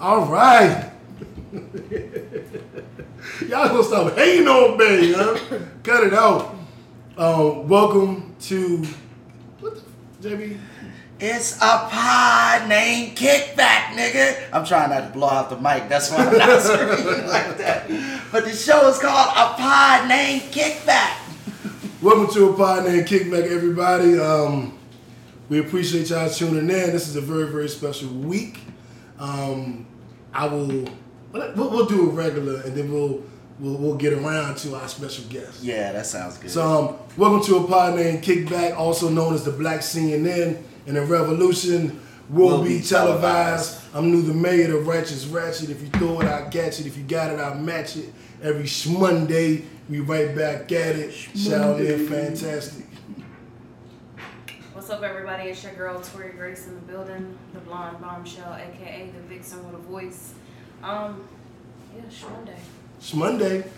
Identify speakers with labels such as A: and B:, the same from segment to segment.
A: All right. Y'all gonna stop hating on me, huh? Cut it out. Um, welcome to what the JB?
B: It's a pod named Kickback, nigga. I'm trying not to blow out the mic. That's why I'm not screaming like that. But the show is called A Pod Named Kickback.
A: Welcome to a pod named Kickback, everybody. Um, we appreciate y'all tuning in. This is a very, very special week. Um, I will, we'll, we'll do a regular, and then we'll, we'll we'll get around to our special guest.
B: Yeah, that sounds good.
A: So, um, welcome to a pod named Kickback, also known as the Black CNN, and the revolution will,
B: Will
A: be,
B: be
A: televised.
B: televised.
A: I'm new the mayor, the righteous ratchet. If you throw it, I catch it. If you got it, I match it. Every Monday, we right back at it. Shout in, fantastic.
C: What's up, everybody? It's your girl Tori Grace in the building, the blonde bombshell, aka the vixen with a voice. Um, yeah, it's Monday.
A: It's Monday.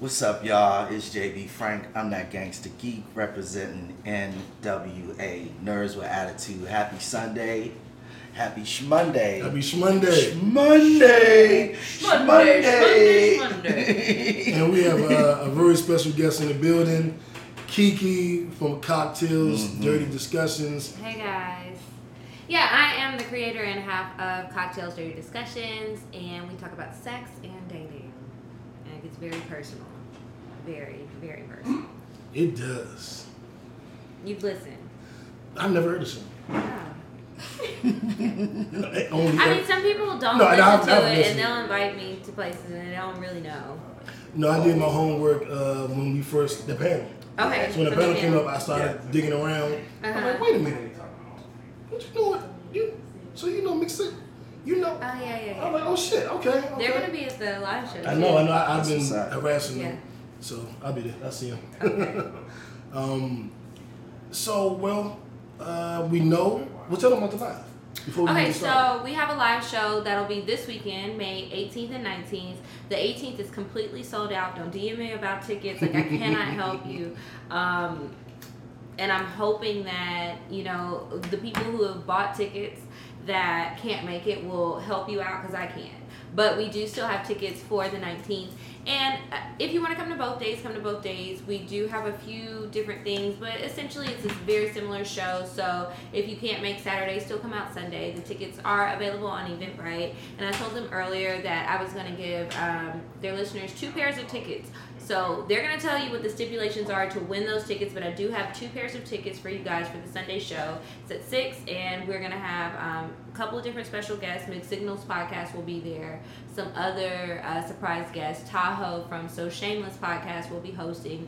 B: What's up, y'all? It's JB Frank. I'm that gangster geek representing NWA Nerds with Attitude. Happy Sunday. Happy Shmonday.
A: Happy Shmonday.
B: Monday.
C: Shmonday, Shmonday,
A: And we have uh, a very special guest in the building, Kiki from Cocktales,
B: Mm-hmm.
A: Dirty Discussions.
D: Hey guys. Yeah, I am the creator and half of Cocktales Dirty Discussions, and we talk about sex and dating. And it gets very personal. Very, very personal.
A: It does.
D: You've listened.
A: I've never heard of some.
D: Yeah.
A: Only
D: I mean, some people don't
A: No, and
D: listen
A: I've-
D: to
A: I've
D: it,
A: listened.
D: and they'll invite me to places, and they don't really know.
A: no, I did my homework uh, when we first, the panel.
D: Okay.
A: So when the
D: from
A: panel came up, I started digging around. I'm
D: Uh-huh.
A: like, wait a minute. What you doing? You, so you know mixing? You know?
D: Oh yeah, yeah, yeah.
A: I'm like, oh shit, okay. okay.
D: They're gonna be at the live show.
A: I
D: too.
A: know, I know. I, I've been
B: what's
A: harassing
D: Yeah.
A: them, so I'll be there. I'll see him.
D: Okay.
A: um, so well, uh, we know. We'll tell them about the live before
D: Okay, so we have a live show that'll be this weekend, May 18th and 19th. The 18th is completely sold out. Don't DM me about tickets. Like I cannot help you. Um, and I'm hoping that you know the people who have bought tickets that can't make it will help you out because I can't. But we do still have tickets for the 19th. And uh, if you want to come to both days, come to both days. We do have a few different things, but essentially it's a very similar show. So if you can't make Saturday, still come out Sunday. The tickets are available on Eventbrite. And I told them earlier that I was going to give um, their listeners two pairs of tickets. So they're going to tell you what the stipulations are to win those tickets, but I do have two pairs of tickets for you guys for the Sunday show. It's at 6, and we're going to have um, a couple of different special guests. Mixed Signals podcast will be there. Some other uh, surprise guests. Tahoe from So Shameless podcast will be hosting.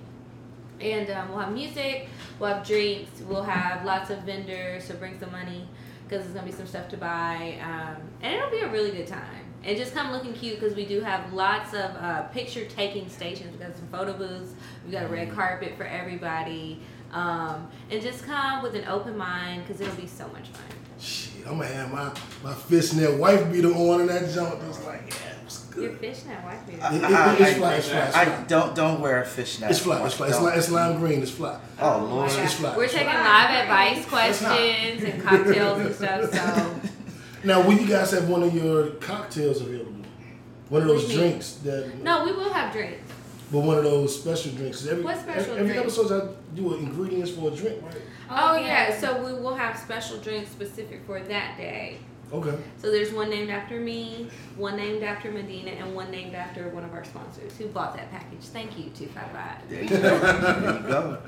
D: And um, we'll have music, we'll have drinks, we'll have lots of vendors, so bring some money because there's going to be some stuff to buy. Um, and it'll be a really good time. And just come looking cute because we do have lots of uh, picture taking stations. We've got some photo booths, we've got a red carpet for everybody. Um, and just come with an open mind because it'll be so much fun.
A: Shit, I'm gonna have my my fishnet wife beater on in that jump. It's like, yeah, it's good.
D: Your
A: good.
D: fishnet wife beater.
A: It- it-
B: I-
A: it's
B: I-
A: fly, it's fly, it's
B: I don't don't wear a fishnet.
A: It's fly, it's fly. It's,
B: Don't.
A: li- it's lime green. It's fly.
B: Oh lord.
D: God.
A: It's fly.
D: We're taking live advice questions and cocktails and stuff. So
A: Now, will you guys have one of your cocktails available? One of those
D: What do
A: drinks that.
D: no, we will have drinks.
A: But one of those special drinks. Every,
D: What special
A: every, every episode I do ingredients for a drink, right?
D: Oh, oh yeah, so we will have special drinks specific for that day.
A: Okay.
D: So there's one named after me, one named after Medina, and one named after one of our sponsors who bought that package. Thank you, two five five.
B: There you go. There.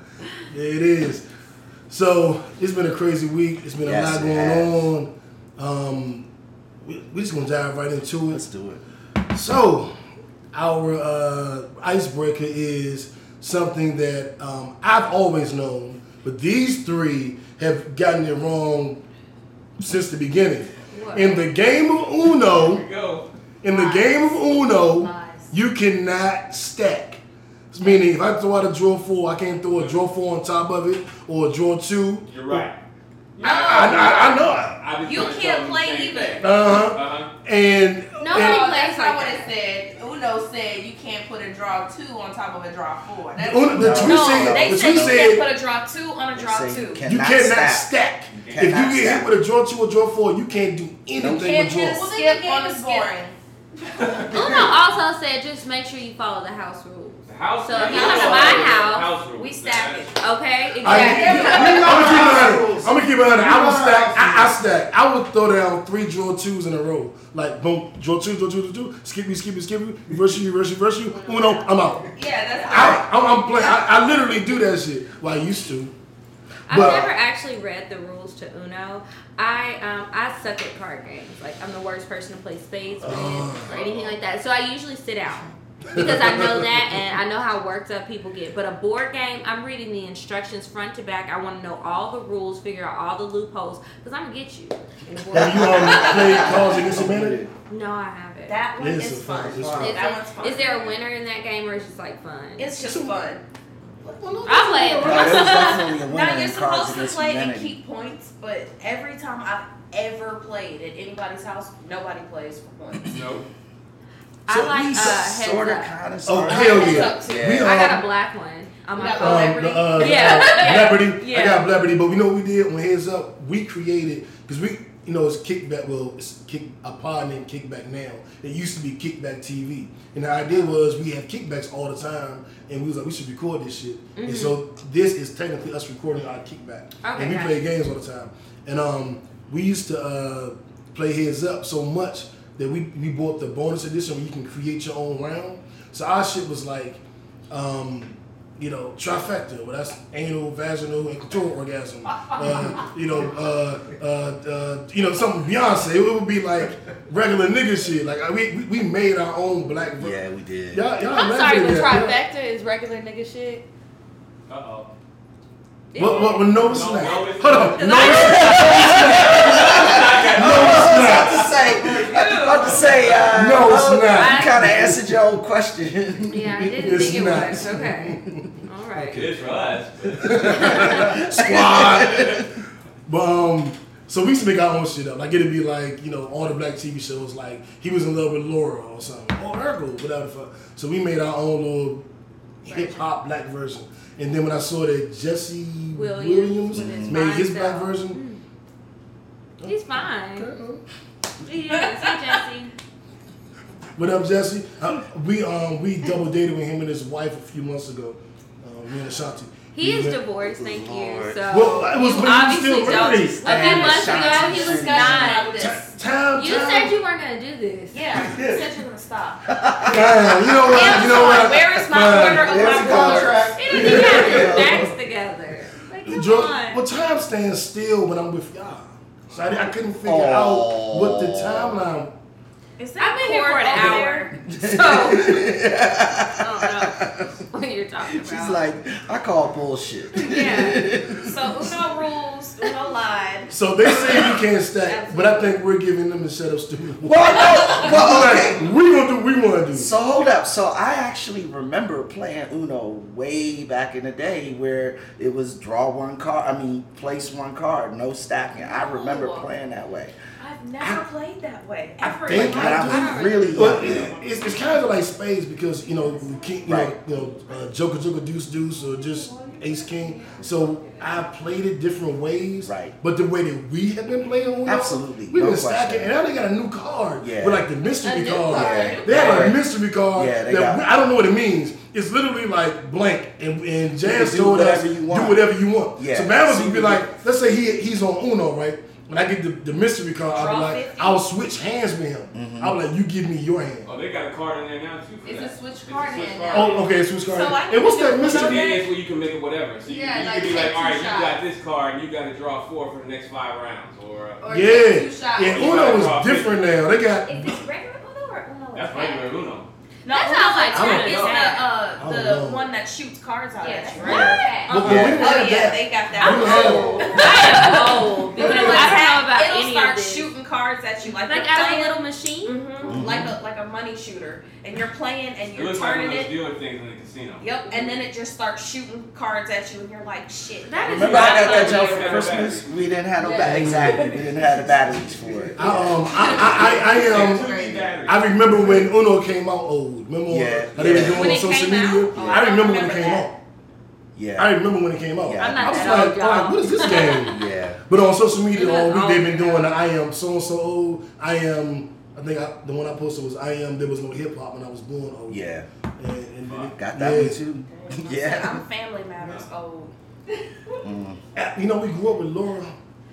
A: Yeah, it is. So it's been a crazy week. It's been
B: Yes,
A: a lot
B: it
A: going on. Um, we, we're just gonna dive right into it.
B: Let's do it.
A: So our uh, icebreaker is something that um, I've always known, but these three have gotten it wrong since the beginning.
D: What?
A: In the game of Uno,
E: Go.
A: in the game of Uno,
D: Lies.
A: you cannot stack. Meaning, if I throw out a draw four, I can't throw a draw four on top of it or a draw two.
E: You're right.
A: I, I, I, I know.
E: I
C: You can't play either.
A: Uh huh.
E: Uh-huh.
A: And
D: Nobody
A: and-
C: No,
D: plays
C: that's not
D: like
C: what
D: that.
C: it said. Uno said you can't put a draw two on top of a draw four. That's
A: Uno- the
B: No,
A: tweet
C: no,
A: said,
C: they
A: the
C: said you
A: said
C: can't put a draw two on a draw two.
B: you can-
A: you
B: cannot
A: cannot
B: stack.
A: stack.
E: You
A: if you get
B: stack.
A: hit with a draw two or draw four, you can't do anything
E: Can't
A: with draw.
C: Well, the
E: skip
C: game
E: on a
C: is boring.
D: Uno also said just make sure you follow the house rules.
F: The house.
D: So if you come to my house,
F: rules,
C: we stack it.
D: Okay, exactly.
A: I'm gonna keep it hundred. I'm gonna keep it hundred. I would stack. I, I stack. I would throw down three draw twos in a row. Like boom, draw two, draw two, draw two. Skip me, skip me, skip me. Reverse you, reverse you, reverse you. Uno, I'm out.
C: Yeah, that's
A: I, I'm, I'm playing. I, I literally do that shit. Well, I used to.
D: I've
A: But-
D: never actually read the rules to Uno. I um I suck at card games. Like I'm the worst person to play spades with or anything like that. So I usually sit out because I know that and I know how worked up people get. But a board game, I'm reading the instructions front to back. I want to know all the rules, figure out all the loopholes because I'm gonna get you. In a board
A: Have you
D: game.
A: um, played Cards Against Humanity?
D: No, I haven't.
C: that one
A: It's
C: is
A: fun-
C: fun.
A: it's
G: fun.
D: is,
C: that one's fun.
D: is there a winner in that game or is it just like fun?
C: It's just fun.
D: I'll play it.
B: No, there's definitely a winner
C: Now you're supposed to
B: Against
C: play and keep points, but every time I've ever played at anybody's house, nobody plays for points.
F: No.
D: I like uh, heads
B: sort of,
D: up.
B: kind of,
A: Oh
B: sort of.
A: hell
C: Heads
A: yeah!
C: up too.
A: We,
B: Yeah.
D: I got
A: um,
D: a black one on
C: We
D: my
C: got
D: phone.
A: Um,
C: Celebrity?
A: the, uh,
D: Yeah,
A: uh,
D: yeah,
A: Celebrity.
D: yeah.
A: I got Celebrity, but we know what we did when Heads Up. We created because we, you know, it's Kickback. Well, it's kick a pod named Kickback now. It used to be Kickback TV, and the idea was we have kickbacks all the time, and we was like we should record this shit. And so this is technically us recording our kickback,
D: Mm-hmm. Okay,
A: and we
D: gotcha.
A: play games all the time. And um, we used to uh, play Heads Up so much that we we bought the bonus edition where you can create your own round. So our shit was like. Um, you know, trifecta. Well, that's anal, vaginal, and clitoral orgasm. Uh, you know, uh, uh, uh, you know, something Beyonce. It would be like regular nigga shit. Like we, we, we made our own black. Ver-
B: Yeah, we did.
A: Y'all, y'all
D: I'm sorry,
A: laughing
D: the
A: at that.
D: trifecta is regular nigga shit.
F: Uh oh.
A: What, what, what, no, it's
F: No,
A: not.
F: no, it's
A: Hold
F: not.
A: on. No, it's
B: No, I was about to say, I was about to say, uh,
A: No, it's
B: oh,
A: not.
B: You kind of answered your own question.
D: Yeah, I didn't
A: It's
D: think it
A: not.
D: was. Okay. All right.
F: It is for us.
A: squad. but um, so we used to make our own shit up. Like it'd be like you know all the black TV shows. Like he was in love with Laura or something, or Urkel, whatever. the fuck. So we made our own little hip hop black version. And then when I saw that Jesse
D: Williams
A: Williams,
D: with his
A: made
D: fine
A: his black
D: self.
A: version,
D: He's fine.
A: okay.
D: He is. Hey, Jesse.
A: What up, Jesse? Uh, we um we double dated with him and his wife a few months ago. Uh, me and Ashanti.
D: He
A: We
D: is
A: met-
D: divorced, thank you.
B: Lord.
D: So
A: Well, it was
D: you
A: when he was
D: obviously
A: still
D: don't.
A: married.
D: A few
B: Man,
D: months ago,
B: Ashanti
D: he was
B: shouldn't
D: not.
C: about this.
A: Time,
D: You
A: time.
D: said you weren't gonna do this.
C: Yeah, you said you were gonna stop.
A: Fine. You know what? You know what?
C: where is my
A: Fine.
C: order of
G: There's
C: my
G: a
C: rulers?
G: contract.
D: He didn't even have his backs together. Like, come
A: Dro-
D: on.
A: well, time stands still when I'm with y'all. So I, I couldn't figure
B: Oh.
A: out what the timeline.
C: Is
D: I've been here for an
C: over
D: hour, so I don't know what you're talking about.
B: She's like, I call bullshit.
D: yeah.
C: So Uno rules, Uno lied.
A: So they say we can't stack, but I think we're giving them the shut up stupid.
B: Well, no, well, okay.
A: We gonna do we want to do.
B: So hold up. So I actually remember playing Uno way back in the day where it was draw one card. I mean, place one card, no stacking. I oh, remember
C: Oh.
B: playing that way.
C: I've never played that way ever.
A: think
C: in
A: I
B: I
C: life.
B: was really
A: But
B: young.
A: it, it's, it's kind of like spades because you know we keep, you
B: Right.
A: know you know uh, Joker Joker Deuce Deuce or just Ace King. So I played it different ways.
B: Right.
A: But the way that we have been playing, Uno,
B: Absolutely,
A: we've
B: no
A: been stacking,
B: question.
A: and now they got a new card
B: Yeah.
A: with like the mystery card.
D: card.
B: Yeah.
A: They have a mystery card
B: Yeah, they
A: that
B: got-
A: we, I don't know what it means. It's literally like blank, and, and Jazz
B: do
A: told us
B: whatever you want.
A: do whatever you want.
B: Yeah.
A: So Bama's would be like, let's say he he's on Uno, right? When I get the, the mystery card, I'll be like,
C: 50?
A: I'll switch hands with him.
B: Mm-hmm.
A: I'll be like, you give me your hand.
F: Oh, they got a card in there now too. For
E: It's a switch card
F: switch
E: in
F: card.
E: now.
A: Oh, okay, switch card.
C: So
A: and what's that mystery?
F: It's where you can make it whatever. So you,
E: Yeah,
F: you
E: like
F: can be like,
E: two
F: all right, you
E: shots.
F: got this card, and you got to draw four for the next five rounds, or uh,
E: Or
A: Yeah,
E: take two shots.
A: yeah. Uno
F: gotta
A: is
F: draw
A: different now. They got.
C: Is this regular Uno or Uno?
F: that's
C: like
F: regular Uno.
C: No,
D: That
C: Uno's
D: sounds like
C: like
A: tournament.
C: it's the uh the one that shoots cards out
E: Yeah,
C: at you.
E: right.
C: right?
A: But,
C: Uh-huh.
A: but we
C: Oh
A: have
C: yeah,
A: that.
C: they got that.
A: didn't have
D: I am old because I don't
C: is
D: know
C: that-
D: about
C: it'll
D: any
C: start
D: of this.
C: shooting cards at you like
D: Like out of a little machine.
C: Mhm, like a like a money shooter, and you're playing and you're
F: looks like one
C: turning
F: of those
C: it.
F: dealer things in the casino.
C: Yep, and then it just starts shooting cards at you, and you're like, shit.
D: That is
B: Remember I got that
D: not
B: jump
D: fun.
B: for Christmas? We didn't have no
E: Yeah.
B: batteries. Exactly. We didn't have the batteries for it.
A: I, um, I, I, I, I, um, I remember when Uno came out old. Remember
B: Yeah,
A: how they were doing
D: When
A: on
D: it
A: social
D: came
A: media?
D: out?
C: Oh,
A: I
C: I
A: remember when it came
C: that.
A: out.
B: Yeah.
A: I remember when it came out.
B: Yeah. I'm
D: not
A: I was
D: that
A: like,
D: old,
A: all right, what is this game?
B: Yeah.
A: But on social media
D: It was
A: all week they've been doing the. I am so and so old. I am. I think I, the one I posted was I am. There was no hip hop when I was born old.
B: Yeah.
A: And, and then it-
B: Got that
A: yeah.
B: one too. yeah.
C: I'm Family Matters old.
B: Mm.
A: You know, we grew up with Laura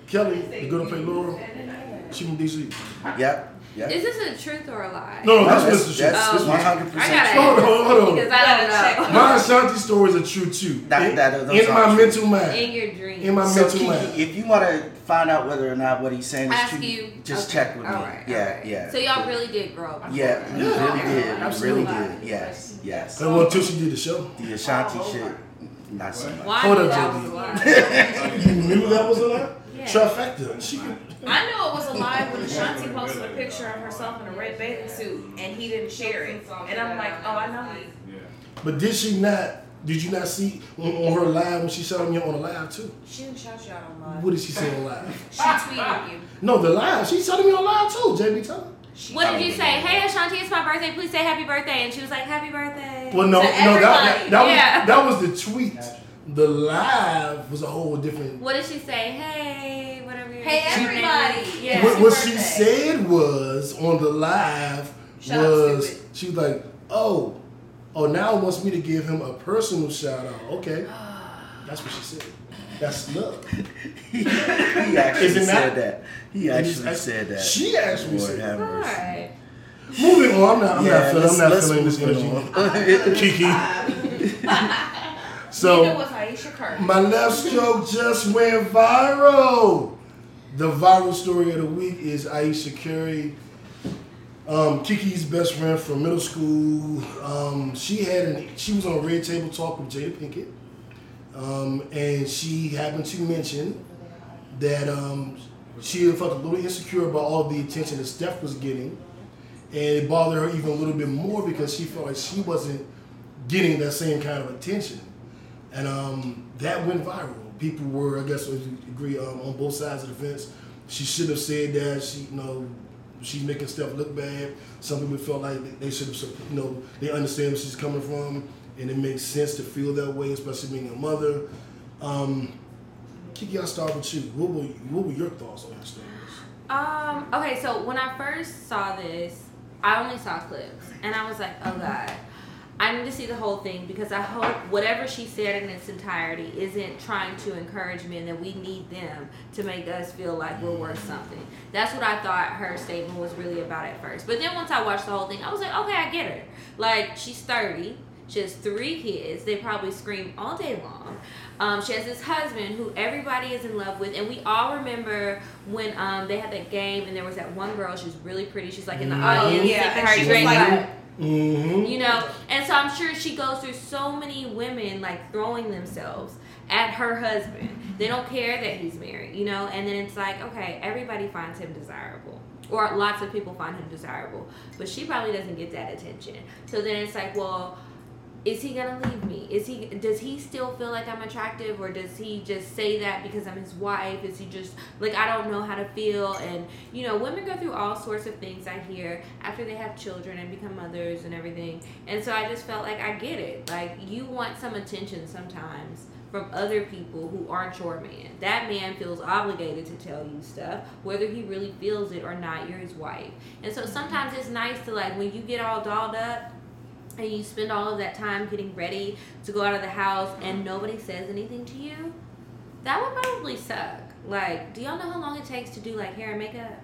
A: Kelly, the girl that played Laura. She from DC.
B: Yep. Yep.
D: Is this a truth or a lie?
A: No, no,
B: No,
A: this
B: that's,
A: was the truth.
B: that's
D: Oh,
A: This was-
B: one
D: okay.
B: hundred
D: I
B: percent.
D: gotta
A: Hold on, hold on.
D: because I don't know.
A: My Ashanti stories are true too.
B: That-
A: in,
B: that- those
A: in
B: are
A: my
B: true.
A: mental mind.
D: In your dreams.
A: In my
B: So
A: mental
B: Kiki,
A: mind.
B: if you want to find out whether or not what he's saying is
D: Ask
B: true,
D: you.
B: just
D: okay,
B: check with me.
D: all right,
B: yeah,
D: all right.
B: yeah.
D: So y'all really did grow up.
B: Yeah, we
A: Yeah.
B: really did. We really did. Yes, yes.
A: And well, until she did the show.
B: The Ashanti oh, shit, not so much.
D: Why
A: Hold up,
D: that
A: JB.
D: was a lie.
A: You knew that was a lie?
D: Yeah.
A: Trifecta. She could,
C: I knew it was a lie when Ashanti posted a picture of herself in a red bathing suit and he didn't share it. And I'm like, oh, I know he.
A: but did she not? Did you not see on, on her live when she shot me on the live too?
C: She didn't shout you out on live.
A: What did she say on live?
C: She tweeted you.
A: No, the live. She shot me on live too. JB tell her.
C: She
D: What did you say? Hey Ashanti, it's my birthday. Please say happy birthday. And she was like, Happy birthday.
A: Well, no,
C: To
A: no, that, that, that,
D: Yeah.
A: was, that was the tweet. The live was a whole different.
D: What did she say? Hey, whatever. your-
C: Hey,
D: your
C: everybody.
D: is. Yeah.
A: what what she said was on the live
C: Shut up,
A: was
C: stupid.
A: she was like, oh, oh now wants me to give him a personal shout out. Okay, that's what she said. That's love.
B: he actually
A: Isn't
B: said
A: that-
B: that. He actually
A: act-
B: said that.
A: She actually
B: Lord
A: said
B: have
D: All
B: mercy.
D: right.
A: Moving on, I'm not, I'm
B: Yeah,
A: not feeling, I'm not feeling this
B: move
A: energy. Kiki. So
C: was Ayesha Curry.
A: my left stroke just went viral. The viral story of the week is Ayesha Curry, um, Kiki's best friend from middle school. Um, she had an, she was on Red Table Talk with Jada Pinkett, um, and she happened to mention that um, she felt a little insecure about all the attention that Steph was getting, and it bothered her even a little bit more because she felt like she wasn't getting that same kind of attention, and um, that went viral. People were, I guess, agree um, on both sides of the fence. She should have said that. She, you know, she's making stuff look bad. Some people felt like they- they should have, you know, they understand where she's coming from, and it makes sense to feel that way, especially being a mother. Um, Kiki, I'll start with you. What were what were your thoughts on this story?
D: Um, okay, so when I first saw this, I only saw clips and I was like, oh God. I need to see the whole thing because I hope whatever she said in its entirety isn't trying to encourage men that we need them to make us feel like we're worth something. That's what I thought her statement was really about at first. But then once I watched the whole thing, I was like, okay, I get her. Like, she's 30. She has three kids. They probably scream all day long. Um, she has this husband who everybody is in love with, and we all remember when um, they had that game and there was that one girl. She was really pretty. She's like in the audience,
C: yeah, and
D: her
C: she was
D: drink,
C: like-
D: like,
A: Mm-hmm.
D: you know. And so I'm sure she goes through so many women like throwing themselves at her husband. They don't care that he's married, you know. And then it's like, okay, everybody finds him desirable. Or lots of people find him desirable, but she probably doesn't get that attention. So then it's like, well, is he gonna leave me? Is he does he still feel like I'm attractive or does he just say that because I'm his wife? Is he just like I don't know how to feel and you know, women go through all sorts of things I hear after they have children and become mothers and everything. And so I just felt like I get it. Like you want some attention sometimes from other people who aren't your man. That man feels obligated to tell you stuff, whether he really feels it or not. You're his wife. And so sometimes it's nice to like when you get all dolled up and you spend all of that time getting ready to go out of the house and nobody says anything to you, that would probably suck. Like, do y'all know how long it takes to do like hair and makeup?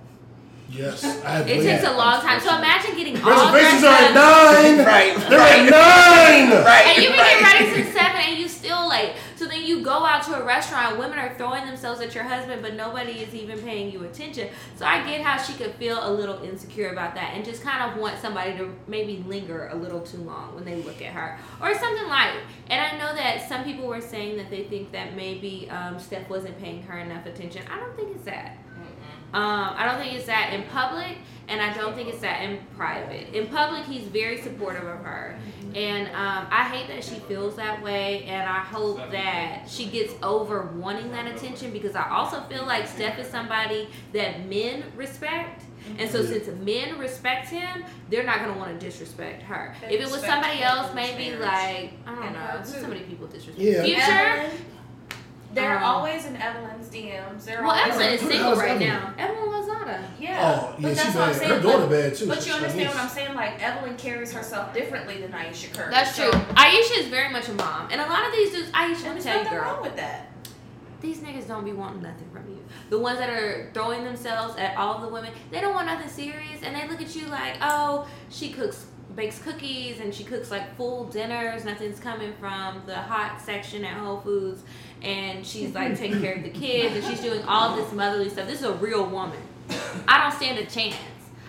A: Yes, I have
D: It takes a long time. So imagine getting all
A: Reservations
D: dressed
A: are at nine.
B: Right,
A: They're at nine.
B: Right.
D: And you can
B: right.
D: get ready since seven and you still late. So then you go out to a restaurant, women are throwing themselves at your husband, but nobody is even paying you attention. So I get how she could feel a little insecure about that and just kind of want somebody to maybe linger a little too long when they look at her. Or something like. And I know that some people were saying that they think that maybe um, Steph wasn't paying her enough attention. I don't think it's that. Um, I don't think it's that in public, and I don't think it's that in private. In public, he's very supportive of her, and um, I hate that she feels that way. And I hope that she gets over wanting that attention because I also feel like Steph is somebody that men respect. And so since men respect him, they're not gonna want to disrespect her.
C: They
D: if it was somebody else, maybe
C: marriage.
D: like I don't
C: And
D: know,
C: her
D: there's
C: too.
D: so many people disrespect.
A: Yeah.
D: Future.
C: Evelyn, they're
D: Um,
C: always in Evelyn's DMs. They're
D: Well,
C: always
D: Evelyn is single right
A: Evelyn?
D: now. Evelyn Lozada.
C: Yeah,
A: Oh,
C: but
A: yeah,
C: that's
A: she
C: what. I'm saying.
A: Her daughter
C: but,
A: bad too.
C: but you understand what I'm saying? Like Evelyn carries herself differently than Ayesha Curry.
D: That's
C: So-
D: true. Ayesha is very much a mom, and a lot of these dudes, Ayesha,
C: And
D: let me tell you,
C: nothing
D: girl.
C: wrong with that.
D: these niggas don't be wanting nothing from you. The ones that are throwing themselves at all the women, they don't want nothing serious, and they look at you like, oh, she cooks, bakes cookies, and she cooks like full dinners. Nothing's coming from the hot section at Whole Foods, and she's like taking care of the kids, and she's doing all this motherly stuff. This is a real woman. I don't stand a chance.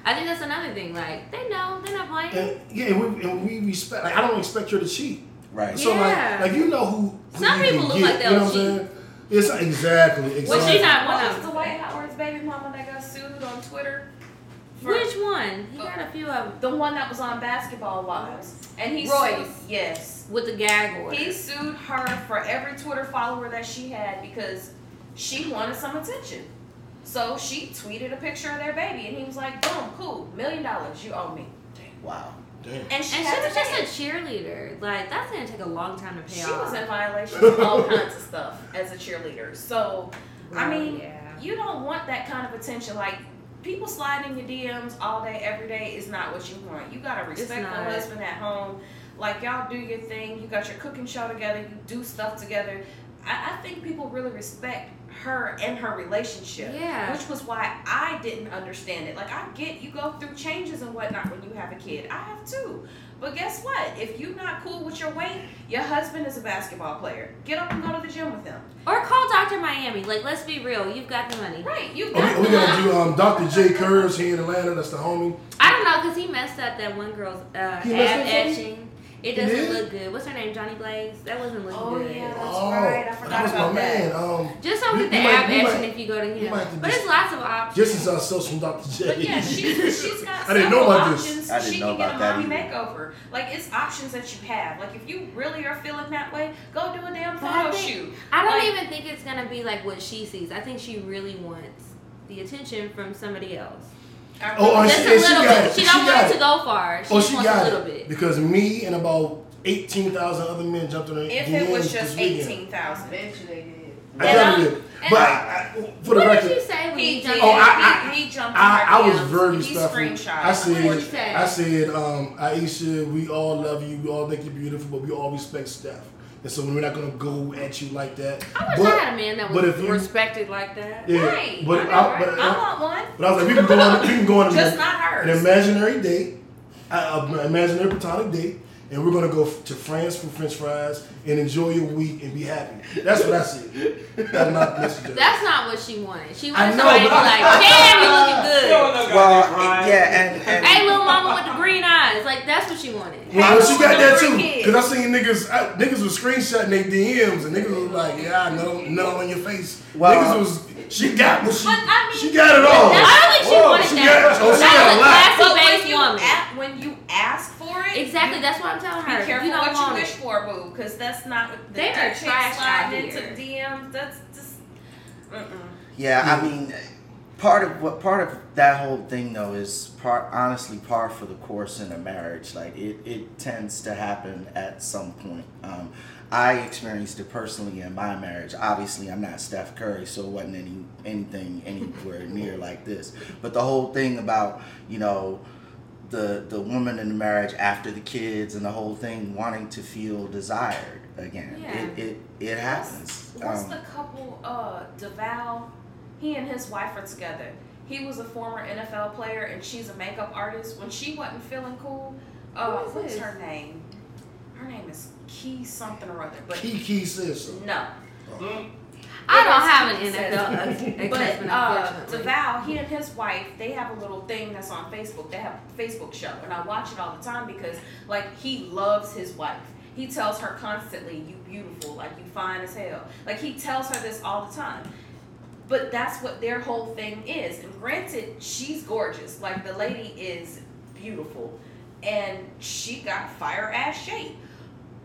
D: I think that's another thing. Like they know they're not playing.
A: And yeah, and we, and we respect. Like I don't expect her to cheat.
B: Right.
A: So
D: Yeah.
A: like, like you know who. who
D: Some
A: you
D: people
A: can
D: look
A: get,
D: like they'll
A: you know what I'm
D: cheat.
A: saying? It's exactly exactly.
D: Well, she's not one
C: What
D: of
C: was
D: them.
C: Dwight Howard's baby mama that got sued on Twitter? For
D: Which one? He got oh. a few of them
C: the one that was on Basketball Wives, and he
D: Royce.
C: sued. Yes,
D: with the gag order.
C: he sued her for every Twitter follower that she had because she wanted some attention. So she tweeted a picture of their baby, and he was like, "Boom, cool, million dollars, you owe me."
B: Wow.
A: Damn.
C: And she,
D: And she was just
C: pay
D: a cheerleader. Like that's gonna take a long time to pay
C: She
D: off.
C: She was in violation of all kinds of stuff as a cheerleader. So I mean,
D: yeah.
C: you don't want that kind of attention. Like people sliding your DMs all day, every day is not what you want. You gotta respect the husband at home. Like y'all do your thing. You got your cooking show together. You do stuff together. I, I think people really respect her and her relationship.
D: Yeah.
C: Which was why I didn't understand it. Like I get you go through changes and whatnot when you have a kid. I have too. But guess what? If you're not cool with your weight, your husband is a basketball player. Get up and go to the gym with him.
D: Or call Dr. Miami. Like, let's be real. You've got the money.
C: Right. You
A: Oh,
C: got
A: we, we
C: the
A: gotta do um, Dr. J. Curves here in Atlanta. That's the homie.
D: I don't know, because he messed up that one girl's uh,
A: He
D: ab
A: messed up
D: etching. It doesn't
A: did?
D: look good. What's her name? Johnny Blaze? That wasn't looking
C: Oh,
D: good.
C: yeah. That's
A: oh,
C: right. I forgot
A: that was
C: about
A: my
C: that.
A: man. Um,
D: Just don't get the
A: we might-
D: ab
A: we
D: if you go to
A: we
D: him.
A: to
D: But
A: just-
D: there's lots of options.
A: just as us social from Dr. J.
C: But yeah, she's, she's got
A: I didn't know
C: several
A: about this.
C: options.
B: I didn't
C: she
B: know
C: can get a mommy
B: either.
C: makeover. Like it's options that you have. Like if you really are feeling that way, go do a damn
D: But I
C: photo
D: think-
C: shoot.
D: I don't
C: Like-
D: even think it's gonna be like what she sees. I think she really wants the attention from somebody else.
C: I
A: Oh,
C: really-
A: and
D: Just
A: she-
D: a
A: and she
D: little
A: got
D: bit.
A: it.
D: She
A: She
D: don't
A: got
D: want it
A: it.
D: to go far. She
A: Oh,
D: just
A: she
D: wants a little
A: it
D: bit.
A: because me and about eighteen thousand other men jumped on her
C: if
A: DMs
C: it was just eighteen thousand.
A: I
C: And
A: definitely
C: I'm-
A: did.
C: and
A: But
C: I'm-
A: I, I, for the
D: What
A: record,
D: did you say when
C: He
D: you jumped
A: Oh,
D: in?
A: I-
C: he, he jumped
A: I, I was very
C: He
A: respectful. I said,
D: What did you say?
A: I said, um, Ayesha, we all love you. We all think you're beautiful, but we all respect Steph. And so we're not gonna go at you like that.
D: I wish
A: but,
D: I had a man that was
A: if you-
D: respected like that.
A: Yeah,
C: Right.
A: but
C: I know,
A: I,
C: right?
A: but,
C: I want one.
A: but I was like, we can go on, we can go on an,
C: Just not hers.
A: an imaginary date, an imaginary platonic date, and we're gonna go f- to France for French fries and enjoy your week and be happy. That's what I said. That's not message.
D: That's not what she wanted. She wanted
A: know,
D: somebody to be
A: but-
D: like, damn, you looking
F: You don't
D: good.
F: know
B: Well, yeah, and, and
D: Hey, little mama with the green eyes. Like, that's what she wanted.
A: Well, she got that too.
C: kids.
A: Cause I seen niggas, I, niggas was screenshotting their DMs and niggas was like, yeah, I know, no on your face.
B: Well,
A: niggas was, she got what she,
C: But I mean-
A: she got it all.
D: I don't think she
A: Whoa,
D: wanted
A: she
D: that.
A: got- oh, she
D: that
A: got
D: was
A: a
D: a
A: lot.
D: classy
C: But when you,
D: woman.
C: when you ask for it,
D: Exactly,
C: you
D: that's what I'm telling her.
C: Be careful
D: you
C: what
D: want
C: you wish
D: it.
C: for, boo, because that's not what the,
D: They are trash out
C: sliding into
D: here.
C: DMs. That's just, mm-mm.
B: Yeah, I mean, part of what part of that whole thing though is part honestly par for the course in a marriage. Like it, it tends to happen at some point. Um, I experienced it personally in my marriage. Obviously, I'm not Steph Curry, so it wasn't any anything anywhere near like this. But the whole thing about you know the the woman in the marriage after the kids and the whole thing wanting to feel desired again.
D: Yeah.
B: It it it happens.
C: What's
B: Um,
C: the couple, uh, Devale? He and his wife are together. He was a former NFL player and she's a makeup artist. When she wasn't feeling cool, uh,
D: Who is
C: what's
D: this?
C: her name? Her name is Key something or other. But
A: Kiki says so.
C: no.
D: I don't have an
C: It is
D: NFL
C: But
D: ex-husband,
C: uh. Devale, he and his wife, they have a little thing that's on Facebook. They have a Facebook show, and I watch it all the time because, like, he loves his wife. He tells her constantly, "You beautiful, like you fine as hell." Like he tells her this all the time. But that's what their whole thing is. And granted, she's gorgeous. Like the lady is beautiful, and she got fire ass shape.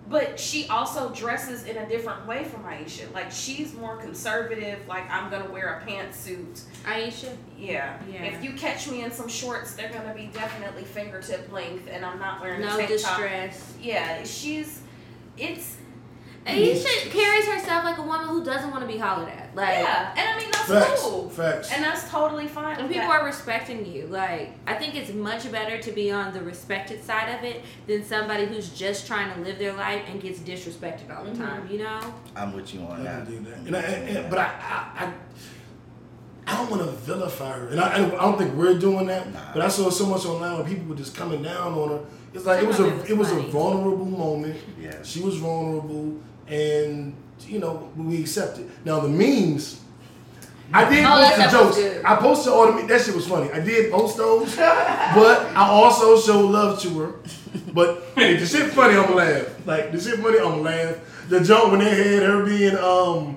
C: But she also dresses in a different way from Ayesha. Like she's more conservative. Like I'm gonna wear a pantsuit.
D: Ayesha.
C: Yeah.
D: Yeah.
C: If you catch me in some shorts, they're gonna be definitely fingertip length, and I'm not wearing a
D: No
C: top.
D: distress.
C: Yeah, she's. It's
D: Ayesha carries herself like a woman who doesn't want to be hollered at. Like,
C: yeah, and I mean that's
A: Facts.
C: cool,
A: Facts.
C: and that's totally fine.
D: And people
C: that.
D: are respecting you. Like, I think it's much better to be on the respected side of it than somebody who's just trying to live their life and gets disrespected all the
C: Mhm.
D: time. You know?
B: I'm with you on
A: I
B: that.
A: can do that. And I, and, and- but I, I, I, I don't want to vilify her, and I, I don't think we're doing that.
B: Nah.
A: But I saw so much online where people were just coming down on her. It's like it was
D: Some
A: a
D: it was
A: it was a vulnerable moment.
B: Yeah.
A: She was vulnerable, and you know we accepted. Now the memes. I did
D: Oh,
A: post the jokes.
D: good.
A: I posted all the me- that shit was funny. I did post those, but I also showed love to her. But if the shit funny, I'ma laugh. Like the shit funny, I'ma laugh. The joke when they had her being um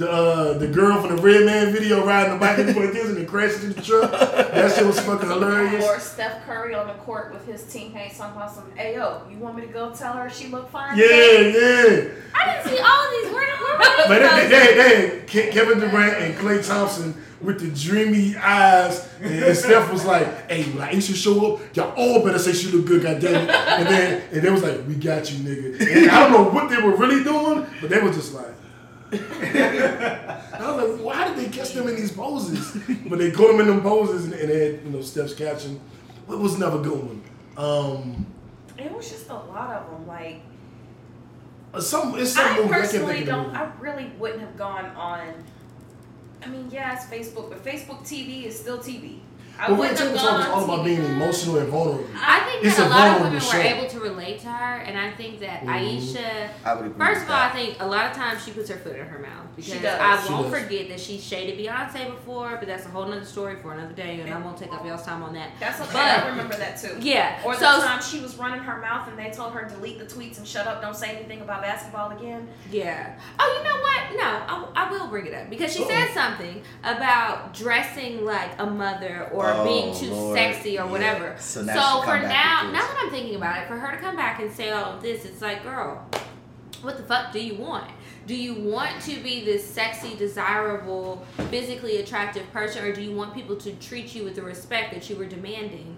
A: the uh, the girl from the Red Man video riding the bike and doing this and it crashes into the truck. That shit was fucking hilarious.
C: Or Steph Curry on the court with his teammates talking about some, hey yo, you want me to go tell her she look fine?
A: Yeah,
C: today?"
A: yeah.
D: I didn't see all of these. Where, where were
A: But they, they, they had Kevin Durant and Klay Thompson with the dreamy eyes, and, Steph was like, "Hey, when Ayesha show up, y'all all better say she look good, goddamn it." And then and they was like, "We got you, nigga." And I don't know what they were really doing, but they were just like. I was like, why did they catch them in these poses? But they caught them in them poses, and, and they had you know Steph's caption. It was never good one. Um,
C: It was just a lot of them. Like
A: some it's some
C: I personally don't. I really wouldn't have gone on. I mean, yeah, it's Facebook, but Facebook TV is still TV. I
A: But when
C: wouldn't have
A: Table Talk is
C: on
A: all about
C: TV.
A: being emotional and vulnerable.
D: I think
A: It's
D: that
A: a
D: a, lot of
A: vulnerable
D: women
A: show.
D: were able to relate to her, and I think that
A: Mhm.
D: Ayesha.
B: I would agree.
D: First of all, I think a lot of times she puts her foot in her mouth
C: She
D: because
C: does.
D: I
A: She
D: won't
A: does.
D: forget that she shaded Beyonce before, but that's a whole nother story for another day, and I won't take up y'all's time on that.
C: That's okay.
D: But-
C: I remember that too.
D: Yeah.
C: Or the
D: so
C: time she was running her mouth and they told her delete the tweets and shut up, don't say anything about basketball again.
D: Yeah. Oh, you know what? No, I, I will bring it up because she said
A: Uh-oh.
D: something about dressing like a mother or
B: Oh,
D: being too
B: Lord.
D: sexy or
B: Yeah.
D: whatever.
B: So now
D: so for now, now that I'm thinking about it, for her to come back and say all of this, it's like, girl, what the fuck do you want? Do you want to be this sexy, desirable, physically attractive person, or do you want people to treat you with the respect that you were demanding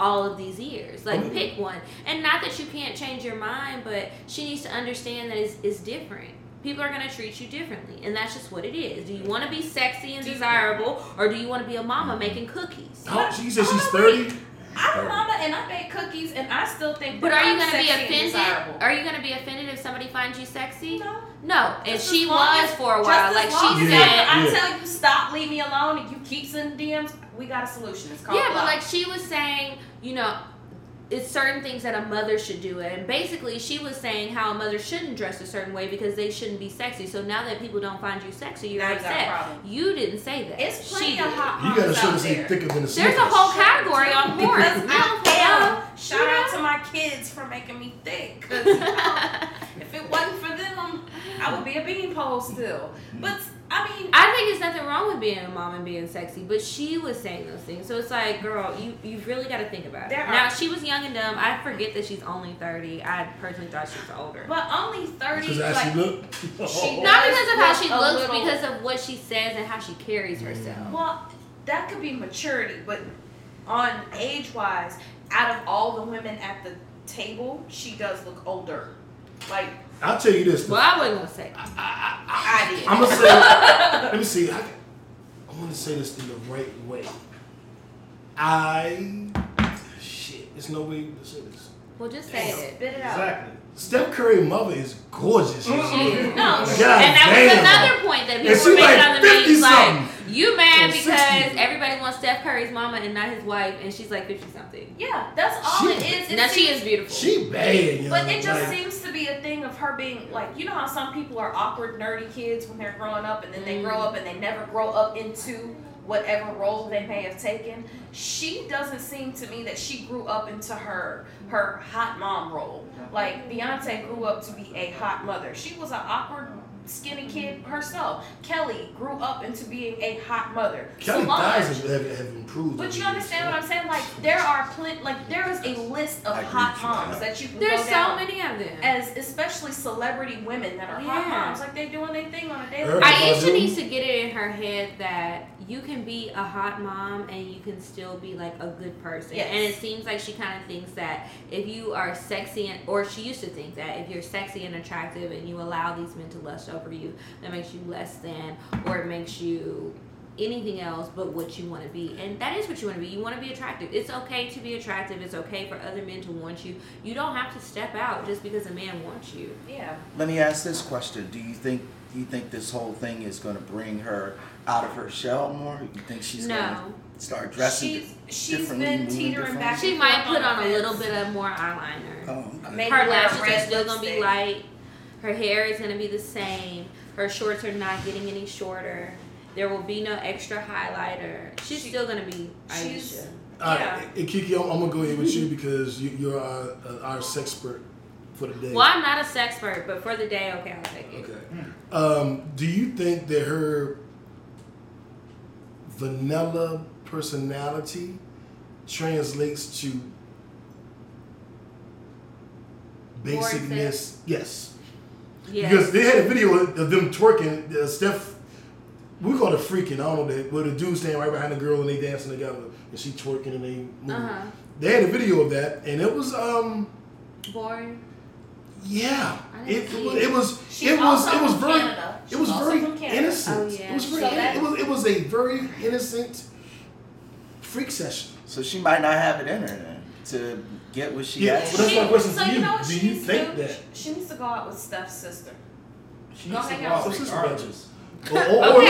D: all of these years? Like,
A: Mhm.
D: pick one. And not that you can't change your mind, but she needs to understand that it's, it's different. People are going to treat you differently, and that's just what it is. Do you want to be sexy and desirable, or do you want to be a mama mm-hmm. making cookies?
A: How, she said she's 30
C: I'm a mama and I bake cookies and I still think
D: But are you gonna be offended? Are you gonna be offended if somebody finds you sexy?
C: No.
D: No, and
C: Just
D: she was
C: as-
D: for a while.
C: just
D: Like she
C: long
A: Yeah.
D: said,
C: I
A: Yeah.
C: tell you stop, leave me alone, and you keep sending DMs, we got a solution. It's called
D: yeah, but like she was saying, you know, it's certain things that a mother should do, and basically she was saying how a mother shouldn't dress a certain way because they shouldn't be sexy. So now that people don't find you sexy, you're
C: Now a
D: upset.
C: problem.
D: You didn't say that.
C: it's plenty
D: she
C: of hot
A: You
C: moms
A: gotta show
C: out
A: this thing
C: there.
A: thicker than a
D: There's
A: Snickers.
D: a whole category on porn.
C: I
D: don't
C: am. Shout
D: You
C: out
D: know?
C: to my kids for making me thick. 'cause, you know, if it wasn't for them, I would be a beanpole still. But I mean,
D: I think there's nothing wrong with being a mom and being sexy, but she was saying those things. So it's like, girl, you you really got to think about it.
C: Are-
D: now she was young and dumb. I forget that she's only 30. I personally thought she was older.
C: but only thirty.
A: Because as
C: Like,
A: she look.
C: She-
D: Not because of how she looks,
C: little-
D: because of what she says and how she carries mm. herself.
C: well, that could be maturity, but on age wise, out of all the women at the table, she does look older. Like
A: I'll tell you this.
D: Well, I wasn't gonna say.
C: I did.
A: I'm gonna say. let me see. I, I want to say this in the right way. I shit. There's no way to say this.
D: Well, just say it.
C: Spit it out.
E: Exactly.
A: Steph Curry mother is gorgeous.
C: No,
A: God
D: and that was another point that people
A: And she
D: were making
A: like
D: on the
A: 50.
D: Like,
A: something.
D: You mad
A: Or
D: because
A: 60.
D: everybody wants Steph Curry's mama and not his wife, and she's like 50 something.
C: Yeah, that's all
A: She-
C: it is. It
D: Now she is beautiful.
A: She bad, yo.
C: But it just
A: Like,
C: seems to be a thing of her being like, you know how some people are awkward, nerdy kids when they're growing up, and then they grow
D: Mm.
C: up and they never grow up into whatever role they may have taken. She doesn't seem to me that she grew up into her her hot mom role. Like Beyonce grew up to be a hot mother. She was an awkward skinny kid herself. Kelly grew up into being a hot mother.
A: Kelly
C: Solange-
A: thighs have, have, have improved.
C: But you understand what I'm saying? Like there are plenty. Like there is a list of
B: I
C: hot moms that you can
D: There's
C: go
D: so
C: down
D: many of them.
C: as, especially celebrity women that are hot moms. Like they doing their thing on a daily.
A: Erykah
C: basis.
D: Ayesha
A: Badu.
D: needs to get it in her head that you can be a hot mom and you can still be like a good person.
C: Yes.
D: And it seems like she kind of thinks that if you are sexy and, or she used to think that if you're sexy and attractive and you allow these men to lust over you, that makes you less than or it makes you anything else but what you want to be. And that is what you want to be. You want to be attractive. It's okay to be attractive. It's okay for other men to want you. You don't have to step out just because a man wants you.
C: Yeah.
B: Let me ask this question: Do you think do you think this whole thing is going to bring her out of her shell more? You think she's
D: No.
B: going to start dressing
C: She's she's
B: differently,
C: been teetering
B: differently?
C: back.
D: She might put on a little bit of more eyeliner.
B: Oh, okay.
C: Maybe
D: her lashes are still gonna be light. Her hair is gonna be the same. Her shorts are not getting any shorter. There will be no extra highlighter. She's
C: She-
D: still gonna be
C: she's-
D: Ayesha.
A: All
C: Yeah.
A: right, and Kiki, I'm, I'm gonna go ahead with you because you, you're our, uh, our sexpert for the day.
D: Well, I'm not a sexpert, but for the day, okay, I'll take it.
A: Okay. Um, do you think that her vanilla personality translates to basicness? Yes.
D: Yes.
A: Because they had a video of them twerking. Uh, Steph, we call it freaking. I don't know that, where the dude standing right behind the girl and they dancing together, and she twerking and they moving.
D: Uh-huh.
A: They had a video of that, and it was um.
D: Boring.
A: Yeah, it, it, was it was
C: She's
A: it was it was very it was very innocent.
D: Oh, yeah.
A: It was very
C: So that-
A: it was it was a very innocent freak session.
B: So she might not have it in her then to get what she
A: Yeah,
B: has.
A: well, that's my question
C: so you
A: you.
C: know what
A: Do
C: she
A: you
C: needs
A: think
C: to do?
A: that-
C: She needs to go out with Steph's sister.
E: She
C: Go
E: needs to
C: hang
E: go
C: out
E: out
C: with
A: sister
D: Okay.
A: or- or-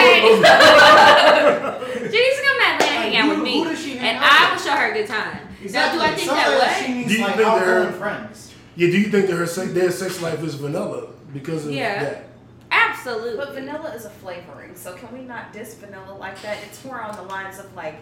D: She needs to come to Atlanta and hang out with me,
E: who does she hang
D: and I
E: with?
D: will show her a good time.
E: Exactly.
D: Now, do I think
E: Sounds
D: that
E: like
D: what?
E: She needs
A: Do you
E: like
A: think they're-
E: friends.
A: Yeah, do you think that her sex, their sex life is vanilla because of
D: Yeah.
A: that?
D: Absolutely.
C: But vanilla is a flavoring, so can we not diss vanilla like that? It's more on the lines of like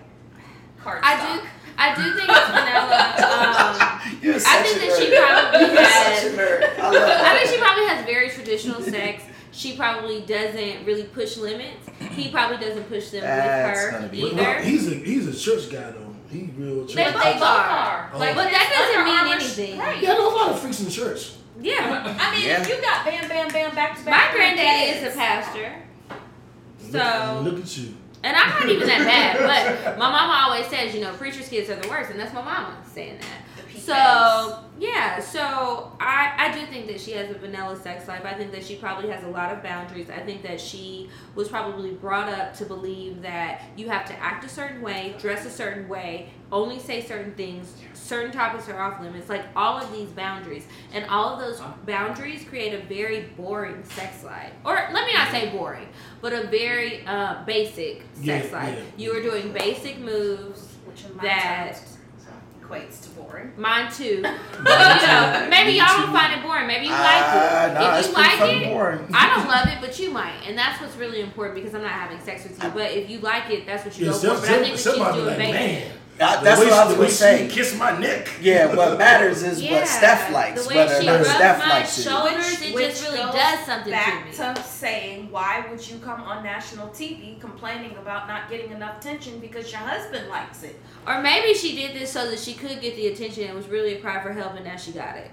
C: cardstock.
D: I do. I do think it's vanilla. Um,
B: You're
D: I
B: such
D: think
B: a
D: that she probably
B: You're
D: has.
B: such a nerd. I love
D: I think she probably has very traditional sex. She probably doesn't really push limits. He probably doesn't push them
B: That's
D: with her
B: be-
A: Well,
D: either.
A: he's a he's a church guy though. He real church.
D: They
C: But
D: both
C: they both
D: are.
C: are.
A: Oh.
C: Like,
D: But that doesn't mean anything.
C: Right.
A: Yeah, I know a lot of freaks in the church.
D: Yeah.
C: I mean,
B: Yeah.
C: if you got bam, bam, bam, back to back.
D: My
C: back.
D: granddaddy is a pastor.
A: Look,
D: So
A: look at you.
D: And I'm not even that bad, but my mama always says, you know, preachers' kids are the worst, and that's my mama saying that. So yeah, so I I do think that she has a vanilla sex life. I think that she probably has a lot of boundaries. I think that she was probably brought up to believe that you have to act a certain way, dress a certain way, only say certain things, certain topics are off limits. Like all of these boundaries, and all of those boundaries create a very boring sex life. Or let me not say boring, but a very uh, basic sex
A: Yeah,
D: life.
A: yeah.
D: You are doing basic moves
C: which in my
D: that
C: equates to boring.
D: Mine too. But you know, maybe y'all don't find it boring. Maybe you like
B: Ah,
D: it.
B: nah,
D: if you like it,
B: boring.
D: I don't love it, but you might, and that's what's really important because I'm not having sex with you. But if you like it, that's what you
A: Yeah,
D: go
A: some,
D: for. But I think that
A: some,
D: she's
A: somebody
D: doing
A: like,
D: basic.
A: man. The
B: that's
A: way
B: what I was
A: the way
B: gonna say.
A: She kissed my neck.
B: Yeah, what matters is
D: Yeah,
B: what Steph likes,
D: the way
B: whether or
D: she
B: not
D: rubs
B: Steph
D: my
B: likes it.
D: shoulders, it just really
C: goes
D: does something
C: back
D: to me.
C: to saying, why would you come on national TV complaining about not getting enough attention because your husband likes it?
D: Or maybe she did this so that she could get the attention. And it was really a cry for help, and now she got it.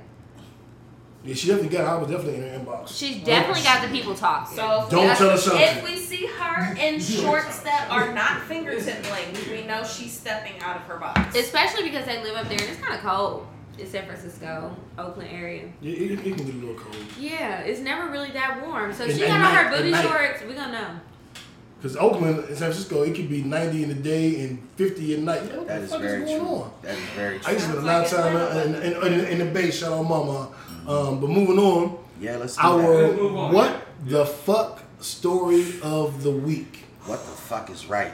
A: Yeah, she definitely got. it. I was definitely in her inbox.
D: She's definitely got the people talking.
C: So if
A: Don't
C: we,
A: tell her something.
C: If we see her in shorts that are not fingertip length, we know she's stepping out of her box.
D: Especially because they live up there and it's kind of cold in San Francisco, Oakland area.
A: Yeah, it, it can get a little cold.
D: Yeah, it's never really that warm. So if she
A: at
D: got on her booty shorts, we gonna know.
A: Because Oakland and San Francisco, it could be 90 in the day and 50 at night. What
B: That
A: the
B: is
A: fuck
B: very
A: is going
B: true.
A: on?
B: That is very true.
A: I used to spend a lot of
C: like
A: time in, in, in, in the Bay. Shout out, Mama. Um, but moving on,
B: Yeah, let's do
A: our
B: that.
F: Let's on.
A: what the fuck story of the week.
B: What the fuck is right?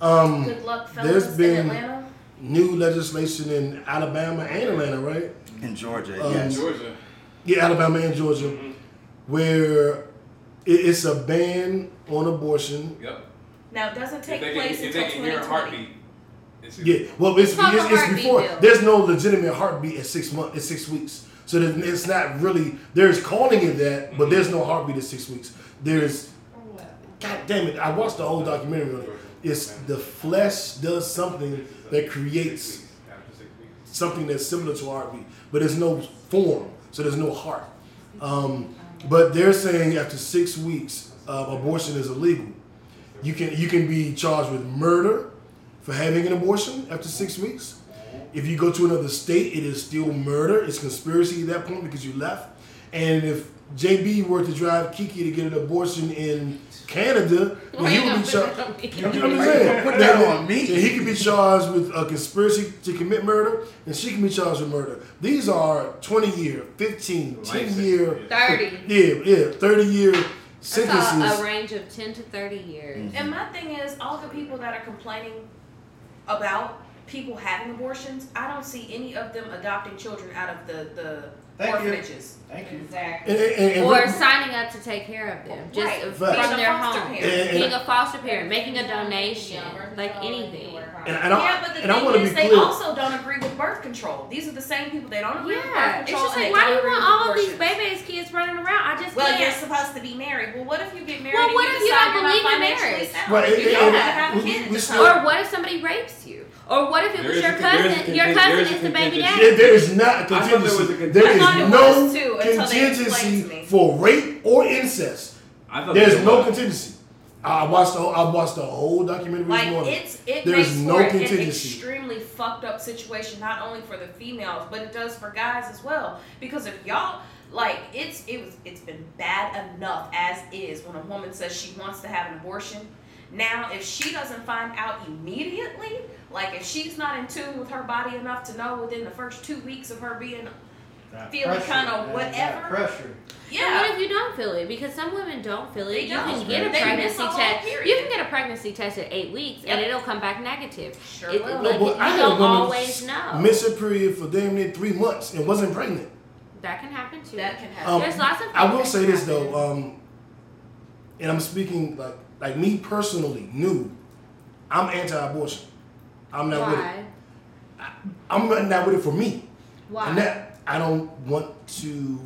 A: Um,
C: Good luck,
A: there's
C: fellas
A: been-
C: in Atlanta.
A: new legislation in Alabama and Atlanta, right?
B: In Georgia,
A: Um,
B: yes.
F: Georgia.
A: Yeah, Alabama and Georgia,
F: Mhm.
A: where it's a ban on abortion.
F: Yep.
C: Now, it doesn't take
F: they
C: place
F: can,
C: until
F: hear a
C: 2020.
F: heartbeat, it's
A: Yeah, well, it's,
D: It's
A: it's, it's before.
D: bill.
A: There's no legitimate heartbeat at six months, at six weeks. So it's not really there's calling it that, but there's no heartbeat at six weeks. There's God damn it! I watched the whole documentary on it. It's the flesh does something that creates something that's similar to a heartbeat, but there's no form, so there's no heart. Um, but they're saying after six weeks, uh, abortion is illegal. You can you can be charged with murder for having an abortion after six weeks. If you go to another state, it is still murder. It's conspiracy at that point because you left. And if JB were to drive Kiki to get an abortion in Canada, then
D: Why
A: he would be charged.
D: that on me?
A: I'm saying,
B: put that on me?
A: And he could be charged with a conspiracy to commit murder, and she can be charged with murder. These are 20 year, 15, 10
F: Life
A: year,
D: Thirty.
A: yeah, yeah, 30 year
D: I saw
A: sentences.
D: a range of ten to thirty years.
C: And my thing is, all the people that are complaining about people having abortions, I don't see any of them adopting children out of the, the
B: Thank you. Thank you.
C: Exactly.
A: And, and, and,
D: Or
A: and-
D: signing up to take care of them, just
C: Right.
D: from
A: Facts.
D: their home,
C: parent.
A: And-
D: being a foster parent, making a donation, like anything.
A: and, and I,
C: yeah, but the
A: and I
C: thing
A: want to be
C: is, they
A: clear.
C: also don't agree with birth control. These are the same people they don't agree with
D: Yeah,
C: birth
D: it's just like
C: they
D: why do
C: don't
D: you
C: agree
D: want
C: with
D: all of these
C: abortions.
D: baby ass kids running around? I just
C: Well, you're supposed to be married. Well, what if you get married
D: Well,
C: and
D: what
C: you
D: if you
C: decide
D: don't
C: you're
D: believe in marriage?
C: sound?
A: Right,
C: you
A: and-
C: don't
A: and-
C: have to have
A: we-
C: kids.
A: we
C: or
A: still-
D: Or what if somebody rapes you? Or what if it
F: There
D: was your
F: a- there is a
D: cousin? Your cousin
F: there is a
D: is the baby daddy.
A: There, there is not a
F: I thought there
A: contingency.
F: was a
A: There
F: contingency.
A: is
C: I thought it
A: no
C: was too, until they explained to
A: contingency
C: me.
A: for rape or incest.
F: I thought
A: There's
F: there
A: no
F: was.
A: contingency. I watched the whole, I watched the whole documentary this
C: Like
A: morning.
C: it's it
A: There
C: makes
A: no
C: for an
A: contingency.
C: extremely fucked up situation, not only for the females, but it does for guys as well. Because if y'all like it's it was it's been bad enough as is when a woman says she wants to have an abortion. Now, if she doesn't find out immediately, like if she's not in tune with her body enough to know within the first two weeks of her being,
E: That
C: feeling kinda
E: man, that
C: whatever.
E: Pressure.
D: And what if you don't feel it? Because some women don't feel it.
C: They
D: you
C: don't.
D: can get a
C: They miss
D: pregnancy
C: a
D: test.
C: period.
D: You can get a pregnancy test at eight weeks, and it'll come back negative.
C: sure
D: It-
C: will.
D: Like,
A: but
D: you
A: I had a
D: don't always know.
A: Miss her period for damn near three months and wasn't pregnant.
D: That can happen too.
C: that can happen.
A: Um,
D: There's lots of.
A: I will say this
D: happen.
A: though, um, and I'm speaking like like me personally, new. I'm anti-abortion. I'm not with it.
D: Why?
A: I'm not with it for me.
D: Why?
A: And that I don't want to.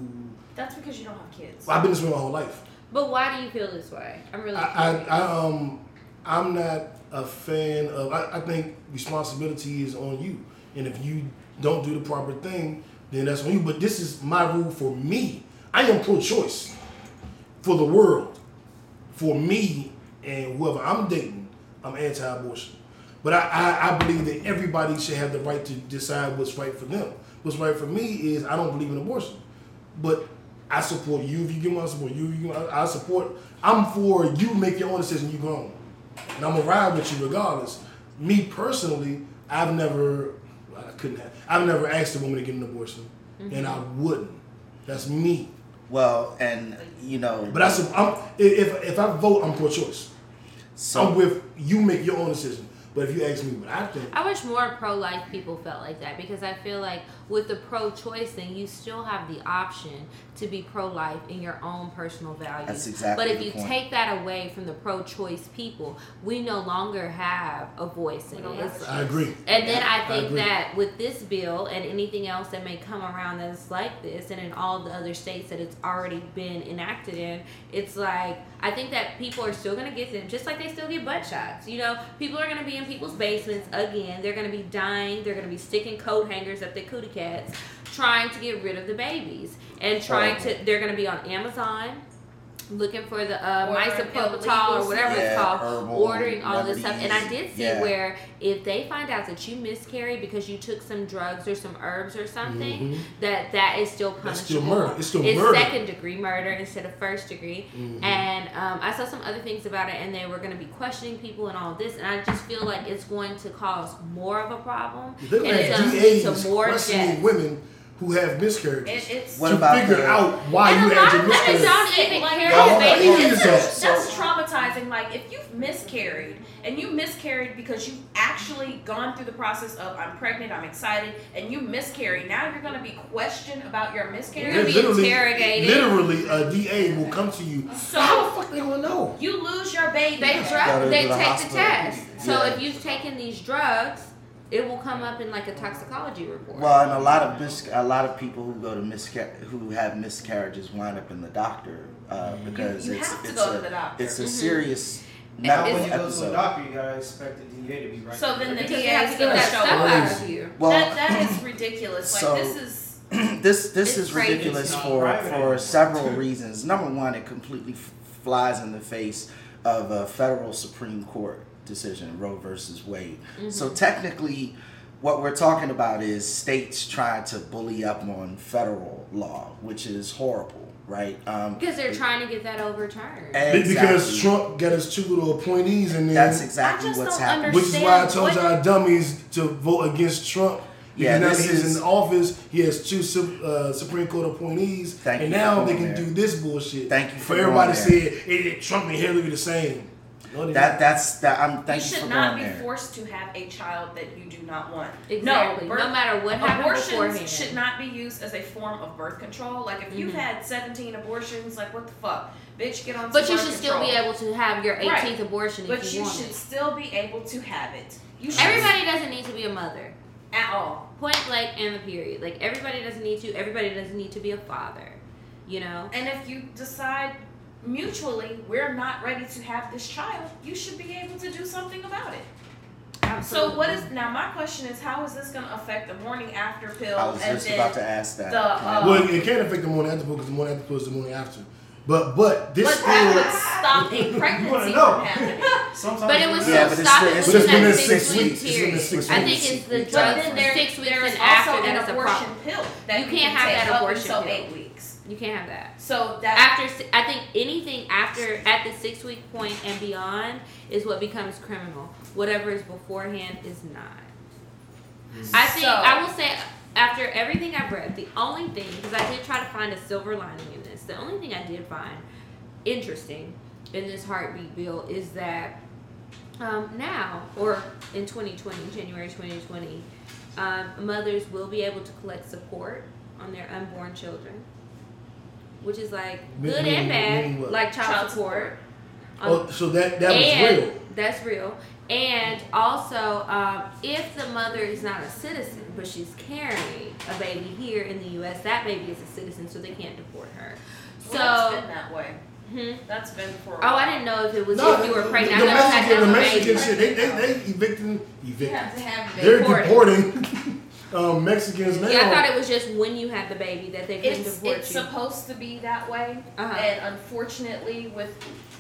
C: That's because you don't have kids.
A: I've been this way my whole life.
D: but why do you feel this way? I'm really.
A: I,
D: curious.
A: I, I um I'm not a fan of I, I think responsibility is on you. And if you don't do the proper thing, then that's on you. But this is my rule for me. I am pro choice for the world. For me and whoever I'm dating, I'm anti abortion. But I, I, I believe that everybody should have the right to decide what's right for them. What's right for me is I don't believe in abortion. But I support you if you give me I support you. you I, I support. I'm for you make your own decision. You go on, and I'm gonna ride with you regardless. Me personally, I've never, I couldn't have. I've never asked a woman to get an abortion, mm-hmm. and I wouldn't. That's me.
B: Well, and you know,
A: But I, sup- I'm, if if I vote, I'm pro-choice.
B: so
A: I'm with you. Make your own decision. But if you ask me what I think,
D: I wish more pro life people felt like that because I feel like with the pro choice thing, you still have the option to be pro life in your own personal values.
B: That's exactly
D: But if
B: the
D: you
B: point.
D: take that away from the pro choice people, we no longer have a voice in
C: We don't
D: it.
C: have
D: It's-
C: a
A: I agree.
D: and then I
A: I
D: think
A: agree.
D: that with this bill and anything else that may come around that's like this, and in all the other states that it's already been enacted in, it's like I think that people are still gonna get them, just like they still get butt shots. You know, people are gonna be in people's basements again. They're gonna be dying. They're gonna be sticking coat hangers up their cootie cats, trying to get rid of the babies, and trying to. They're gonna be on Amazon. Looking for the uh,
C: Ordering
D: misoprostol or whatever it's called,
B: herbal
D: ordering all this stuff, and I did see
B: Yeah.
D: where if they find out that you miscarried because you took some drugs or some herbs or something, that that is still punishable.
A: That's still murder. It's still murder.
D: second degree murder instead of first degree.
A: Mm-hmm.
D: And um, I saw some other things about it, and they were going to be questioning people and all this, and I just feel like it's going to cause more of a problem,
A: they're
D: and
A: gonna
D: it's going to lead to more
A: questioning
D: deaths.
A: women who have miscarriages
C: It, it's
B: What
A: to
B: about
A: figure
B: the-
A: out why
D: and
A: you
D: a lot
A: had your
D: of women
A: miscarriage.
D: don't even
C: Like,
D: care
B: Well,
D: if
B: hold on,
D: babies
B: hold on.
D: is
C: That's,
B: So-
C: that's traumatizing. Like if you've miscarried and you miscarried because you've actually gone through the process of I'm pregnant, I'm excited, and you miscarry. Now you're going to be questioned about your miscarriage.
D: You're gonna be
A: literally,
D: interrogated.
A: literally, a DA will come to you.
C: So-
A: how the fuck they gonna know?
C: You lose your baby.
D: They
B: Gotta
D: drug, they
B: to the
D: take the
B: hospital.
D: test. So
B: Yeah.
D: if you've taken these drugs, It will come up in like a toxicology report.
B: Well, and a lot of mis- a lot of people who go to miscar- who have miscarriages wind up in the doctor uh, because
C: you you
B: it's it's a
C: to the doctor.
B: it's a
D: Mhm.
B: serious
E: Now, when you go to a
B: episode.
E: doctor, you gotta expect the DA to be right.
C: So then the DA
D: they have to
C: is
D: get
C: gonna
D: that
C: show
D: stuff
C: up.
D: out of you.
B: Well,
C: that that is ridiculous. Like
B: So-
C: this is
B: this this
D: It's
B: is
D: crazy.
B: ridiculous for
E: private
B: for several reasons. Number one, it completely f- flies in the face of a federal Supreme Court decision, Roe versus Wade. So
D: Mm-hmm.
B: technically, what we're talking about is states trying to bully up on federal law, which is horrible, right? Um,
D: Because they're trying to get that overturned.
B: exactly.
A: Because Trump got his two little appointees and there.
B: That's exactly what's happening.
A: Which is why I told
C: what-
A: y'all dummies to vote against Trump.
B: Yeah,
A: Because now
B: this
A: he's
B: is-
A: in office, he has two uh, Supreme Court appointees,
B: Thank
A: and
B: you
A: now they can
B: there.
A: do this bullshit.
B: Thank you
A: For
B: for going
A: everybody
B: there.
A: said, hey, hey, Trump and Hillary the same. No, they
B: That that's that. I'm
C: you
B: thank you,
C: should
B: for
C: not
B: going
C: be
B: there.
C: forced to have a child that you do not want.
D: Exactly.
C: No,
D: No, matter what happened
C: Abortions
D: beforehand.
C: should not be used as a form of birth control. Like if you've
D: Mhm.
C: had 17 abortions, like what the fuck, bitch, get on.
D: But
C: some
D: you
C: birth
D: should still be able to have your 18th
C: Right.
D: abortion
C: But
D: if
C: you
D: you, want
C: should
D: it.
C: still be able to have it. You should
D: Everybody doesn't need to be a mother.
C: at all.
D: Point blank and the period. Like everybody doesn't need to. Everybody doesn't need to be a father. You know.
C: And if you decide mutually we're not ready to have this child, you should be able to do something about it. So what is now? My question is, how is this going to affect the morning after pill
B: I was
C: and
B: just
C: then
B: about to ask that.
C: the, uh,
A: well, it can't affect the morning after pill because the morning after pill is the morning after. But but this
C: But that would
A: pill,
C: stop a
A: You wanna
C: pregnancy from happening.
E: Sometimes
D: But it was
B: Yeah,
D: still
B: but it's
D: stopping
B: still-
A: but
D: within
A: it's been
D: that six,
A: six weeks. It's been in
D: period.
A: six
D: I think it's the
B: But
C: But then there,
D: six weeks
C: there is
D: and after
C: also an
D: a
C: abortion pill that
D: You
C: you,
D: can't have
C: take
D: that abortion
C: until
D: pill.
C: eight weeks.
D: You can't have that.
C: So that
D: After I think anything after at the six week point and beyond is what becomes criminal. Whatever is beforehand is not. I think
C: So-
D: I will say after everything I've read, the only thing because I did try to find a silver lining in this. The only thing I did find interesting in this heartbeat bill is that um, now or in 2020, January 2020, um, mothers will be able to collect support on their unborn children, which is like good
A: Meaning-
D: and bad,
A: what?
D: like child,
C: Child
D: support. Um,
A: oh, so that that was real.
D: That's real. And also, um, if the mother is not a citizen, but she's carrying a baby here in the U.S., that baby is a citizen, so they can't deport her. So,
C: well, that's been that way.
D: hmm?
C: That's been for. a
D: oh, I didn't know if it was
A: No,
D: if you were pregnant.
A: the
D: I thought you had to
A: Mexican, the
D: have
A: Mexican shit, they they they evicting
C: You
A: evicting.
C: have to have
A: They're
C: baby.
A: deporting um, Mexicans now.
D: Yeah, I thought it was just when you had the baby that they couldn't
C: It's
D: deport
C: it's
D: you.
C: supposed to be that way,
D: Uh-huh.
C: and unfortunately, with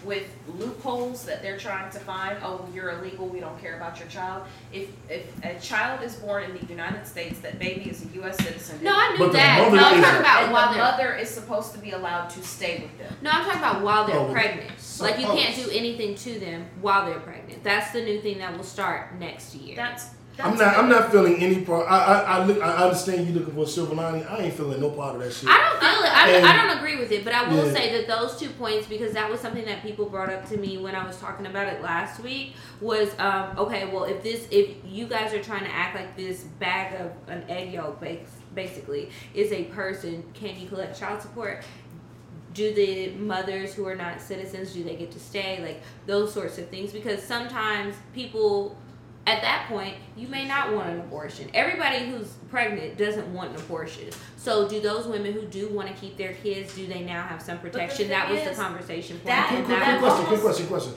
C: with loopholes that they're trying to find, oh, you're illegal, we don't care about your child. If if a child is born in the United States, that baby is a U.S. citizen.
D: no, I knew
A: But
D: that.
A: mother
D: No, I'm talking about
C: and
D: while
C: the
D: they're
C: mother is supposed to be allowed to stay with them.
D: No, I'm talking about while they're
A: Oh,
D: pregnant. Like you can't do anything to them while they're pregnant. That's the new thing that will start next year.
C: That's, that's
A: I'm not. I'm not feeling any part. I I I, look, I understand you looking for a silver lining. I ain't feeling no part of that shit.
D: I don't feel it. I,
A: And-
D: I don't agree with it, but I will
A: Yeah.
D: say that those two points, because that was something that people brought up to me when I was talking about it last week, was um, okay. Well, if this, if you guys are trying to act like this bag of an egg yolk, basically, is a person, can you collect child support? Do the mothers who are not citizens do they get to stay? Like those sorts of things, because sometimes people. At that point, you may not want an abortion. Everybody who's pregnant doesn't want an abortion. So, do those women who do want to keep their kids, do they now have some protection? That
C: thing
D: was the conversation point.
C: that-
A: quick, quick, quick question. Quick question. Question.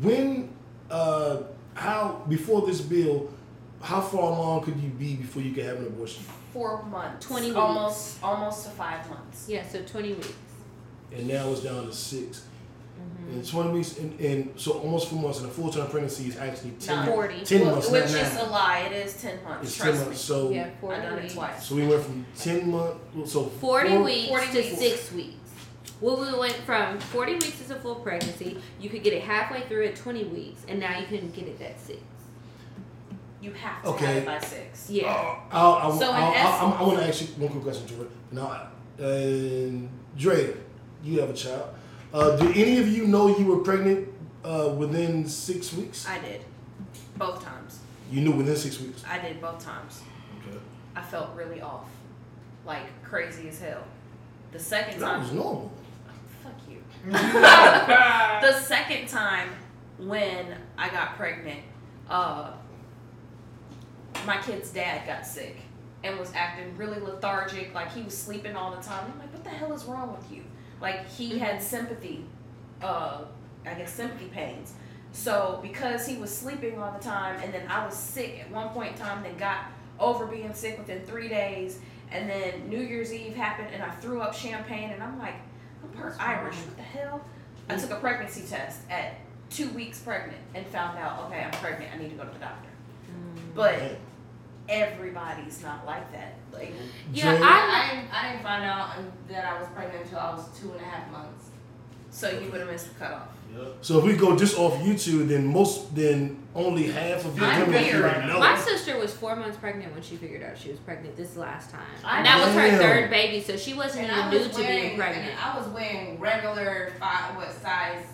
A: When uh, how before this bill, how far along could you be before you could have an abortion?
C: four months,
D: 20 weeks.
C: almost almost to five months.
D: Yeah, so 20 weeks.
A: And now it's down to 6
D: Mm-hmm.
A: And twenty weeks, and, and so almost four months. And a full term pregnancy is actually ten.
C: Nine.
D: 40.
A: 10
C: Well,
A: months,
C: which
A: not
C: is
A: nine.
C: a lie. It is ten months.
A: It's
C: trust
A: ten months. So
D: yeah, 40
C: me. I've done it
D: weeks.
C: twice.
A: so we went from ten months. So
D: 40
A: four-
D: weeks
C: 40
D: to
C: weeks.
D: 6 weeks. Well, we went from 40 weeks is a full pregnancy. You could get it halfway through at 20 weeks, and now you can get it at 6.
C: You have to
A: Okay.
C: have it by six.
D: Yeah.
A: Uh, I'll, I'll,
C: So in
A: I'll, I'll,
C: essence-
A: I want to ask you one quick question, Dre. Now, uh, Dre, you have a child. Uh, do any of you know you were pregnant uh, within six weeks?
C: I did, both times.
A: You knew within six weeks.
C: I did both times.
A: Okay.
C: I felt really off, like crazy as hell. The second
A: That was normal.
C: fuck you. the second time when I got pregnant, uh, my kid's dad got sick and was acting really lethargic, like he was sleeping all the time. I'm like, what the hell is wrong with you? Like he had sympathy, uh, I guess sympathy pains. So because he was sleeping all the time, and then I was sick at one point in time, then got over being sick within three days, and then New Year's Eve happened, and I threw up champagne, and I'm like, I'm part Irish. What the hell? I took a pregnancy test at two weeks pregnant and found out, okay, I'm pregnant. I need to go to the doctor. But everybody's not like that. Like,
D: Yeah,
A: Jay?
D: I,
G: I didn't, I didn't find out that I was pregnant until I was two and a half months.
C: so you would have missed the cutoff.
A: So if we go just off YouTube, then most, then only half of the
C: I'm
A: women
C: here.
A: right know.
D: My sister was four months pregnant when she figured out she was pregnant this last time.
G: I
D: And that was her
A: Damn.
D: third baby, so she wasn't
G: And
D: even
G: I
D: new
G: was
D: to being
G: wearing,
D: pregnant.
G: and I was wearing regular five, what size,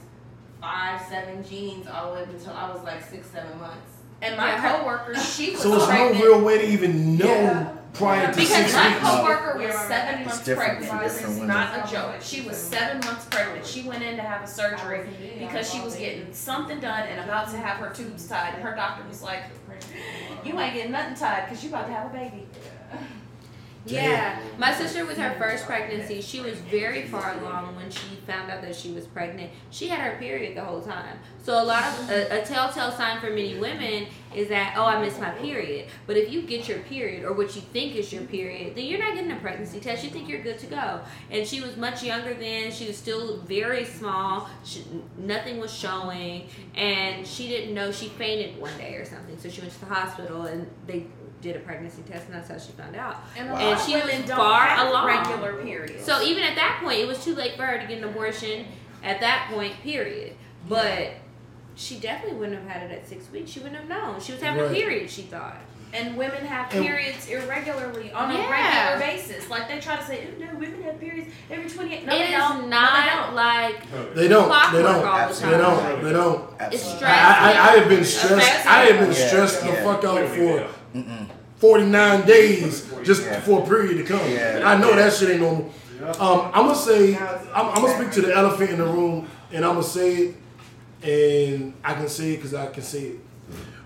G: five, seven jeans all the way up until I was like six, seven months.
C: And my
D: Yeah, her-
C: coworker, she was
A: So it's no real way to even know
G: Yeah.
A: prior to
C: because
A: six
C: my
A: weeks.
C: coworker was
G: Yeah.
C: seven
B: It's
C: months pregnant.
B: for
C: This is
B: women.
C: not a joke. She was seven months pregnant. She went in to have a surgery because she was getting something done and about to have her tubes tied. And her doctor was like, "You ain't getting nothing tied because you about to have a baby."
D: Yeah, my sister with her first pregnancy, she was very far along when she found out that she was pregnant. She had her period the whole time. So a lot of a, a telltale sign for many women is that oh I missed my period. But if you get your period or what you think is your period, then you're not getting a pregnancy test. You think you're good to go. And she was much younger then. She was still very small. She, nothing was showing, and she didn't know she fainted one day or something. So she went to the hospital and they did a pregnancy test, and that's how she found out.
C: And,
B: a
C: a
B: lot
C: lot
D: And she
C: women
D: was
C: don't
D: far
C: have
D: along.
C: regular periods.
D: So even at that point, it was too late for her to get an abortion at that point, period. But she definitely wouldn't have had it at six weeks. She wouldn't have known. She was having
A: Right.
D: a period, she thought.
C: and women have
A: And-
C: periods irregularly on a regular basis. Like they try to say, "Oh no, women have periods every 28." No,
D: it
C: they
D: is
C: don't. No, they don't.
D: like
A: They don't. They don't.
D: all the
B: Absolutely.
A: They don't. They don't.
D: It's
B: Absolutely.
D: stress.
A: I, I, I have been stressed. I have been
B: Yeah.
A: stressed the
B: Yeah.
A: fuck out for
B: Mm-mm.
A: 49 days just
B: Yeah.
A: for a period to come.
B: Yeah.
A: I know that shit ain't normal. Um, I'm gonna say, I'm, I'm gonna speak to the elephant in the room, and I'm gonna say it, and I can say it because I can say it.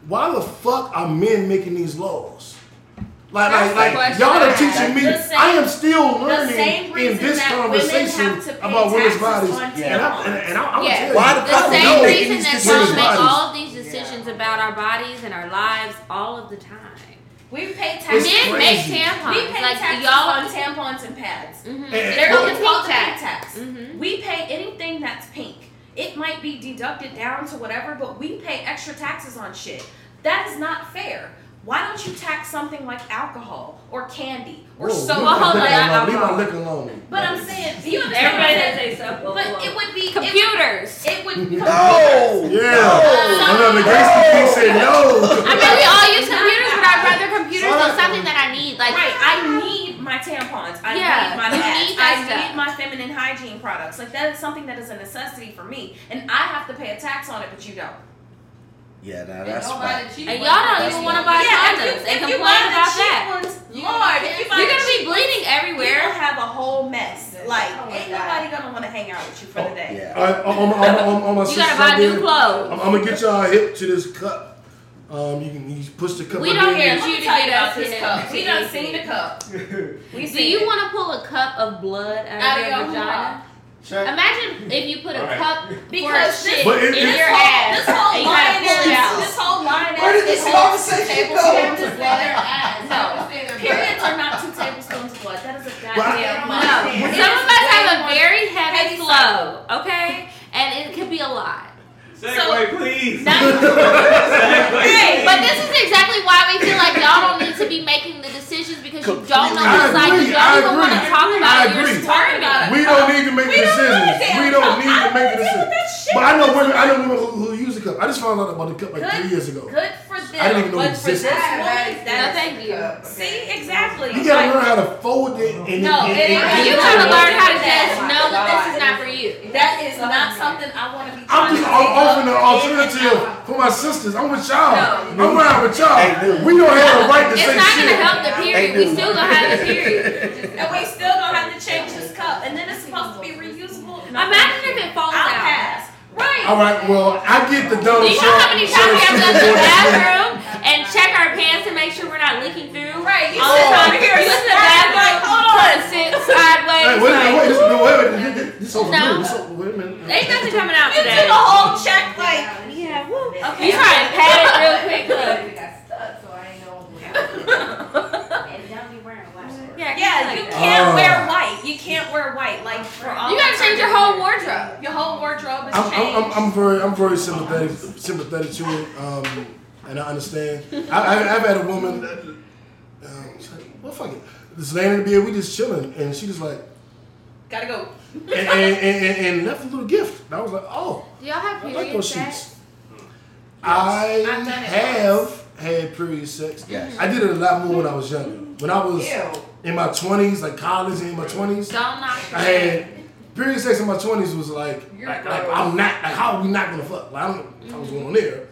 A: Why the fuck are men making these laws? Like,
D: That's
A: like, like y'all are teaching me.
C: Same-
A: I am still learning in this conversation
C: women have to pay
A: about women's bodies,
C: on
A: and, I, and, and I, I'm
D: Yeah.
A: tell you,
B: Why the
D: The
B: fuck
A: I
D: same
A: know
D: reason that
A: women's
D: y'all make all of these decisions about our bodies and our lives all of the time.
C: We pay taxes.
D: Men make tampons.
C: We pay
D: like
C: taxes
D: y'all.
C: on tampons and pads.
D: Mhm.
A: And-
C: They're
A: Well,
C: it's called the
D: pink
C: pink
D: tax.
C: tax.
D: Mhm.
C: We pay anything that's pink. It might be deducted down to whatever, but we pay extra taxes on shit. That is not fair. Why don't you tax something like alcohol or candy or
A: Whoa,
C: soda?
A: leave
D: Well,
A: my
D: hold
A: liquor
D: on,
A: alone. Leave my
D: alcohol.
A: liquor alone.
C: But I'm saying, you understand what
D: Everybody
C: I'm
D: does
C: saying?
D: say so.
C: But it would be it would-
D: Computers.
C: It would,
B: No.
A: Yeah.
B: No.
A: Another gangster king said no.
D: I mean, we all use computers, but I'd rather computers something that I need. Like,
C: right. I need my tampons. I
D: Yeah,
C: need my
D: you
C: pads.
D: need that
C: I
D: stuff.
C: need my feminine hygiene products. Like that is something that is a necessity for me, and I have to pay a tax on it, but you don't.
B: Yeah, now that's
G: don't
B: right.
D: And y'all don't even wanna buy
C: yeah, if
D: condoms
C: you,
D: and
C: if you
D: complain about
C: cheap
D: that.
C: ones,
G: You
C: Lord, if you buy
D: you're gonna be
C: cheap
D: bleeding
C: You're
D: everywhere.
C: gonna have a whole mess. Like,
G: Oh
C: ain't
G: God.
C: nobody gonna want to hang out with you for the oh, day.
B: Yeah.
D: New clothes.
A: I'm, I'm gonna get y'all hip to this cup. Um, you can you push the cup.
D: We
A: up
D: don't
A: in
D: care.
A: there.
C: Let
D: You to
C: tell you
D: get
C: about
D: us
C: this cup. We done
D: anything.
C: seen the cup. We
D: Do you want to pull a cup of blood out
G: Out
D: of
G: of
D: your
G: your
D: vagina?
B: Check.
D: Imagine if you put a
F: Right.
D: cup
C: Because
D: for a shit
A: But it-
D: in your
C: whole,
D: ass.
C: This whole
D: and you gotta
C: line
D: out.
C: is, this whole line
B: Where did this
C: is
B: conversation
C: tablespoons
B: go?
C: of
G: Their
C: blood.
G: ass.
C: No, periods are not two tablespoons of blood. That is a
A: Well,
C: goddamn lie.
D: No, some of us have a very heavy
C: heavy
D: flow, okay? And it could be a lot.
F: Segue, please.
C: Now-
F: Segue.
D: But this is exactly why we feel like y'all don't need to be making the decisions because you don't know like.
A: agree,
D: You don't even want to talk about it. You're about it.
A: We don't need to make the decisions.
C: want a damn
A: We don't need to make the
C: don't deal with
A: decisions.
C: That shit.
A: But I know women. I know women who, who use the cup. I just found out about the cup like
C: Good.
A: three years ago.
C: Good for them.
A: I didn't even know
C: but
A: it
C: for this
A: existed.
C: woman,
D: No,
C: that's
D: thank you.
C: See, exactly.
A: You gotta
C: Like,
A: learn how to fold it and
C: No,
A: and,
C: it
A: and,
C: ain't-
A: and,
D: You
C: You
D: gotta learn how to
C: do that.
D: just know that this is not for you.
C: That is not something I want to be.
A: I'm
C: trying
A: just
C: to
A: I'm offering an
C: up in and
A: alternative for my sisters. I'm with y'all.
C: No.
A: I'm riding with y'all.
B: Hey,
A: we don't have the right to
D: It's
A: say
D: not
A: shit.
D: gonna help the period. We
B: dude.
D: still gonna have the period.
C: And we still gonna have to change this cup, and then it's supposed to be reusable.
D: Imagine if it falls
C: I'll
D: out.
C: Pass. Right.
A: All right. Well, I get the
D: Do
A: Donald
D: you know how many times we have to go to the bathroom and check our pants to make sure we're not leaking through.
C: Right, you
D: All
C: sit
D: the time.
C: over here
D: You was in the bathroom,
C: like, hold on.
D: sit sideways.
A: Hey, wait,
D: like,
A: wait, wait, this, wait, wait, this, this over
D: No.
A: good. This over, wait a minute.
D: Ain't nothing coming out today.
C: You
D: today.
C: do the whole check like, yeah, woo. Okay.
D: You trying to pat it real quick?
G: We
D: Look.
G: got stuck, so I ain't know.
D: And don't be wearing white. Yeah,
C: Yeah, you
D: like
C: can't
A: Oh.
C: wear white. You can't wear white. Like for all.
D: You gotta change your whole wardrobe.
C: Your whole wardrobe is
A: I'm,
C: changed.
A: I'm, I'm, I'm very, I'm very sympathetic, sympathetic to it, um, and I understand. I, I, I've had a woman, that, um, she's like, well, fuck it. This laying in the bed, we just chilling, and she just like,
C: Gotta go.
A: and, and, and, and, and left a little gift. And I was like, oh,
D: Do y'all have
A: I like
D: period
A: those
D: sex?
A: sheets. I
C: I've done it
A: have had period sex.
B: Yes.
A: I did it a lot more when I was younger. When I was
G: Ew.
A: In my twenties, like college and in my twenties,
D: Don't knock
A: I had period sex in my twenties was like, like, like I'm not like how are we not gonna fuck? Like I don't know I was going on there.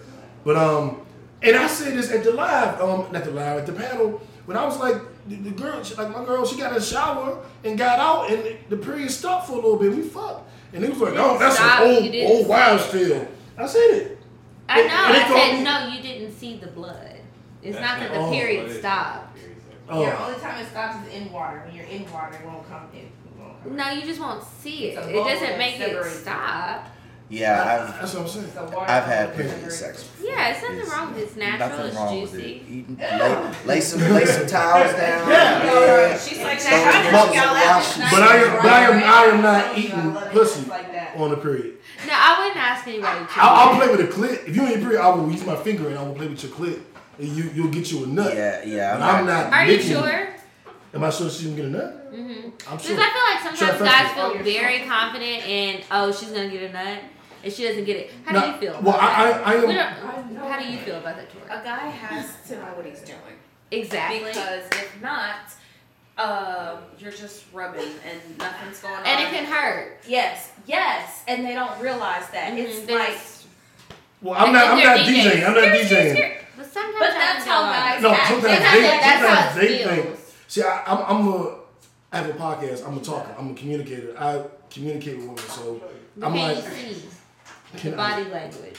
A: But um and I said this at the live, um not the live, at the panel, when I was like the, the girl, she, like my girl, she got in the shower and got out and the, the period stopped for a little bit. We fucked. And he was like, Oh, that's
D: stop,
A: an old
D: didn't
A: old wives' tale. I said it.
D: I know.
A: and they
D: I said
A: me-
D: no. You didn't see the blood. It's not that the
A: Oh,
D: period stopped.
A: Oh.
G: Yeah, only time it stops is in water. When you're in water, it won't come in. Won't come
D: No, you just won't see it.
G: It's
D: It doesn't make it stop.
B: Yeah,
A: That's what I'm saying.
G: It's
B: I've, I've had period
G: separates.
B: sex.
D: Yeah, it's nothing wrong with it. It's natural.
B: Nothing
D: It's
B: wrong with it.
D: juicy.
B: Eating, lay, lay some, lay some towels down.
A: Yeah.
C: She's like,
B: Throw
C: that.
B: the
C: I
B: books
C: know y'all
B: in the
C: out
B: wash.
C: tonight.
A: But I am, but I am, I am not eating pussy
G: like
A: on the period.
D: No, I wouldn't ask anybody to.
A: I'll, I'll play with a clit. If you ain't a period, I will use my finger and I will play with your clit. And you, you'll get you a nut.
B: Yeah, yeah.
A: But I'm not.
D: Are you sure?
A: Am I sure she's gonna get a nut?
D: Mm-hmm.
A: I'm sure. Because.
D: I feel like sometimes
A: Sure,
D: guys feel very confident in, oh, she's gonna get a nut, and she doesn't get it. How do you feel?
A: well,
D: about
A: I-
D: that?
A: I- I am-
D: We don't- how do you feel about that, Tori?
C: A guy has to know what he's doing.
D: Exactly.
C: Because if not, uh, you're just rubbing and nothing's going on.
D: and it can hurt.
C: Yes, yes, and they don't realize that.
D: Mhm,
C: It's
D: there's-
C: like,
A: Well, I'm not. I'm not
D: DJs.
A: DJing. I'm not
D: Here's- here's-
A: DJing.
D: Here- But sometimes
C: But that's how
D: y'all
C: guys
A: No,
C: act.
A: sometimes
D: Sometimes
A: they.
D: that's
A: Sometimes
D: it
A: they think. See, I, I'm. I'm a. I have a podcast. I'm a talker. I'm a communicator. I communicate with women. So I'm
D: can
A: like,
D: you see the
A: I-
D: body language?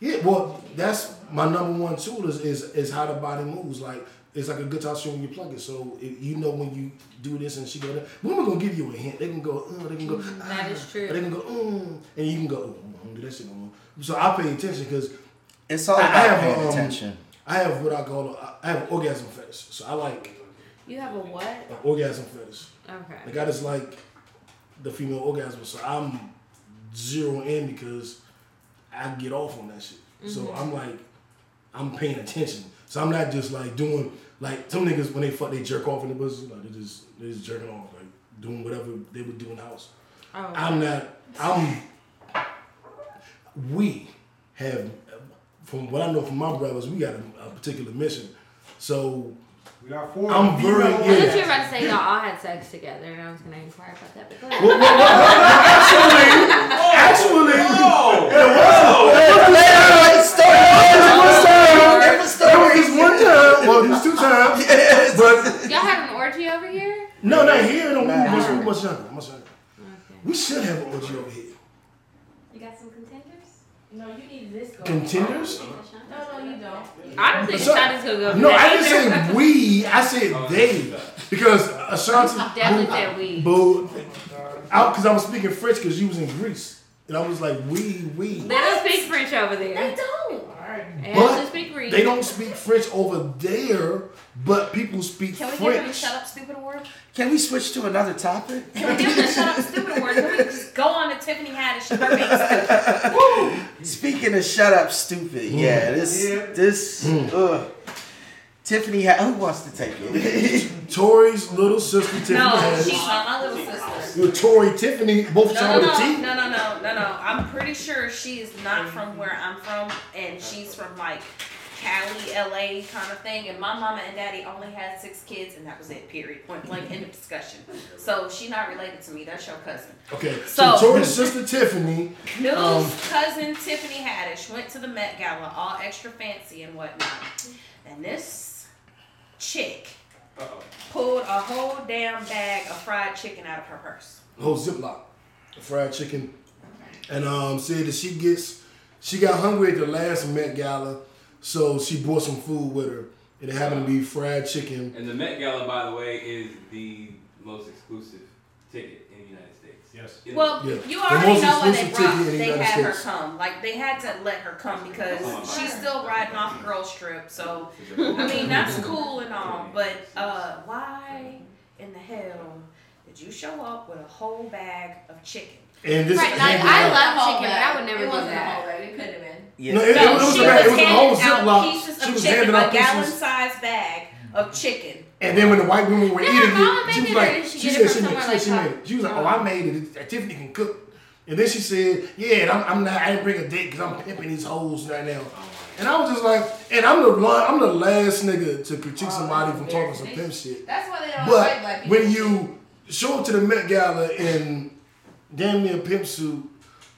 A: Yeah, well, that's my number one tool is, is is how the body moves. Like it's like a guitar string when you plug it. So if you know when you do this and she go there, women gonna give you a hint. They can go, uh, they can go,
D: Mm-hmm. That is
A: ah,
D: true.
A: They can go, mm, and you can go, oh, I don't do that shit no more. So I pay attention because
B: It's all
A: I- I
B: about
A: have,
B: paying
A: um,
B: attention.
A: I have what I call a, I have an orgasm fetish. So I like
D: You have a what?
A: an orgasm fetish.
D: Okay.
A: Like I just like the female orgasm. So I'm zero in because I get off on that shit. So
D: Mm-hmm.
A: I'm like, I'm paying attention. So I'm not just like doing like some niggas when they fuck they jerk off in the pussy. Like they just they just jerking off, like doing whatever they would do in the house.
D: Oh.
A: I'm not. I'm. We have, from what I know from my brothers, we got a, a particular mission. So
E: We got four.
A: I'm very-
E: female
D: I thought you
E: ones.
D: were about to say y'all all had sex together, and I was gonna inquire about that. But go ahead.
A: well, well, well, actually, actually,
B: Different
A: That
B: story.
A: was just one time. Well, it was two times. But
D: Y'all had an orgy over here?
A: no, not here. No, we
B: Nah.
A: much, we much younger. Much younger.
D: Okay.
A: We should have an orgy over here.
D: You got some contenders?
G: No, you need this going.
A: Contenders?
G: No, no, you don't.
D: I don't think
A: So-
D: Shonda's gonna go.
A: No, I
D: that
A: didn't say we. I said they. Because Ashanti.
D: Definitely said we.
A: Boo. Out because I was speaking French because you was in Greece. And I was like, we, we.
D: They don't speak French over there.
C: they don't.
D: They
A: But
D: actually speak Greek.
A: They don't speak French over there, but people speak
C: Can we give him a
A: French.
C: shut up, stupid award?
B: Can we switch to another topic?
C: Can we give him a shut up, stupid award? Can we just go on to Tiffany Haddish? Her being stupid?
B: Speaking of shut up, stupid. Yeah, this
E: Yeah.
B: this. Hmm. Ugh. Tiffany, ha- who wants to take it?
A: Tori's little sister Tiffany
C: No,
A: has.
C: she's not my little sister.
A: With Tori Tiffany, both
C: No,
A: sound
C: no,
A: with
C: no, no, no, no, no, no. I'm pretty sure she is not from where I'm from, and she's from like Cali, LA kind of thing. And my mama and daddy only had six kids, and that was it. Period. Point blank. End of discussion. So she's not related to me. That's your cousin.
A: Okay, so,
C: So-
A: Tori's sister Tiffany.
C: News
A: Um,
C: cousin Tiffany Haddish went to the Met Gala, all extra fancy and whatnot. And this chick
F: Uh-oh.
C: pulled a whole damn bag of fried chicken out of her purse.
A: whole Ziploc, fried chicken, and um, said that she gets she got hungry at the last Met Gala, So she brought some food with her, it happened to be fried chicken.
F: And the Met Gala, by the way, is the most exclusive ticket in the United States.
E: Yes.
C: Well,
A: Yeah.
C: you
A: The
C: already
A: most
C: know when they
A: exclusive
C: brought,
A: ticket in the
C: they
A: United
C: had her
A: States.
C: come. Like they had to let her come because she's still riding off girls trip. So I mean that's cool and all, but uh, why in the hell did you show up with a whole bag of chicken?
A: And this
D: Right, like,
A: handed
D: I
A: out-
D: love
G: Whole
D: chicken, but. I would never
G: it
D: do
G: wasn't
D: that.
G: a. It could have been.
A: No,
B: Yeah.
A: it, it,
C: No,
A: was
C: she
A: a bag. It was a whole
C: handing out
A: Ziploc.
C: pieces
A: She
C: of
A: was
C: chicken,
A: handing
C: a
A: out
C: gallon-sized bag of chicken.
A: And then when the white women were eating it, she was like,
D: she
A: she said she made, she she made it. She was like, oh, I made it. Tiffany can cook. And then she said, yeah, I'm, I'm not, I didn't bring a date because I'm pimping these hoes right now. And I was just like, and I'm the one, I'm the last nigga to critique somebody from talking some pimp shit.
G: That's why they don't like black
A: But
G: people.
A: when you show up to the Met Gala in damn near pimp suit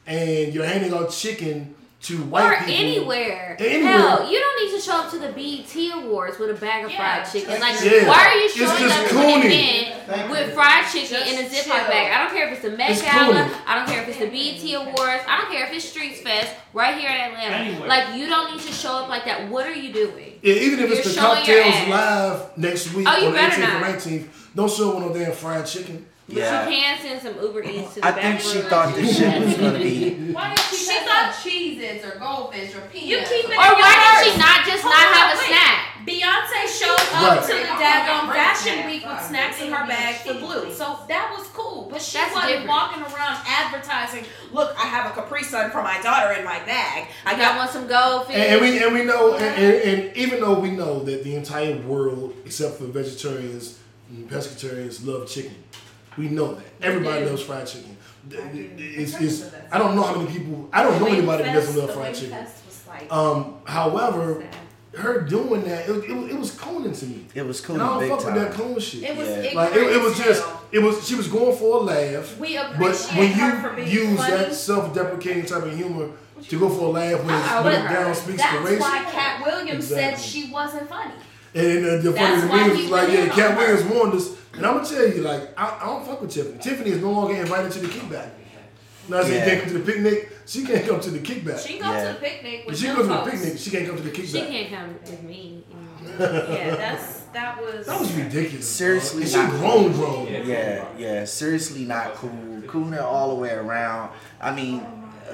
A: and you're handing out chicken to white
D: Or
A: people.
D: anywhere.
A: Anywhere.
D: Hell, you don't need to show up to the BET Awards with a bag of
C: Yeah,
D: fried chicken. Like,
A: Yeah.
D: why are you showing up to
A: cooning.
D: an event with fried chicken
C: Just
D: in a Ziploc
C: chill.
D: bag? I don't care if it's the Met
A: It's
D: Gala.
A: cooning.
D: I don't care if it's the BET Awards. I don't care if it's Streets Fest right here in Atlanta.
E: Anywhere.
D: Like, you don't need to show up like that. What are you doing?
A: Yeah, even if it's
D: You're
A: the
D: Cocktales
A: live next week
D: Oh, you
A: on the
D: better
A: 18th
D: not.
A: and 19th, don't show up with no damn fried chicken.
D: But
B: Yeah.
D: you can send some Uber Eats to the
B: I
D: back
B: think she thought this shit was gonna be.
G: Why did she,
C: She
G: she
C: thought-
G: thought Cheez-Its or goldfish or
C: You
G: peanuts?
C: keep it
D: Or
C: in
D: why
C: your
D: did she not just
C: Hold
D: not
C: on,
D: have a
C: wait.
D: snack?
C: Beyonce showed up
A: Right.
C: to the daggone fashion week with snacks in her bag for Blue. So that was cool. But she
D: That's
C: wasn't
D: different.
C: walking around advertising, look, I have a Capri Sun for my daughter in my bag. I
D: I
C: got
D: want some goldfish.
A: And, and we and we know, and, and, and even though we know that the entire world, except for vegetarians and pescatarians, love chicken, we know that everybody
D: do.
A: loves fried chicken. It's, it's, I don't know how many people. I don't know anybody that doesn't love fried
C: Wing
A: chicken.
C: Fest was like,
A: Um, however, her doing that, it, it, it was cooning to me.
B: It was cool
A: And I don't
B: big
A: fuck with that
B: time.
A: coon shit.
C: it was
B: Yeah.
A: Like it, it was just, it was. She was going for a laugh.
C: We
A: But
C: appreciate
A: when
C: her for
A: you
C: being
A: use
C: funny.
A: that self-deprecating type of humor to go for a laugh when,
C: Uh-uh,
A: it's, when it down speaks
C: that's
A: to race, That's
C: why Katt Williams said she wasn't funny.
A: and uh, the funny
C: That's
A: to
C: why
A: me like, yeah,
C: in Katt.
A: Williams warned us, and I'm gonna tell you, like, I, I don't fuck with Tiffany. Tiffany is no longer invited to the kickback. Now, she
B: Yeah.
A: can't come to the picnic. She can't come to the kickback.
C: She can go
B: Yeah.
C: to the picnic with
A: she
C: them
A: goes to the picnic, she can't come to the kickback.
D: She can't come with me.
C: Yeah, that's that was.
A: That was ridiculous.
B: Seriously,
A: bro. she grown, grown.
F: Yeah.
B: Yeah, yeah, seriously not cool. Cooning all the way around. I mean,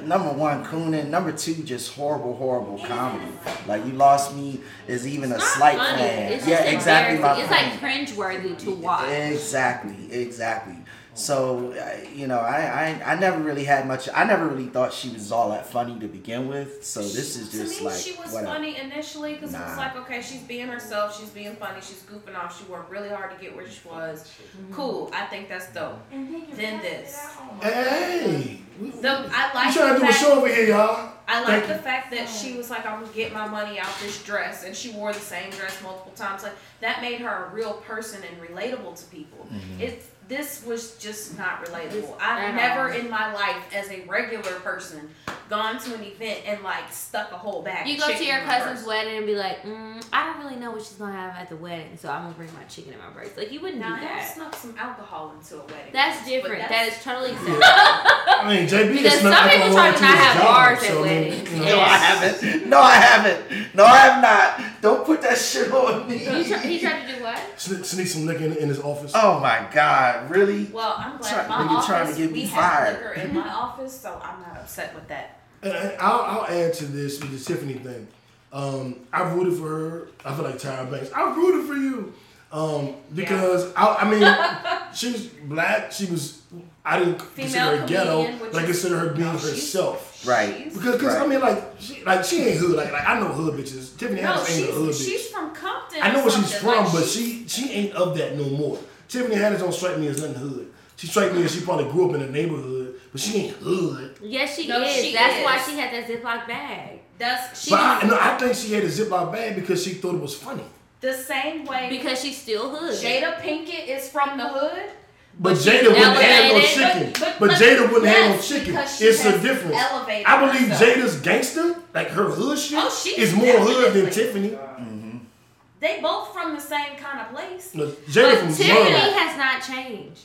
B: number one, cooning. Number two, just horrible, horrible comedy. Like you lost me is even a
D: It's not
B: slight
D: funny. It's
B: yeah, exactly. My.
D: It's
B: point.
D: like cringeworthy to watch.
B: Exactly, exactly. So, you know, I, I I never really had much. I never really thought she was all that funny to begin with. So this is just
C: to me,
B: like
C: she was
B: whatever.
C: funny initially because it was like, okay, she's being herself, she's being funny, she's goofing off, she worked really hard to get where she was. Cool, I think that's dope. Then this,
A: Hey,
C: the I
A: we
C: like
A: trying to do a show over here, y'all.
C: I like
A: Thank
C: the
A: you.
C: fact that she was like, I'm gonna get my money out this dress, and she wore the same dress multiple times. Like that made her a real person and relatable to people.
B: Mm-hmm.
C: It's this was just not relatable. I've
D: at
C: never
D: all.
C: in my life, as a regular person, gone to an event and like stuck a whole bag.
D: You
C: of
D: go to your cousin's
C: purse.
D: wedding and be like, mm, I don't really know what she's gonna have at the wedding, so I'm gonna bring my chicken in my purse. Like you wouldn't
C: Now,
D: do
C: I
D: that.
C: snuck some alcohol into a wedding.
D: That's
C: but
D: different.
C: that's-
D: That is totally acceptable.
A: I mean, JB
D: Because
A: snuck
D: some people
A: alcohol
D: try to
A: into
D: not
A: his
D: have
A: job,
D: bars at
A: so, I mean,
D: weddings.
A: you know.
B: No, I haven't. No, I haven't. No, I have not. Don't put that shit on me.
D: He, try, he tried to do what?
A: Sneak, sneak some liquor in, in his office.
B: Oh my God, really?
C: Well, I'm glad
B: Try-
C: my
B: nigga
C: office
B: trying to get me
C: we have
B: fired.
C: liquor in my office, so I'm not upset with that.
A: And I- I'll, I'll add to this with the Tiffany thing. Um, I rooted for her. I feel like Tyra Banks. I rooted for you um, because I, I mean, she was black. She was. I didn't consider her
C: Female
A: ghetto,
C: comedian, which
A: but I consider her being
C: No,
A: herself.
B: Right.
C: She's-
A: Because, cause, I mean, like, she, like she ain't hood. Like, like I know hood bitches. Tiffany
C: No,
A: Haddish ain't a hood
C: she's,
A: bitch.
C: she's from Compton.
A: I know where she's from,
C: Like,
A: but she she ain't of that no more. Tiffany Haddish don't strike me as nothing hood. She strike me as she probably grew up in a neighborhood, but she ain't hood.
D: Yes, she
C: No,
D: is.
C: she
D: That's
C: is.
D: why she had that Ziploc bag.
C: That's she
A: But I, no, I think she had a Ziploc bag because she thought it was funny.
C: the same way.
D: Because she's still hood.
C: Jada Pinkett is from the hood.
A: But,
D: But
A: Jada wouldn't have no chicken.
C: but-
A: But,
C: but-
A: Jada wouldn't have no chicken. It's a difference.
C: elevated
A: I believe
C: herself.
A: Jada's gangster, like her hood shit,
C: Oh, she's
A: is more hood than
C: definitely-
A: Tiffany.
C: They both from the same kind of place.
A: No, Jada
D: But
A: from
D: Tiffany has not changed.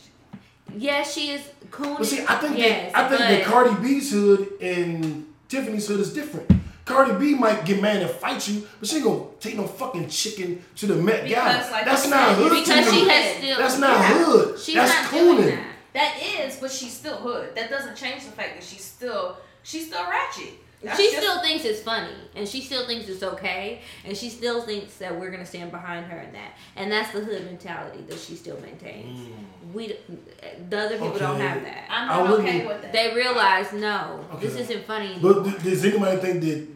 D: Yes, she is cool.
A: But see, I think
D: yes,
A: that, I think that Cardi B's hood and Tiffany's hood is different. Cardi B might get mad and fight you, but she ain't gonna take no fucking chicken to the Met Gala.
C: Like
A: That's not hood
D: because she has still.
A: That's not
D: yeah.
A: hood.
D: She's
A: That's
D: not doing
A: cooning.
D: that.
C: That is, but she's still hood. That doesn't change the fact that she's still she's still ratchet. That's
D: she
C: just-
D: still thinks it's funny, and she still thinks it's okay, and she still thinks that we're gonna stand behind her in that, and that's the hood mentality that she still maintains. Mm. We, the other people don't have that.
C: I'm not okay with that.
D: They realize, no, this isn't funny. anymore.
A: But th- does anybody think that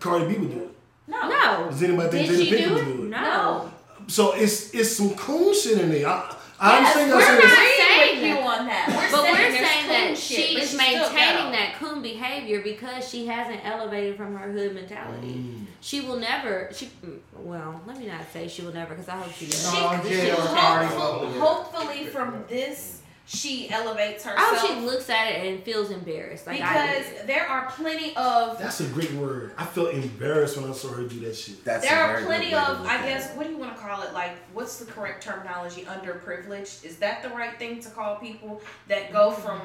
A: Cardi B would do it?
C: no.
D: no,
A: Does anybody think
D: did
A: Jada
D: she
A: Pinkett
D: do
A: would
D: it?
A: do it?
D: No.
A: So it's it's some cool shit in there. I, I
C: Yes,
A: understand
C: we're
A: y'all saying
C: not
D: saying
C: with you on that. We're
D: But
C: saying
D: we're saying that she is
C: she's
D: maintaining that coon behavior because she hasn't elevated from her hood mentality. She will never. She mm, well, let me not say she will never because I hope she does.
C: She,
E: No,
C: she
E: Jada already
C: hopefully,
E: voted.
C: hopefully from this she elevates
D: I
C: herself
D: hope she looks at it and feels embarrassed. Like
C: because
D: did.
C: there are plenty of
A: That's a great word. I felt embarrassed when I saw her do that shit.
B: That's
C: there
B: a
C: are
B: very
C: plenty
B: good
C: of I
B: at
C: guess what do you want to call it like what's the correct terminology underprivileged is that the right thing to call people that go from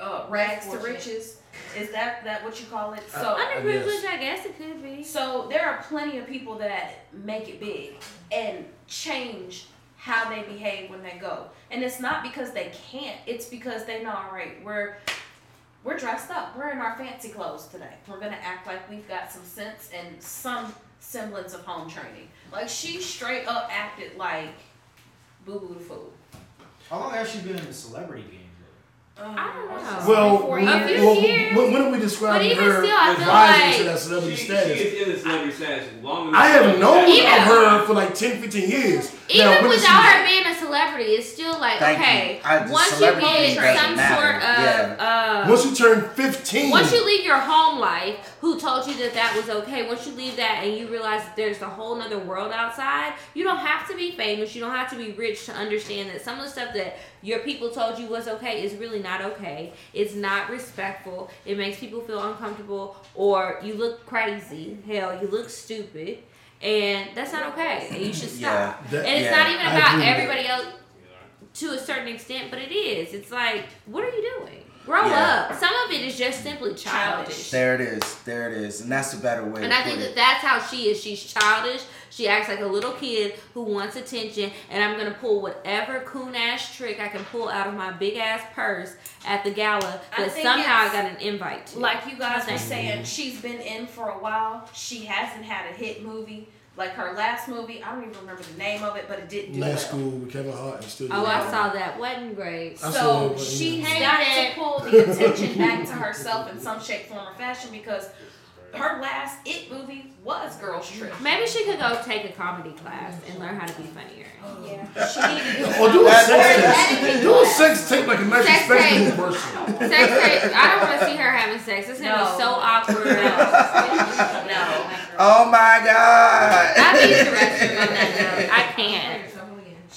C: uh, rags to riches is that that what you call it
A: I-
C: so
D: Underprivileged, I guess it could be.
C: So there are plenty of people that make it big and change how they behave when they go. And it's not because they can't, it's because they know, all right, we're we're dressed up. We're in our fancy clothes today. We're gonna act like we've got some sense and some semblance of home training. Like she straight up acted like Boo Boo the Fool.
E: How long has she been in the celebrity game?
D: I don't know.
A: Well,
C: four
A: when,
C: years.
D: A few
A: well,
D: years.
A: when, when are we
D: But
A: describing
D: even
A: her
D: still, I
A: as
D: feel
A: rising
D: like
A: to that celebrity
F: she
A: status?
F: is in the celebrity status long enough.
A: I have known
D: Even-
A: of her for like 10, 15 years.
D: Even
A: now, when
D: without
A: she-
D: her being a celebrity, it's still like
B: Thank
D: okay.
B: you. I-
D: once you get some
B: matter.
D: sort of uh,
A: once you turn 15,
D: Once you leave your home life, who told you that that was okay? Once you leave that and you realize that there's a whole nother world outside, you don't have to be famous. You don't have to be rich to understand that some of the stuff that your people told you was okay is really not okay. It's not respectful. It makes people feel uncomfortable, or you look crazy. Hell, you look stupid. And that's not okay. And you should stop.
B: Yeah,
A: that-
D: and it's
B: yeah,
D: not even about
A: agree with
D: everybody else to a certain extent, but it is. It's like, what are you doing? Grow
B: Yeah.
D: up. Some of it is just simply childish.
B: There it is. There it is. And that's a better way
D: And
B: to
D: I
B: put
D: think that that's how she is. She's childish. She acts like a little kid who wants attention. And I'm gonna pull whatever coon ass trick I can pull out of my big ass purse at the gala
C: I
D: that
C: think
D: somehow I got an invite to.
C: Like you guys were saying, she's been in for a while. She hasn't had a hit movie. Like her last movie, I don't even remember the name of it, but it didn't do
A: Night
C: well.
A: School with Kevin Hart and still.
D: oh, I saw that. wasn't great.
A: I saw
C: So
A: it, but,
C: she's
A: yeah.
D: Hey,
C: got to pull the attention back to herself in some shape, form, or fashion because her last It movie was Girls Trip.
D: Maybe she could go take a comedy class and learn how to be funnier.
C: Yeah, she needed to
A: Or do a sex tape. Do a sex tape like a nice
D: Sex
A: respectable
D: tape.
A: person.
D: Sex tape. I don't want to see her having sex. It's gonna
C: No.
D: be so awkward.
C: No.
B: Oh my God.
D: I'd be interested on that note. I can't.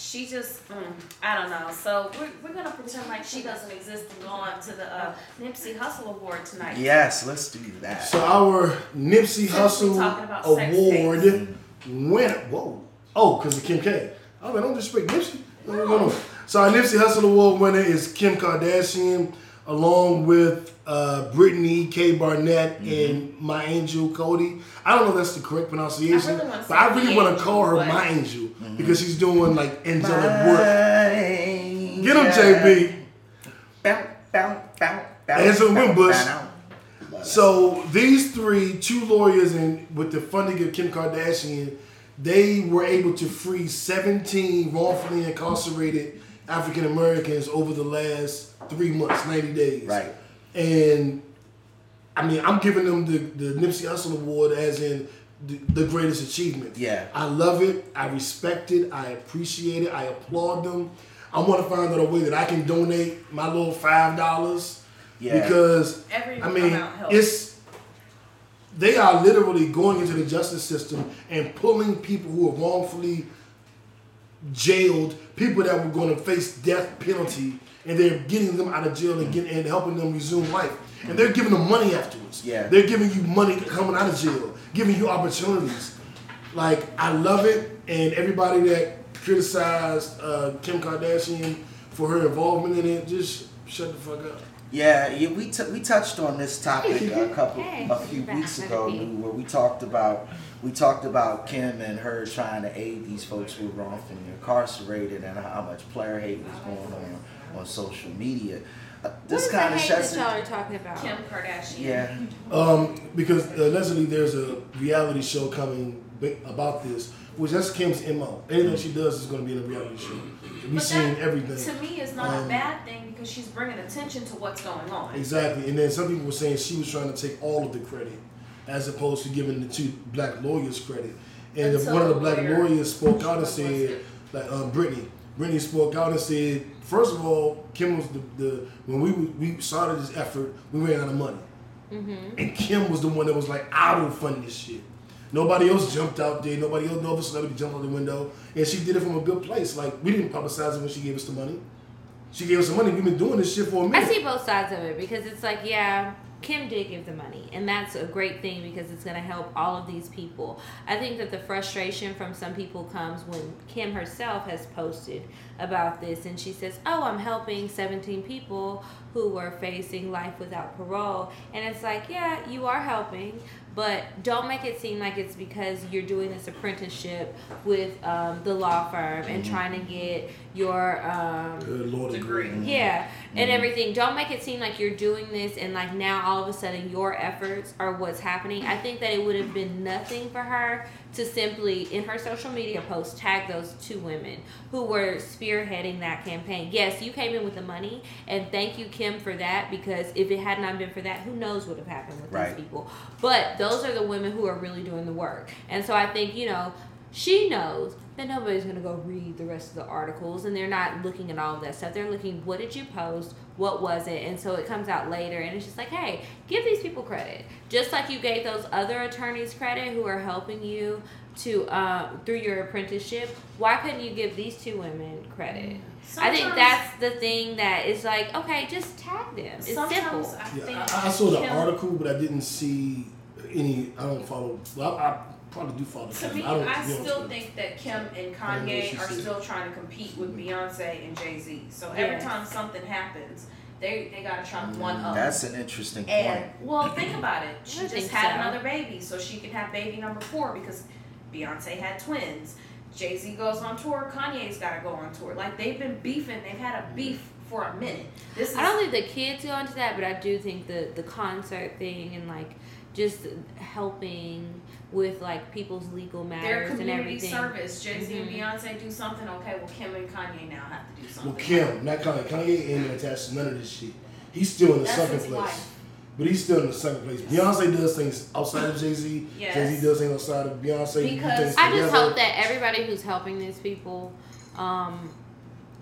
C: She just, mm, I don't know. So we're, we're gonna pretend like she doesn't exist and go on to the uh, Nipsey Hussle Award tonight.
B: yes, let's do that.
A: So our Nipsey
C: Since we
A: Hussle
C: talking about sex
A: Award winner. Whoa. Oh, because of Kim K. Oh, man, don't disrespect Nipsey. No, no, no. So our Nipsey Hussle Award winner is Kim Kardashian, along with uh, Brittany K. Barnett
B: Mm-hmm.
A: and MiAngel Cody. I don't know if that's the correct pronunciation,
C: I really
A: but I really want to call her
C: but-
A: my angel
B: Mm-hmm.
A: because she's doing like angelic work.
B: Get
A: Get him, JB.
B: Bow, bow, bow, bow,
A: Ansel
B: bow,
A: Wimbush.
B: bow.
A: So these three, two lawyers, and with the funding of Kim Kardashian, they were able to free 17 wrongfully incarcerated African Americans over the last three months, 90 days.
B: Right.
A: And I mean, I'm giving them the, the Nipsey Hussle Award as in the, the greatest achievement.
B: Yeah.
A: I love it. I respect it. I appreciate it. I applaud them. I want to find out a way that I can donate my little five dollars
B: Yeah.
A: because
C: Every
A: I mean, it's they are literally going into the justice system and pulling people who are wrongfully jailed, people that were going to face death penalty, and they're getting them out of jail and getting and helping them resume life. And they're giving them money afterwards.
B: Yeah.
A: They're giving you money coming out of jail, giving you opportunities. Like I love it, and everybody that criticized uh, Kim Kardashian for her involvement in it, just shut the fuck up.
B: Yeah, yeah, we t- we touched on this topic a couple a few weeks ago, where we talked about we talked about Kim and her trying to aid these folks who were wrongfully incarcerated and how much player hate was going on on social media. Uh,
D: What
B: this kind
D: the
B: of
D: hate
B: sheds
D: that y'all are talking about?
C: Kim Kardashian.
B: yeah,
A: Um, because allegedly there's a reality show coming about this, which that's Kim's mo. Anything she does is going to be in a reality show. We've
C: But
A: seen
C: that,
A: everything.
C: To me, is not
A: Um,
C: a bad thing because she's bringing attention to what's going on.
A: Exactly, and then some people were saying she was trying to take all of the credit, as opposed to giving the two black lawyers credit. And the,
C: Until
A: one of the
C: the
A: black
C: lawyer
A: lawyers spoke out and said, like um, Brittany, Brittany spoke out and said, first of all, Kim was the, the when we we started this effort, we ran out of money,
D: Mm-hmm.
A: and Kim was the one that was like, I will fund this shit. Nobody else jumped out there. Nobody else, no other celebrity jumped out the window, and she did it from a good place. Like we didn't publicize it when she gave us the money. She gave us the money. We've been doing this shit for a minute.
D: I see both sides of it because it's like, yeah, Kim did give the money, and that's a great thing because it's going to help all of these people. I think that the frustration from some people comes when Kim herself has posted about this and she says, Oh, I'm helping 17 people who were facing life without parole. And it's like, Yeah, you are helping, but don't make it seem like it's because you're doing this apprenticeship with um, the law firm and trying to get your. Um,
A: Good Lord,
C: Degree.
D: yeah, and
B: Mhm.
D: everything. Don't make it seem like you're doing this and like now all of a sudden your efforts are what's happening. I think that it would have been nothing for her to simply in her social media post tag those two women who were spearheading that campaign. Yes, you came in with the money and thank you Kim for that because if it had not been for that, who knows what would have happened with
B: Right.
D: these people. But those are the women who are really doing the work. And so I think, you know, she knows that nobody's going to go read the rest of the articles and they're not looking at all of that stuff. They're looking, what did you post? What was it? And so it comes out later and it's just like, hey, give these people credit. Just like you gave those other attorneys credit who are helping you to uh, through your apprenticeship, why couldn't you give these two women credit? I think that's the thing that is like, okay, just tag them. It's
C: Sometimes
D: simple.
C: I
A: Yeah, I, I saw the
C: Kim-
A: article, but I didn't see any. I don't follow. Well, I, I probably do follow.
C: To me,
A: I, don't,
C: I still think that Kim and
A: I don't know
C: Kanye are
A: said.
C: still trying to compete with mm-hmm. Beyonce and Jay Z. So every
D: Yes.
C: time something happens, they they gotta try to one mm, up.
B: that's an interesting point.
C: Well, think about it. She just had
D: so.
C: another baby, so she can have baby number four because Beyonce had twins. Jay Z goes on tour. Kanye's got to go on tour. Like they've been beefing. They've had a mm. beef for a minute. This is
D: I don't think the kids go into that, but I do think the the concert thing and like just helping with like people's legal
C: their
D: matters and
C: community
D: everything.
C: service. Jay Z
D: Mhm.
C: and Beyonce do something. Okay, well Kim and Kanye now have to do something.
A: Well, Kim, not Kanye. Kanye ain't attached to none of this shit. He's still in the
C: That's
A: second place.
C: wife.
A: But he's still in the second place. Beyonce does things outside of Jay Z.
C: Yes.
A: Jay Z does things outside of Beyonce.
C: Because-
A: things
D: I just hope that everybody who's helping these people, um,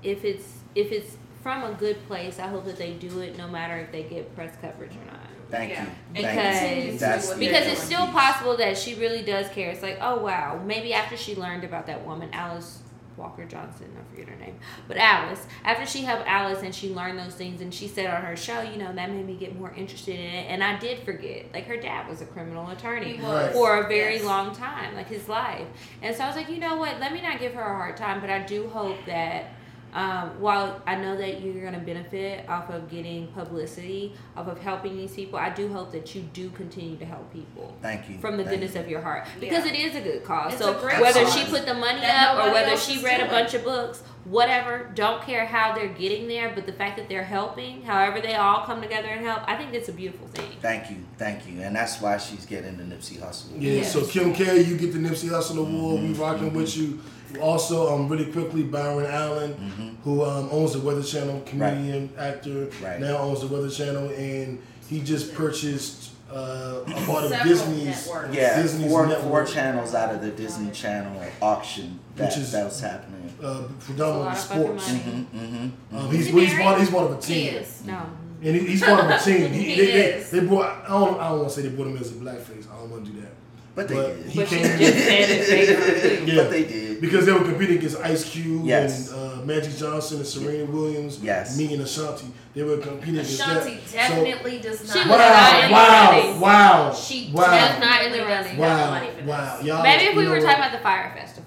D: if it's if it's from a good place, I hope that they do it no matter if they get press coverage or not.
B: Thank
C: Yeah.
B: you. Thank
C: continue
B: you. That's
C: do what
B: the
C: they're
D: Because it's still possible that she really does care. It's like, oh wow, maybe after she learned about that woman, Alice Walker Johnson, I forget her name, but Alice, after she helped Alice and she learned those things and she said on her show, you know, that made me get more interested in it. And I did forget, like her dad was a criminal attorney for a very
C: Yes.
D: long time, like his life. And so I was like, you know what? Let me not give her a hard time, but I do hope that um, while I know that you're going to benefit off of getting publicity, off of helping these people, I do hope that you do continue to help people
B: Thank you.
D: from the
B: Thank
D: goodness
B: you.
D: of your heart because
C: Yeah.
D: it is a good cause.
C: It's
D: so whether
B: cause
D: she put the money
C: that
D: up or whether she
C: is
D: read a bunch of books, whatever, don't care how they're getting there, but the fact that they're helping, however they all come together and help, I think that's a beautiful thing.
B: Thank you. Thank you. And that's why she's getting the Nipsey Hussle.
A: Yeah,
D: Yes.
A: so Kim K, you get the Nipsey Hussle Award.
B: Mm-hmm.
A: We rocking with you. Also, um, really quickly, Byron Allen,
B: Mm-hmm.
A: who um, owns the Weather Channel, comedian, actor,
B: Right.
A: now owns the Weather Channel, and he just purchased uh, a part of
C: Several
A: Disney's.
C: networks.
B: Yeah,
A: Disney's
B: four,
A: network.
B: four channels out of the Disney Channel auction that,
A: Which is-
B: that was happening.
A: Uh,
D: It's a
A: predominantly sports.
B: Mm-hmm, mm-hmm.
A: Um, he's,
D: Is he
A: well, he's,
D: married?
A: part, he's part of a
C: He
A: team.
C: is.
D: No.
A: And he, he's part of a team. He,
C: He
A: they, they, they brought, I don't, I don't want to say they brought him as a blackface. I don't want to do that.
B: But they
A: But
B: did.
A: he
D: But she
A: came
D: just said it. They
A: Yeah.
B: But they did.
A: because they were competing against Ice Cube
B: Yes.
A: and uh, Magic Johnson and Serena Williams,
B: Yes.
A: me and Ashanti. They were competing against
C: Ashanti
A: that.
C: definitely does
D: She
C: not.
D: was
A: So,
D: not in the
A: wow,
D: running.
A: wow, wow,
C: She
A: wow,
D: That's not in the running.
C: have
A: wow, wow. Y'all,
D: Maybe if we were talking about the Fyre Festival.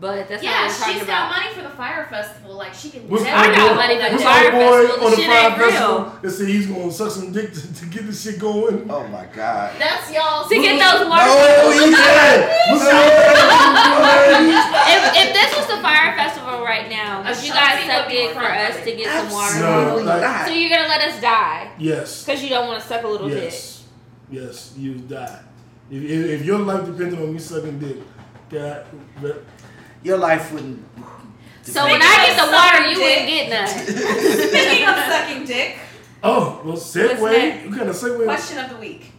D: But that's
C: Yeah,
D: not what we're talking
C: she's
D: about.
C: got money for the Fyre festival. Like she can.
A: What's
C: never
D: I got money for the
A: What's
D: fire
A: boy
D: festival,
A: on
D: the
A: the
D: Fyre
A: festival that said he's gonna suck some dick to, to get this shit going?
B: Oh my god.
C: That's y'all.
D: To get those water.
A: Oh, he said. What's up?
D: if, if this was the Fyre festival right now,
C: A
D: would you guys suck
C: would be
D: dick for us to get some water
A: No, like-
D: So you're gonna let us die
A: Yes.
D: because you don't want to suck a little dick.
A: Yes. Yes. You die. If, if, if your life depended on me sucking dick, God, but-
B: Your life wouldn't.
D: So when I get the water, you
C: dick.
D: wouldn't get none.
C: Speaking of sucking dick,
A: oh, well,
D: What's
A: segue.
D: that?
A: You kind of segue.
C: question of the week.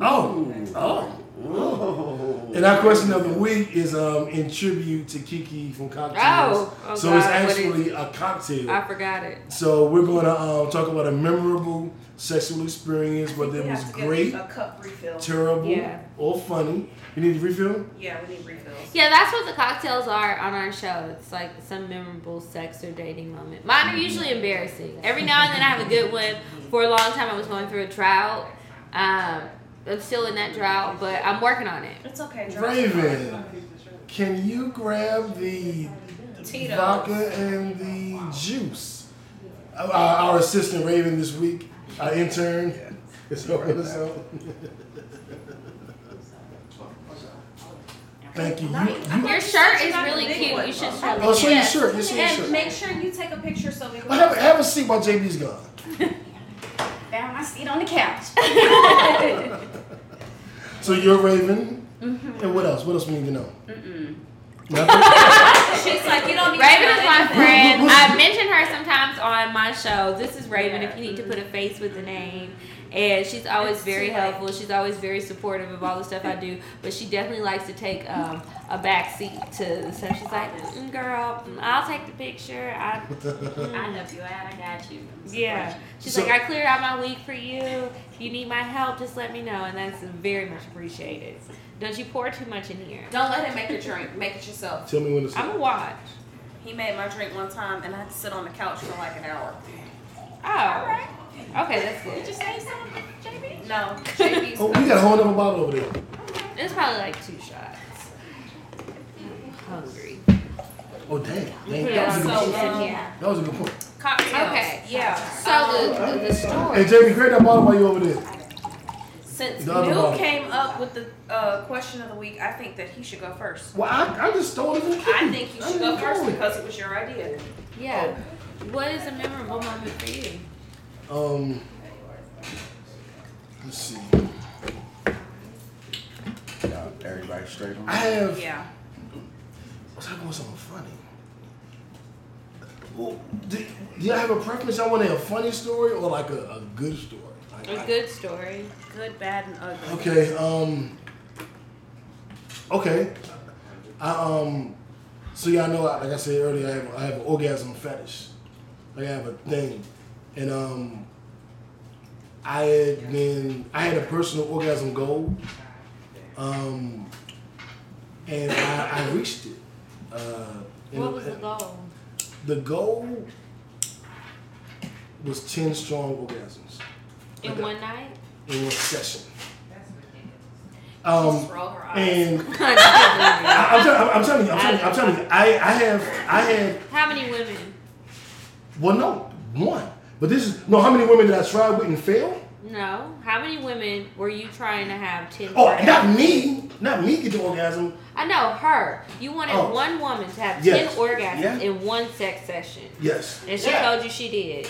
A: Oh, oh.
B: Oh.
A: And our question of the week is um, in tribute to Kiki from Cocktales.
D: Oh, oh
A: so it's
D: God, what is
A: actually a cocktale.
D: I forgot it.
A: So we're going to um, talk about a memorable sexual experience, whether it was
C: to
A: great,
C: A cup refill.
A: terrible,
D: Yeah.
A: or funny. You need a refill?
C: Yeah, we need refills.
D: Yeah, that's what the cocktales are on our show. It's like some memorable sex or dating moment. Mine are usually embarrassing. Every now and then I have a good one. For a long time, I was going through a drought. Um, I'm still in that drought, but I'm working on it.
C: It's okay. Drop
A: Raven, can you grab the
C: Tito's.
A: vodka and the juice? Our, our assistant Raven this week, our intern, is helping us out. Thank you. you, you
D: Your shirt is really cute.
C: one.
D: You should show
A: oh, show your shirt. Yes, show your shirt.
C: make sure you take a picture so we can.
A: Well, have, have a seat while JB's gone.
C: Found my seat on the couch.
A: So you're Raven,
C: Mm-hmm.
A: and what else? What else we need to know?
C: Mm-mm. She's like, you don't need
D: Raven
C: to
D: is my friend.
A: Who's-
D: I mention her sometimes on my show. This is Raven. If you need to put a face with the name, and she's always
C: It's
D: very helpful. She's always very supportive of all the stuff I do. But she definitely likes to take um, a back seat to. So she's like, mm, "Girl, mm, I'll take the picture. I,
C: I help you out. I got you.
D: yeah." She's
A: So-
D: like, "I cleared out my week for you. If you need my help, just let me know." And that's very much appreciated. Don't you pour too much in here?
C: Don't let him make the drink. Make it yourself.
A: Tell me when it's.
D: I'm a watch.
C: He made my drink one time, and I had to sit on the couch for like an hour.
D: Oh, okay, that's good.
C: Did you say something, JB? No, JB's.
A: Oh, we got a whole other bottle over there.
D: It's probably like two shots. Hungry.
A: Oh, dang. dang.
D: Put
A: That, was a good
D: on
C: so
A: point.
D: juice in
C: long.
D: here.
A: that was a good point.
C: cocktails.
D: Okay.
C: Yeah.
D: So the, the, the story.
A: Hey, JB, grab that bottle while you're over there.
C: Since
A: The
C: New came up with the uh, question of the week, I think that he should go first.
A: Well, I, I just stole it from Kiki.
C: I think you should
A: didn't
C: go first
A: it.
C: because it was your idea.
D: Yeah. What is a memorable moment for you?
A: Um, let's see.
B: Yeah, everybody straight on.
A: I have.
C: Yeah.
A: Was I going something funny? Well, do, do y'all have a preference? I want to have a funny story or like a, a good story? Like,
D: A good story.
C: Good, bad, and ugly.
A: Okay. Um. Okay. I um. So y'all know, like I said earlier, I have I have an orgasm fetish. Like I have a thing, and um. I had been I had a personal orgasm goal. Um. And I, I reached it. Uh, in
D: What
A: a-
D: was the goal?
A: the goal was ten strong orgasms
D: In
A: Okay.
D: one night?
A: in one session. Um,
C: roll her eyes.
A: and I, I'm, tell- I'm telling you, I'm telling you, I'm telling you, I, I have, I have, How
D: many women?
A: well, no, one. But this is no. How many women did I try with and fail?
D: No. How many women were you trying to have ten
A: Oh,
D: orgasms?
A: not me, not me get the orgasm.
D: I know her. You wanted
A: Oh.
D: one woman to have
A: Yes.
D: ten orgasms
B: Yeah.
D: in one sex session.
A: Yes,
D: And she
B: Yeah.
D: told you she did.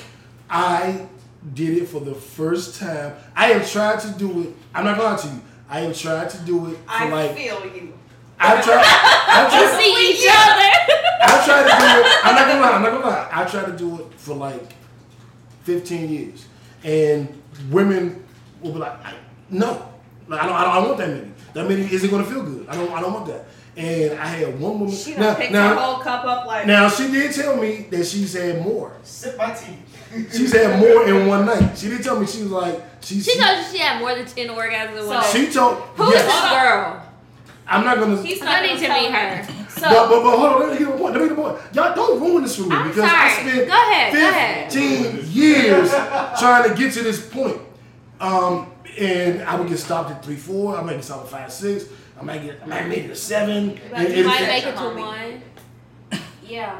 A: I did it for the first time. I have tried to do it. I'm not gonna you. I have tried to do it for
C: I
A: like.
C: feel you.
A: I've tried. I've
D: You
A: tried.
D: see each other.
A: I tried to do it. I'm not gonna lie. I'm not gonna lie. I tried to do it for like 15 years, and women will be like, I- "No, like, I don't. I don't, I want that many. That many isn't gonna feel good. I don't. I don't want that." And I had one woman.
C: She done
A: Now,
C: picked her whole cup up like.
A: now she did tell me that she's had more.
E: Sip my tea.
A: She's had more in one night. She didn't tell me she was like she.
D: She told you she had more than ten orgasms in one
C: So-
D: night.
A: She told.
D: Who's
A: yes.
D: this girl?
A: I'm not gonna.
C: He's
D: I
C: not gonna
D: to
C: tell
D: meet
C: me.
D: her.
C: So
A: But, but, but hold on, let me get the point. Let me get the point. Y'all don't ruin this for me
D: I'm
A: because
D: sorry.
A: I spent
D: Go ahead, go ahead.
A: 15 years trying to get to this point. Um, and I would get stopped at three, four. I might get stopped at five, six. I might get, I might make it a seven.
C: But
A: And-
C: you
A: and-
D: Might
A: and-
D: make it to
C: Homie.
D: one.
C: Yeah.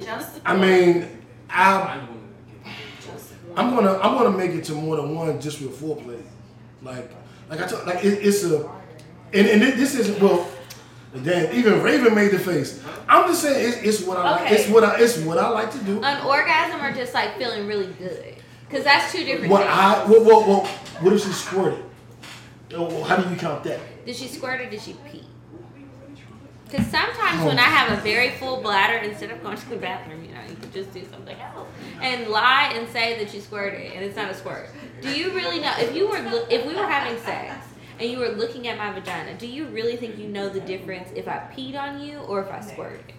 C: Just
A: I mean, I
F: Find one that can-
C: just
A: I'm gonna I'm gonna make it to more than one just with foreplay. Like like I told, like it, it's a and, and it- this isn't well. Damn, even Raven made the face. I'm just saying it's, it's what I like.
C: Okay.
A: It's what I it's what I like to do.
D: An orgasm or just like feeling really good? Because that's two different
A: What
D: things.
A: I what what what what if she squirted? Oh, How do you count that?
D: Did she squirt or did she pee? Because sometimes oh. when I have a very full bladder, instead of going to the bathroom, you know, you could just do something else and lie and say that you squirted and it's not a squirt. Do you really know if you were if we were having sex and you were looking at my vagina? Do you really think you know the difference if I peed on you or if I squirted?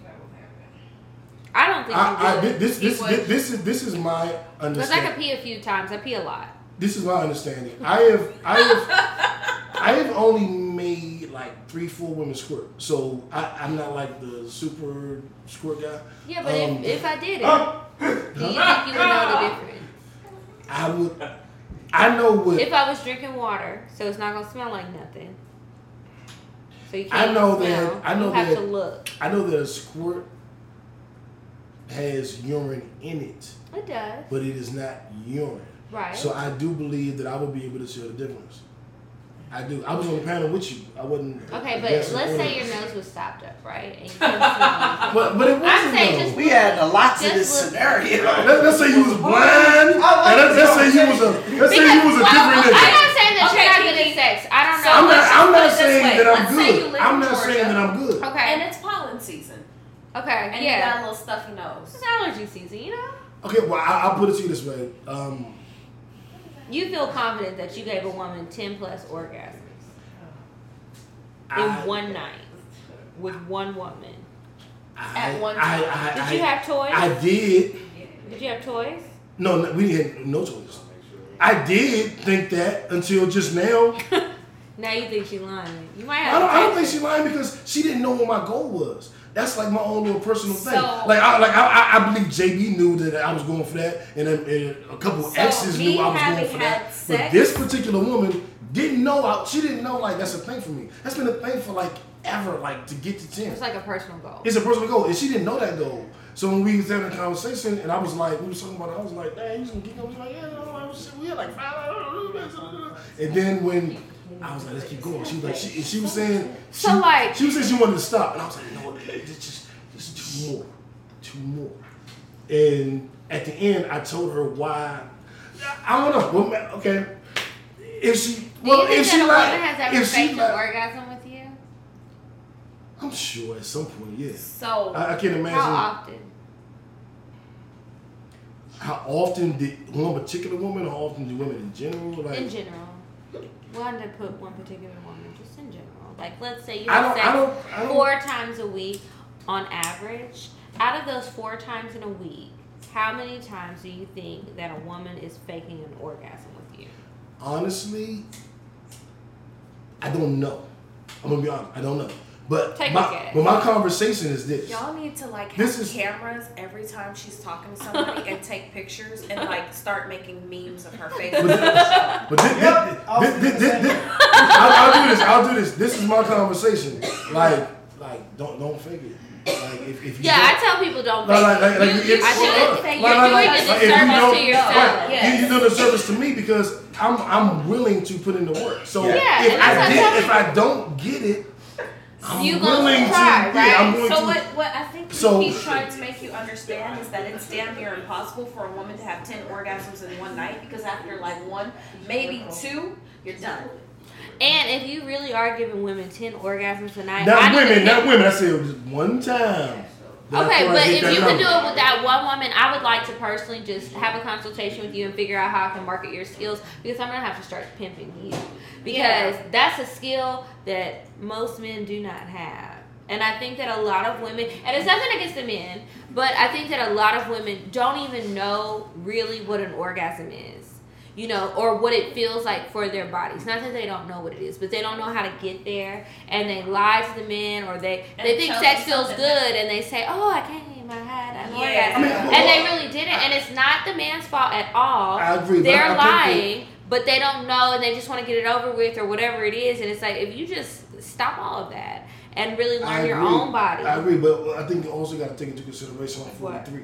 D: I don't think
A: I, I this this this, this is this is my understanding.
D: Because I
A: understanding.
D: could pee a few times. I pee a lot.
A: This is my understanding. I have I have I have only made like three, four women squirt. So I, I'm not like the super squirt guy.
D: Yeah, but
A: Um,
D: if, if I did it, do you think you would know the difference?
A: I would. I know what
D: If I was drinking water, so it's not gonna smell like nothing. So you
A: I
D: can't I
A: know
D: smell.
A: that- I know
D: you have
A: that-
D: to look.
A: I know that a squirt has urine in it,
D: It does,
A: but it is not urine.
D: right?
A: So I do believe that I would be able to see the difference. I do. I was on the panel with you. I wasn't.
D: okay, but let's
A: order.
D: say your nose was stopped up, right? And you couldn't smell anything.
A: But but it wasn't
D: saying
A: though.
D: just-
B: We had a lot to this
D: look-
B: scenario.
A: Let, let's say you was blind, and let's, let's say you was a let's say you was a
D: well,
A: different
D: I'm
A: nigga.
D: not saying that
C: Okay,
D: you're not good at sex. I don't know.
A: I'm not.
C: let's
A: I'm not
C: put it this
A: saying that I'm
C: Let's
A: good.
C: live
A: I'm not
C: Georgia.
A: saying that I'm good.
D: okay.
C: and it's pollen season.
D: okay.
C: And
D: yeah.
C: you got a little stuffy nose.
D: it's allergy season. You know.
A: Okay, well I, I'll put it to you this way. Um,
D: You feel confident that you gave a woman ten plus orgasms in
A: I,
D: one night with one woman.
A: I,
C: At one time.
A: I,
D: Did you have toys?
A: I did.
D: Did you have toys?
A: No, no, we had no choice. I did think that until just now.
D: Now you think she's lying. You might
A: I don't, I don't think she lying because she didn't know what my goal was. That's like my own little personal thing.
C: So-
A: Like I like I, I- believe JB knew that I was going for that, and, then, and a couple
C: So,
A: exes knew I was going for that. But this particular woman didn't know. I, she didn't know like that's a thing for me. That's been a thing for like ever, like to get to ten.
D: It's like a personal goal.
A: It's a personal goal, and she didn't know that goal. So when we was having a conversation, and I was like, we was talking about it, I was like, "Dang, you just gonna going?" She was like, "Yeah, I was, we had like five. And then when I was like, "Let's keep going," she was like, she, she was saying, she,
D: So, like-
A: she was saying she wanted to stop, and I was like, "No, just, just, just two more, two more." And at the end, I told her why. I don't know. Okay, if she, well, if she like, if she like,
D: orgasm with you?
A: I'm sure at some point, yes.
C: So
A: I, I can't imagine.
D: How often?
A: How often did one particular woman, or how often do women in general? Like,
D: In general. Wanted to put one particular woman, just in general. Like, let's say you have sex
A: I don't, I don't.
D: four times a week on average. Out of those four times in a week, how many times do you think that a woman is faking an orgasm with you?
A: Honestly, I don't know. I'm gonna be honest. I don't know. But my, but my conversation is this.
C: y'all need to like have
A: This is-
C: cameras every time she's talking to somebody and take pictures and like start making memes of her face.
A: But this, but this,
E: Yep,
A: this, this, this, this, I'll, I'll do this. I'll do this. This is my conversation. Like, like, don't, don't fake it. Like, if, if you
D: Yeah, I tell people don't
A: Like,
D: fake
A: like, like,
D: it.
A: like,
D: You-
A: if-
D: you- I
A: like,
D: shouldn't
A: like,
D: You're
A: like,
D: doing
A: like,
D: a
A: if you
D: disservice
A: don't-
D: to yourself.
A: right,
C: Yes.
A: you, you doing a service to me because I'm I'm willing to put in the work. So
B: Yeah.
D: Yeah,
A: if I did, if I don't get it, I'm
D: You gonna
A: willing
D: try,
A: to. Yeah, I'm
D: right?
A: going
C: So
A: to.
C: what, what I think
A: So-
C: he's trying to make you understand is that it's damn near impossible for a woman to have ten orgasms in one night because after like one, maybe two, you're done.
D: And if you really are giving women 10 orgasms a night,
A: Not
D: I
A: women, not women. I said it was one time. Then
D: Okay, but if
A: that
D: you could do it with that one woman, I would like to personally just have a consultation with you and figure out how I can market your skills because I'm gonna have to start pimping you because
C: Yeah.
D: that's a skill that most men do not have. And I think that a lot of women, and it's nothing against the men, but I think that a lot of women don't even know really what an orgasm is. You know, or what it feels like for their bodies. Not that they don't know what it is, but they don't know how to get there, and they lie to the men, or they
C: And
D: they think sex feels
C: something
D: good, and they say, "Oh, I came, I had an
C: Yeah.
A: I mean, well,
D: and they really didn't. And it's not the man's fault at all.
A: I agree.
D: They're
A: I think that-
D: lying, but they don't know, and they just want to get it over with, or whatever it is. And it's like if you just stop all of that and really learn your own body.
A: I agree, but I think you also got to take into consideration I'm
D: What?
A: 43.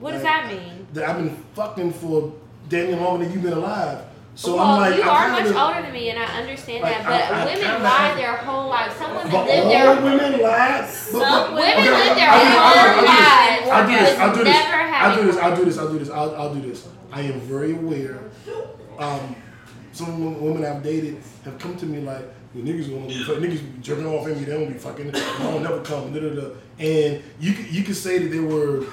D: What does
A: Like,
D: that mean?
A: That I've been fucking for damn near longer than you've been alive. So
D: well,
A: I'm like,
D: you are
A: kinda,
D: much older than me, and I understand
A: Like,
D: that. But
A: I- I
D: women
A: kinda-
D: lie their whole lives. Some women
A: But
D: live their
A: women lie. But,
C: Some
A: but,
C: women
A: okay,
D: live their whole lives
A: I'll do this. I'll do this. I'll do this. I'll do this. I'll do this. I'll, I'll do this. I am very aware. Um, some women I've dated have come to me like, "You niggas gonna be fucking, niggas be jerking off in me. They don't be fucking. I don't never come." Da, da, da. And you you could say that they were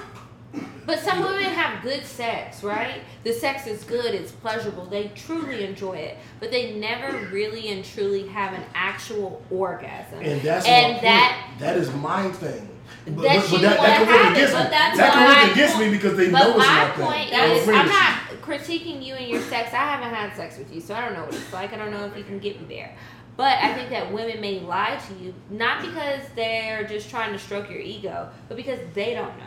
D: But some women have good sex, right? The sex is good, it's pleasurable, they truly enjoy it, but they never really and truly have an actual orgasm.
A: And that's
D: And
A: my
D: that-
A: point. that is my thing. But,
D: That
A: but, but that, that can work
D: have it,
A: against
C: but
A: me.
C: that's
A: That can work against me because they
D: But
A: know it's
D: my point
A: I'm
D: is, I'm not critiquing you and your sex. I haven't had sex with you, so I don't know what it's like. I don't know if you can get me there. But I think that women may lie to you, not because they're just trying to stroke your ego, but because they don't know.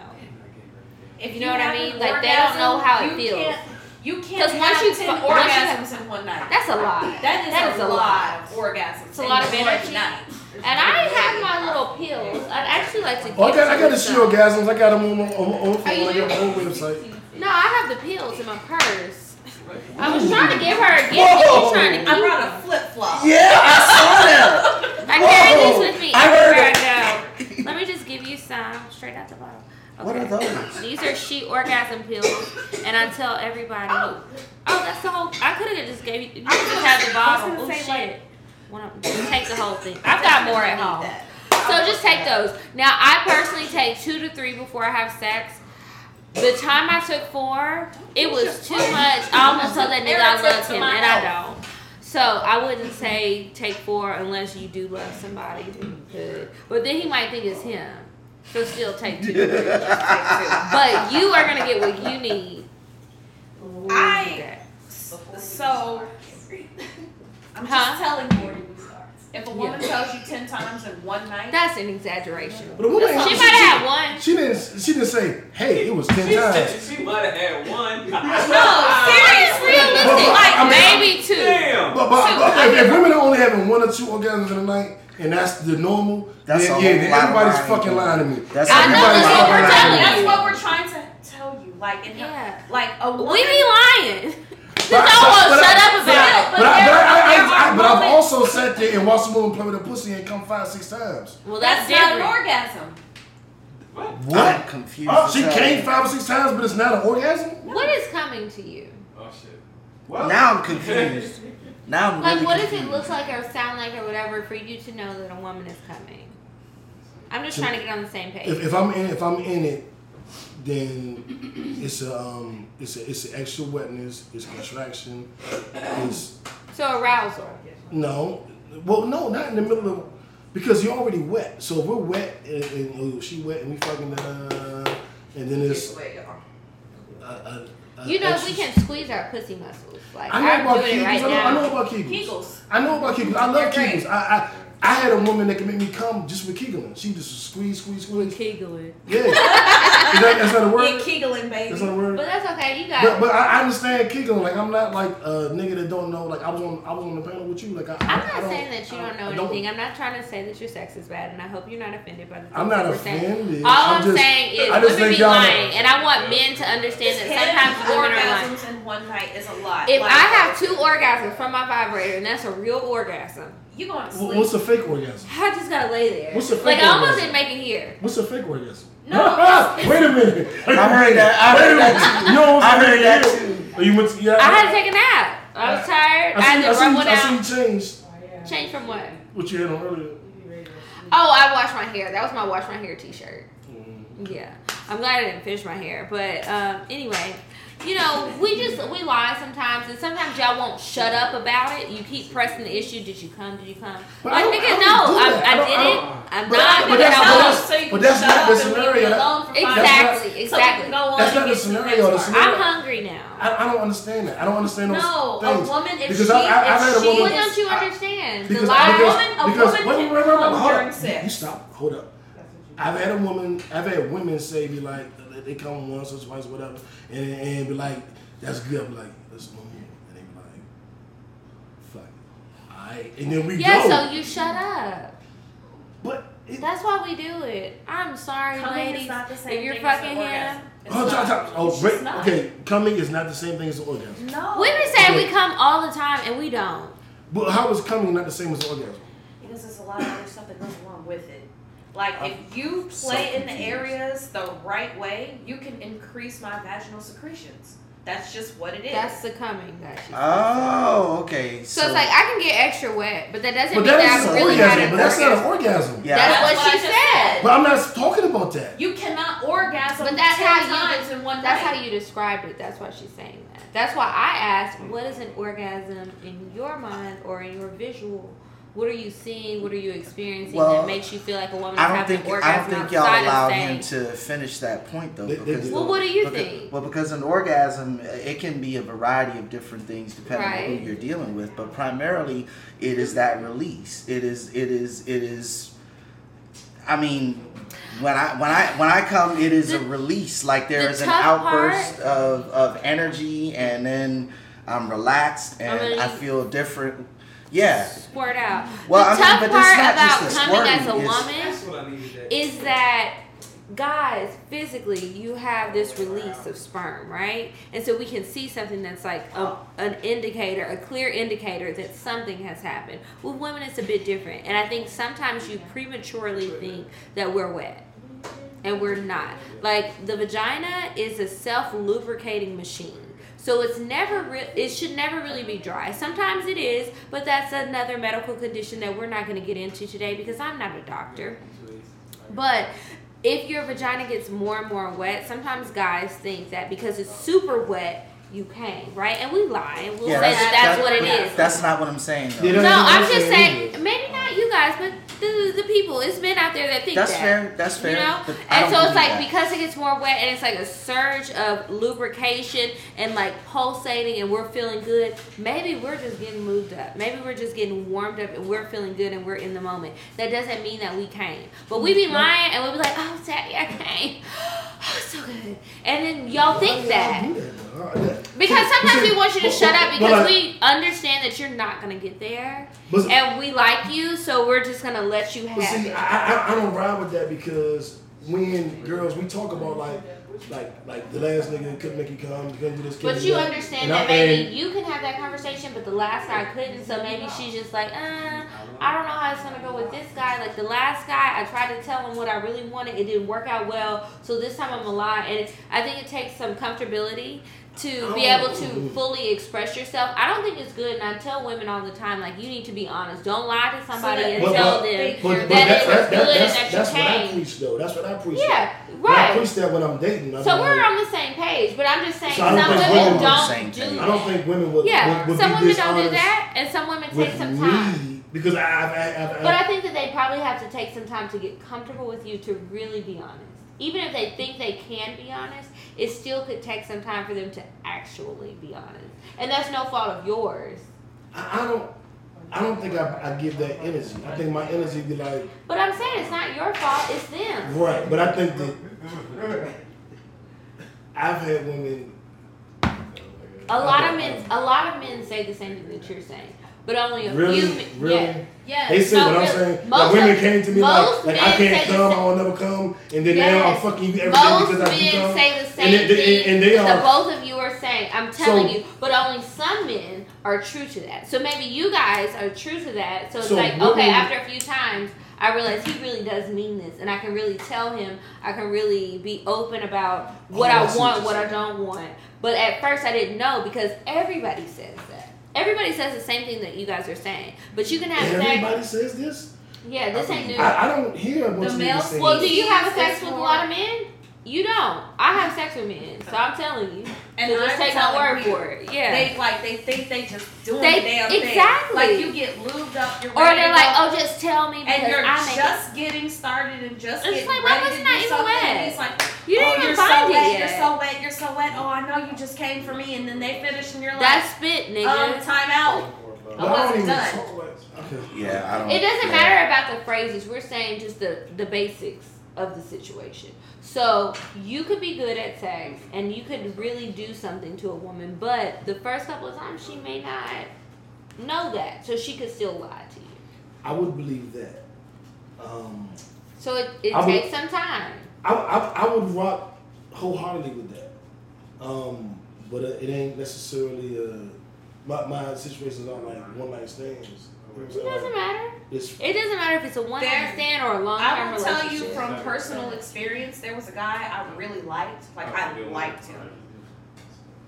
C: If
D: You know what I mean?
C: an
D: Like, they don't know how it feels.
C: Can't, you can't because
D: once you
C: ten
D: fu- once you have-
C: orgasms in one night.
D: That's a lot.
C: that is,
D: that
C: a,
D: is a
C: lot,
D: lot.
C: of orgasms.
D: It's a lot of energy.
C: night.
D: And I have my little pills. I'd actually like to. Give
A: Oh, I got, I got the
D: some.
A: she orgasms. I got them on my on, my- on, my
D: Are you
A: phone. I got my own website.
D: No, I have the pills in my purse. I was trying to give her a gift. and She's trying to
C: I brought a flip flop.
B: Yeah, I saw that.
D: I carry
B: Whoa.
D: these with me
B: I heard
D: everywhere
B: it.
D: I go. Let me just give you some straight out the bottle.
B: What are those?
D: These are she orgasm pills, and I tell everybody. Oh, that's the whole. I could have just gave you. You could just have the bottle. Oh shit.
C: like-
D: One of- just take the whole thing. I've got more at home. So just take those. Now I personally take two to three before I have sex. The time I took four, it was too much. I almost told that nigga I loved him, and I don't. So I wouldn't say take four unless you do love somebody. Then you could. But then he might think it's him. So still take two. but you are gonna get what you need.
C: I- So I'm
D: Huh?
C: just telling you. If a woman tells you ten times in one night,
D: That's an exaggeration.
A: But a woman
D: She
A: ain't-
D: might have had one.
A: She didn't. She didn't say, "Hey, it was ten
F: She,
A: times."
F: said she might have had one.
C: no,
D: It's
C: seriously.
D: realistic. Like
A: I mean,
D: maybe two.
F: Damn.
A: But, but,
D: Two.
A: but
D: I
A: if, if women are only having one or two orgasms in a night, and that's the normal,
B: That's
A: then
B: a
A: yeah, then everybody's
B: lying,
A: fucking
B: dude.
A: lying to me.
B: That's
D: I know,
A: Everybody's
D: that's what
A: fucking
D: we're
A: lying to
D: telling
A: me.
C: That's what we're trying to tell you. Like, in
D: Yeah.
C: like a woman.
D: We be lying. Just
A: But-
D: don't
A: but-
D: shut
A: but-
D: up about it.
C: but
A: But, I, but,
C: there-
A: I, I,
C: there
A: I,
C: are
A: but I've also sat there and watched a woman play with a pussy and come five, six times.
D: Well,
C: that's,
D: that's,
C: not an orgasm.
B: What? I'm confused.
A: Oh, she came five or six times, but it's not an orgasm.
D: What is coming to you?
F: Oh shit.
B: Now I'm confused. Now I'm
D: Like,
B: really
D: what does
B: confused.
D: it look like or sound like or whatever for you to know that a woman is coming? I'm just trying to get on the same page.
A: If, if I'm in, if I'm in it, then it's a, um, it's a, it's an extra wetness, it's contraction, it's
D: so arousal.
A: no, well, no, not in the middle of, because you're already wet. So if we're wet and, and oh, she wet and we fucking, uh, and then it's a, a, a
D: You know,
A: extra-
D: we can squeeze our pussy muscles. Like
A: I know
D: I'm
A: about
D: doing
A: Kegels.
D: right
A: I, know, I know about Kegels.
C: Kegels.
A: I know about Kegels. I love
C: They're great.
A: Kegels. I, I I had a woman that could make me come just with Kegels. She just squeeze, squeeze, squeeze.
D: Kegel it.
A: Yeah. Is that, that's not a
C: Yeah,
A: word?
C: Kegeling, baby.
A: That's not a word?
D: But that's okay. You got
A: But,
D: it.
A: but I I understand Kegel. Like I'm not like a nigga that don't know. Like I was on I was on the panel with you. Like I,
D: I'm
A: I,
D: not
A: I
D: saying that you don't know
A: I
D: anything. I'm not trying to say that your sex is bad, and I hope you're not offended by the things
A: I'm not
D: that we're saying.
A: offended.
D: All
A: I'm
D: I'm,
A: just-
D: saying is
A: I just
D: women
A: think
D: be
A: y'all-
D: lying, and I want men to understand that sometimes women are lying.
C: orgasms in one night is a lot.
D: If
C: Like,
D: I have two orgasms from my vibrator, and that's a real orgasm,
C: you going to
A: Wh-
C: sleep?
A: What's a fake orgasm?
D: I just gotta lay there.
A: What's a the
D: like
A: fake
D: I almost didn't make it here.
A: What's a fake orgasm?
C: No,
A: Wait a minute. Wait a
B: I heard that- I
A: Wait a
B: heard that
A: minute. You almost
B: I
A: made
B: heard that
A: here.
B: too.
A: Oh, you went to, yeah.
D: I had to take a nap. I was tired. I,
A: I
D: had
A: see,
D: to
A: I
D: rub
A: see,
D: one
A: I
D: out.
A: see you changed.
D: Change from what?
A: What you had on earlier.
D: Oh, I washed my hair. That was my wash my hair T-shirt.
A: Mm.
D: Yeah, I'm glad I didn't finish my hair. But um, anyway, you know, we just we lie sometimes, and sometimes y'all won't shut up about it. You keep pressing the issue. Did you come? Did you come?
A: But I
D: like
A: don't-
D: nigga,
A: I don't
D: no,
A: do
D: I,
A: that.
D: I,
A: I don't-
D: did
A: I
D: it.
A: don't-
D: I'm
A: but-
D: not.
A: but that's- but that's-
C: so
A: but that's not the
C: and leave me
A: scenario.
C: alone
D: Exactly,
C: minutes
D: exactly.
C: So we can go on
A: That's not the scenario. The scenario-
D: I'm hungry now.
A: I, I don't understand that. I don't understand those
C: No, a woman if
A: because
C: she
A: I, I, I've had
C: if
A: a
C: she
A: woman.
D: What
C: is-
D: don't you
A: I-
D: understand?
A: because,
D: the lie.
A: because,
C: woman- a
A: because
C: woman
A: wait,
C: can
A: wait, wait, wait,
C: come
A: hold
C: during
A: up.
C: sex.
A: You stop. Hold up. I've had a woman. I've had women say be like, they come once or twice, whatever, and, and be like, "That's good." I'm like, "That's normal," and they be like, "Fuck." Alright, and then we
D: Yeah,
A: go.
D: so you shut up.
A: But
D: That's why we do it. I'm sorry,
C: Coming
D: ladies.
C: is not the same
D: if you're
C: thing
D: fucking him,
C: orgasm. Oh, it's
A: Oh,
C: not.
A: stop, stop. oh
C: It's
A: break.
C: not.
A: Okay, coming is not the same thing as an orgasm.
C: No.
D: women say
A: Okay.
D: we come all the time and we don't.
A: But how is coming not the same as an orgasm?
C: Because there's a lot of other stuff that goes along with it. Like
B: I'm
C: if you
B: so
C: play in the areas the right way, you can increase my vaginal secretions. That's just what it is.
D: That's the coming that she.
B: Oh, okay.
D: So, it's like I can get extra wet, but that doesn't
A: But
D: mean
A: that
D: that
A: is
D: I'm
A: an
D: really
A: orgasm.
D: having
A: But that's not an
D: orgasm.
A: orgasm.
B: yeah.
D: That's
C: That's
D: what
C: what
D: she said.
C: said.
A: But I'm not talking about that.
C: you cannot orgasm
D: But that's
C: 10
D: how you
C: in one
D: That's
C: night.
D: how you described it. That's why she's saying that. That's why I asked, what is an orgasm in your mind or in your visual? What are you seeing? What are you experiencing
B: Well,
D: that makes you feel like a woman is
B: I don't think I
D: orgasm
B: don't think y'all
D: outside
B: allowed
D: of
B: him
D: saying,
B: to finish that point though.
A: They- they
B: because
A: did.
D: Well, what do you
B: because,
D: think?
B: Well, because an orgasm it can be a variety of different things depending on who you're dealing with, but primarily it is that release. It is it is it is. I mean, when I when I when I come, it is a release. Like there
D: the
B: is an
D: tough
B: outburst of of energy, and then I'm relaxed and
D: mean,
B: I feel different. Yeah.
D: squirt out.
B: Well,
D: the
B: I mean,
D: tough
B: but
D: part about
B: just the
D: coming as a
B: squirting, it's-
D: woman
F: That's what I needed. That.
D: is that guys physically you have this release of sperm right and so we can see something that's like a, an indicator a clear indicator that something has happened with women it's a bit different and i think sometimes you prematurely think that we're wet and we're not like the vagina is a self lubricating machine so it's never re- it should never really be dry. Sometimes it is but that's another medical condition that we're not going to get into today because i'm not a doctor. But if your vagina gets more and more wet, sometimes guys think that because it's super wet, you came, right? And we lie and we'll
B: Yeah,
D: say that that's
B: that-
D: what it is.
B: That's not what I'm saying. Though.
A: Yeah,
D: no, I'm
A: I'm
D: just
A: saying
D: saying, maybe not you guys, but the, the people, it's men out there that think
B: That's
D: that.
B: fair. That's fair.
D: You know, and so it's like
B: that.
D: because it gets more wet and it's like a surge of lubrication and like pulsating and we're feeling good. Maybe we're just getting moved up. Maybe we're just getting warmed up and we're feeling good and we're in the moment. That doesn't mean that we came, but we be lying and we'll be like, "Oh, Daddy, I came. Oh, it's so good." And then y'all think that.
A: Why do y'all do that, though? That-
D: Because sometimes we want you to shut up because we understand that you're not gonna get there, and we like you, so we're just gonna let you have
A: but see,
D: it.
A: I, I I don't ride with that because when girls we talk about like like like the last nigga couldn't make you come, couldn't do this.
D: But you
A: that.
D: understand
A: And
D: that
A: I-
D: maybe you can have that conversation, but the last guy couldn't. So maybe she's just like, uh, I don't know how it's gonna go with this guy. Like the last guy, I tried to tell him what I really wanted. It didn't work out well. So this time I'm gonna lie. And I think it takes some comfortability to be oh. able to
A: Oh.
D: fully express yourself. I don't think it's good, and I tell women all the time, like you need to be honest. Don't lie to somebody
C: that-
D: and
A: But-
D: tell
A: but-
D: them
A: But, but
D: that
A: that,
D: it was
A: that, that,
D: good and
A: that's,
D: that you
A: that's what I preach though. That's what I preach.
D: Yeah,
A: But I preach that when I'm dating. I'm
D: So
A: like,
D: we're on the same page, but I'm just saying
A: So
D: some women
A: women are
B: on the
D: don't
B: same
D: do
B: page.
A: I don't think women would.
D: Yeah,
A: would, would
D: some
A: be
D: women don't do that, and some women take
A: with
D: some
A: me
D: time.
A: because I, I've, I've, I've,
D: But I think that they probably have to take some time to get comfortable with you to really be honest. Even if they think they can be honest, it still could take some time for them to actually be honest. And that's no fault of yours.
A: I, I don't. I don't think I, I give that energy. I think my energy be like
D: But I'm saying it's not your fault, it's them.
A: right, but I think that I've had women.
D: A lot of men a lot of men say the same thing that you're saying. But only a
A: Really,
D: few men
A: really.
D: yeah. Yes.
A: They say
D: no,
A: what I'm
D: really.
A: saying.
D: Most
A: Like women came to me like, like I
D: men
A: can't come, I will never come, and then now I'm fucking you every day
D: Most
A: because I
D: men
A: do come.
D: say the same
A: and they,
D: thing
A: and they are
D: the both of you are saying. I'm telling
A: So-
D: you, but only some men are true to that. So maybe you guys are true to that. So it's
A: So
D: like, okay, after a few times, I realize he really does mean this, and I can really tell him. I can really be open about what
A: Oh, I
D: want,
A: what
D: I don't want. But at first, I didn't know because everybody says that. Everybody says the same thing that you guys are saying. But you can have sex.
A: everybody says this.
D: Yeah, this ain't new.
A: I, I don't hear a
C: The
A: of
C: male
D: Well, do you have
C: It's
D: sex with a lot of men? You don't. I have sex with men, so I'm telling you.
C: And
D: So just take my word
C: you,
D: for it. Yeah.
C: They like they think they just doing
D: They-
C: the damn
D: exactly.
C: thing. Like you get lubed up, you're
D: or they're like,
C: go,
D: oh, just tell me because
C: and you're
D: I make
C: just getting started and just
D: It's
C: getting
D: like, why
C: ready
D: was
C: to
D: it not
C: do
D: even
C: something.
D: wet?
C: And he's like.
D: You didn't
C: oh,
D: even
C: you're
D: find
C: so
D: it
C: wet,
D: yet.
C: you're so wet, you're so wet. Oh, I know you just came for me, and then they finish, and you're like,
D: That's spit, nigga.
C: um, time out. I wasn't
A: even
C: done.
A: talk.
B: Yeah, I don't.
D: it doesn't
B: yeah.
D: matter about the phrases. We're saying just the the basics of the situation. So you could be good at sex and you could really do something to a woman, but the first couple of times she may not know that, so she could still lie to you.
A: I would believe that. Um,
D: So it, it
A: I would-
D: takes some time.
A: I, I, I would rock wholeheartedly with that. Um, but uh, it ain't necessarily uh, my my situations aren't like one night stands. You know what I'm
D: It doesn't matter.
A: It's,
D: It doesn't matter if it's a one night stand or a long term relationship.
C: I will tell you from personal experience, there was a guy I really liked. Like oh, I liked him.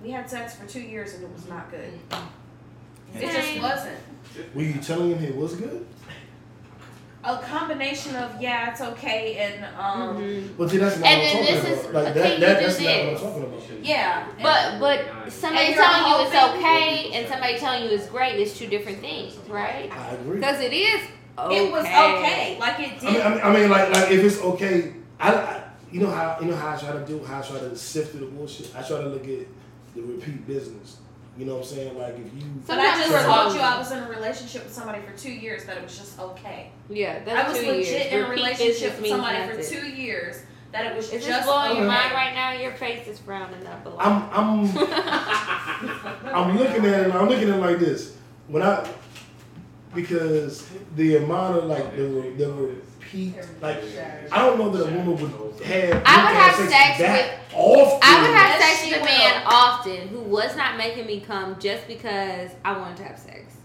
C: We had sex for two years and it was not good. It just wasn't.
A: were you telling him it was good?
C: A combination of yeah, it's okay, and um,
D: Mhm.
A: But see, that's not
D: And
A: what I'm
D: then
A: talking
D: this
A: about.
D: is-
A: like
D: okay,
A: that, that
D: do
A: that's not what I'm
D: this.
A: talking about.
C: yeah.
D: But but somebody telling you it's okay and somebody telling you it's great is two different things, right?
A: I agree.
D: Because it is okay.
C: It was okay. Like it
A: I
C: did.
A: mean, I mean, I mean, like, like if it's okay, I, I, you know how, you know how I try to do, how I try to sift through the bullshit. I try to look at the repeat business. You know what I'm saying? Like if you,
C: but I just
D: Sometimes
C: told
D: we're
C: you I was in a relationship with somebody for two years that it was just okay.
D: Yeah, that's
C: I was
D: two
C: legit
D: years.
C: in a
D: Repeat
C: relationship with somebody for
D: nothing.
C: two years that it was
D: Is this
C: just
D: blowing
C: okay.
D: your mind right now? Your face is frowning up a lot.
A: I'm, I'm, I'm looking at it. I'm looking at it like this. When I, because the amount of like the the repeat, like I don't know that a woman would have.
D: I would have
A: sex
D: sex
A: that often.
D: I would have
C: Yes,
D: sex with a man often who was not making me come just because I wanted to have sex.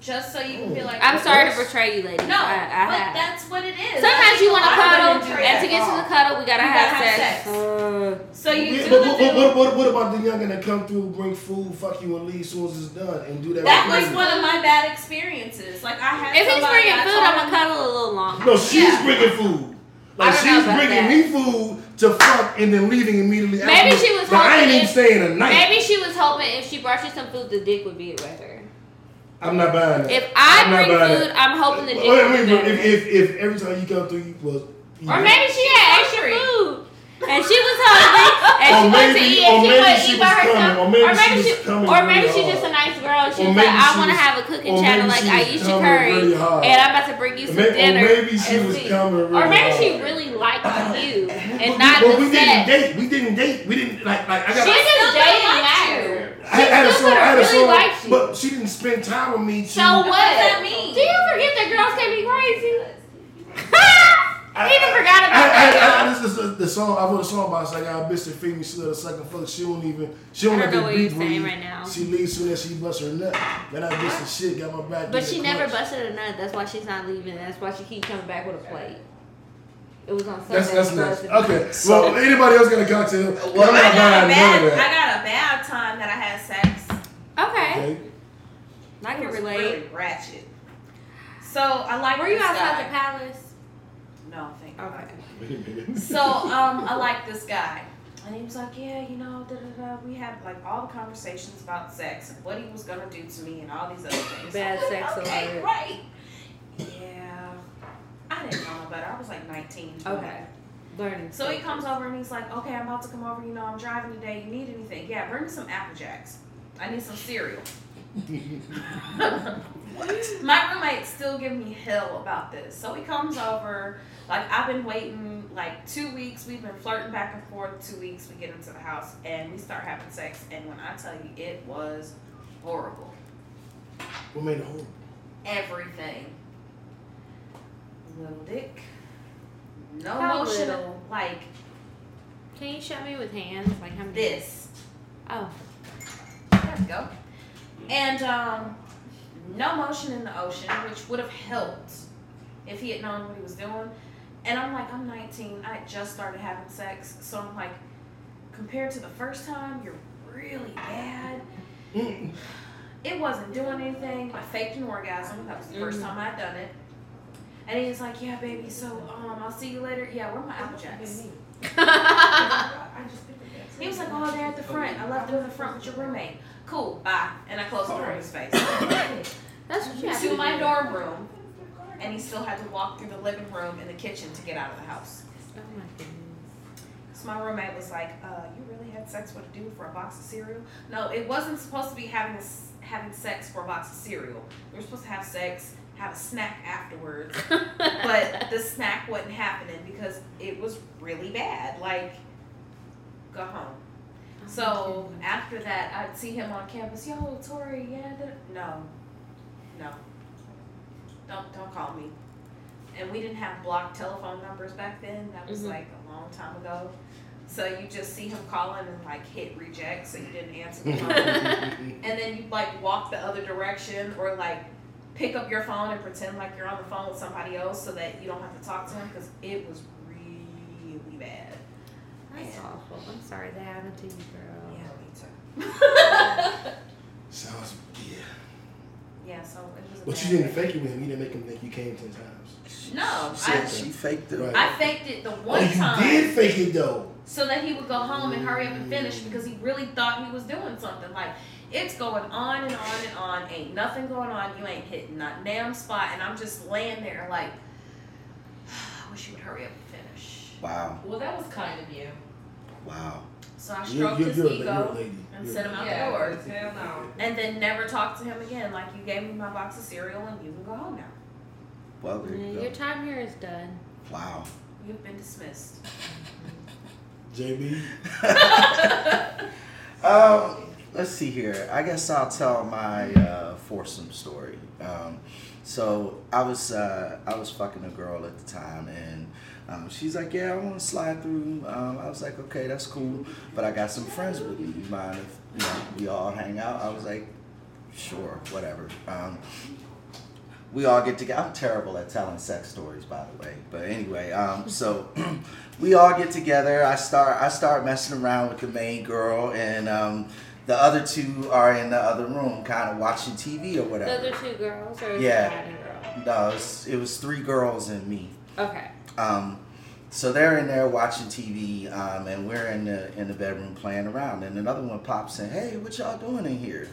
C: Just so you can be like.
D: I'm sorry to
A: Yes.
D: betray you, ladies.
C: No,
D: I, I
C: but
D: have.
C: that's what it is.
D: Sometimes you want to cuddle,
C: do
D: and
C: that.
D: to get to the cuddle, we gotta
C: You
D: have,
C: gotta have
D: sex.
C: sex.
D: Uh,
C: So you
A: Yeah,
C: do
A: but
C: the
A: what, what, what, what about the youngin that come through, bring food, fuck you, and leave as soon as it's done, and do that?
C: That
A: with
C: was one of my bad experiences. Like I had.
D: if he's bringing food,
C: told
D: I'm gonna cuddle a little longer.
A: No, she's
C: Yeah.
A: bringing food. Like
D: I don't know
A: she's bringing
D: that.
A: me food to fuck and then leaving immediately after.
D: Maybe she was
A: But I ain't
D: hoping
A: even
D: if-
A: staying a night.
D: Maybe she was hoping if she brought you some food, the dick would be with her.
A: I'm not buying that.
D: If I
A: I'm not
D: bring
A: buying
D: food,
A: that.
D: I'm hoping the dick
A: Wait, wait, wait, if, if, if every time you come through, you was. You
D: Or maybe she had extra food. And she was hungry, and
A: Or
D: she wanted to eat, and she
A: maybe
D: wanted to eat by
A: was coming,
D: herself.
A: or maybe she was coming
D: or maybe
A: really
D: she's just a nice girl. She
A: Or
D: was like, I want to have a cooking
A: or
D: channel like
A: she was
D: Ayesha
A: coming
D: Curry,
A: really
D: and I'm about to bring you some
A: May- or
D: dinner.
A: maybe she was
D: see.
A: coming
D: Or
A: really
D: maybe she really liked you and
A: But-
D: not
A: but
D: the
A: we didn't date. We didn't date. We didn't like like I got.
D: She
A: I,
D: just
C: still
D: dating
C: liked
D: matter.
A: I had a
D: still
A: song. I had a
D: really
A: song,
D: likes you.
A: but she didn't spend time with me. To,
D: So what?
C: What does that mean?
D: Do you forget that girls can be crazy?
A: I,
D: He done forgot about
A: I, I,
D: that,
A: I,
D: y'all.
A: this is the, the song. I wrote a song about. It's like I bitch to feed me. She let a second fuck. She don't even. She don't
D: I
A: let
D: don't
A: the beat breathe.
D: right now.
A: She leaves soon as she busts her nut. Then I bitch the shit. Got my back.
D: But she never
A: clutch.
D: busted a nut. That's why she's not leaving. That's why she keeps coming back with a plate. It was on Sunday.
A: That's that's
D: she
A: next. Okay.
B: So-
A: well, anybody else got a cocktale?
B: Well,
A: I'm
C: I
A: not
C: got a
A: buying none
C: bad.
A: of
C: I got a bad time that I had sex.
D: Okay.
A: Okay.
D: I
C: It
D: can
C: was
D: relate.
C: Really ratchet. So I like.
D: Were you
C: this
D: outside
C: guy.
D: the palace?
C: No, thank God.
D: Okay.
C: So um, I like this guy, and he was like, yeah, you know, da da da. We had like all the conversations about sex and what he was gonna do to me and all these other things.
D: Bad
C: I was
D: sex
C: like, okay,
D: alert.
C: right. Yeah, I didn't know no better. I was like 19.
D: Okay. Learning.
C: So he comes over and he's like, okay, I'm about to come over. You know, I'm driving today. You need anything? Yeah, bring me some Apple Jacks. I need some cereal. My roommate still give me hell about this. So he comes over. Like I've been waiting like two weeks. We've been flirting back and forth. Two weeks. We get into the house and we start having sex. And when I tell you, it was horrible.
A: What made it horrible?
C: Everything. Little dick. No
D: How
C: motion.
D: little?
C: Like
D: Can you show me with hands? Like how many?
C: this.
D: Oh.
C: There we go. And um, no motion in the ocean, which would have helped if he had known what he was doing. And I'm like, I'm 19. I just started having sex, so I'm like, compared to the first time, you're really bad. It wasn't doing anything. I faked an orgasm. That was the 1st
D: Mhm.
C: time I'd done it. And he was like, Yeah, baby. So um, I'll see you later. Yeah, where are my apple jacks? He was like, Oh, they're at the front. I left them in the front with your roommate. Cool. Bye. And I closed the door in his face.
D: That's what you have
C: to
D: to
C: my dorm room, and he still had to walk through the living room and the kitchen to get out of the house.
D: Oh my goodness.
C: So my roommate was like, uh, "You really had sex with a dude for a box of cereal?" No, it wasn't supposed to be having having sex for a box of cereal. We were supposed to have sex, have a snack afterwards, but the snack wasn't happening because it was really bad. Like, go home. So after that, I'd see him on campus. Yo, Tori, yeah, da-" no, no, don't don't call me. and we didn't have blocked telephone numbers back then. That was
D: Mhm.
C: like a long time ago. So you just see him calling and like hit reject, so you didn't answer the phone. and then you like walk the other direction or like pick up your phone and pretend like you're on the phone with somebody else so that you don't have to talk to him because it was really bad.
D: That's awful. I'm sorry that happened to you, girl.
C: Yeah, me too.
A: Sounds yeah.
C: Yeah, so it was. A
A: But you didn't fake it with him. You didn't make him think you came ten times.
C: No,
B: She
C: I-
B: she faked it.
A: Right.
C: I faked it the
A: Oh,
C: one
A: you
C: time You
A: did fake it though.
C: so that he would go home and hurry up and finish because he really thought he was doing something. Like it's going on and on and on. Ain't nothing going on. You ain't hitting that damn spot, and I'm just laying there like, I wish you would hurry up and finish.
B: Wow.
G: Well, that was kind of you.
B: Wow.
C: So I stroked
A: you're,
C: his
A: you're, a,
C: ego
A: you're a lady.
C: and
A: You're
C: sent him out
A: lady.
C: the door,
G: hell no.
C: and then never talked to him again. Like you gave me my box of cereal, and you can go home now.
B: Well, there you
D: your
B: go.
D: time here is done.
B: Wow.
C: You've been dismissed.
A: JB.
B: Um, let's see here. I guess I'll tell my uh, foursome story. Um, so I was uh, I was fucking a girl at the time, and um, she's like, "Yeah, I want to slide through." Um, I was like, "Okay, that's cool," but I got some friends with me. You mind if you know, we all hang out? I was like, "Sure, whatever." Um, we all get together. I'm terrible at telling sex stories, by the way. But anyway, um, so we all get together. I start I start messing around with the main girl, and um, the other two are in the other room, kind of watching TV or whatever.
D: The other two girls or
B: Yeah.
D: girl?
B: No, it was, it was three girls and me.
D: Okay.
B: Um, so they're in there watching TV, um, and we're in the in the bedroom playing around. And another one pops in, "Hey, what y'all doing in here?"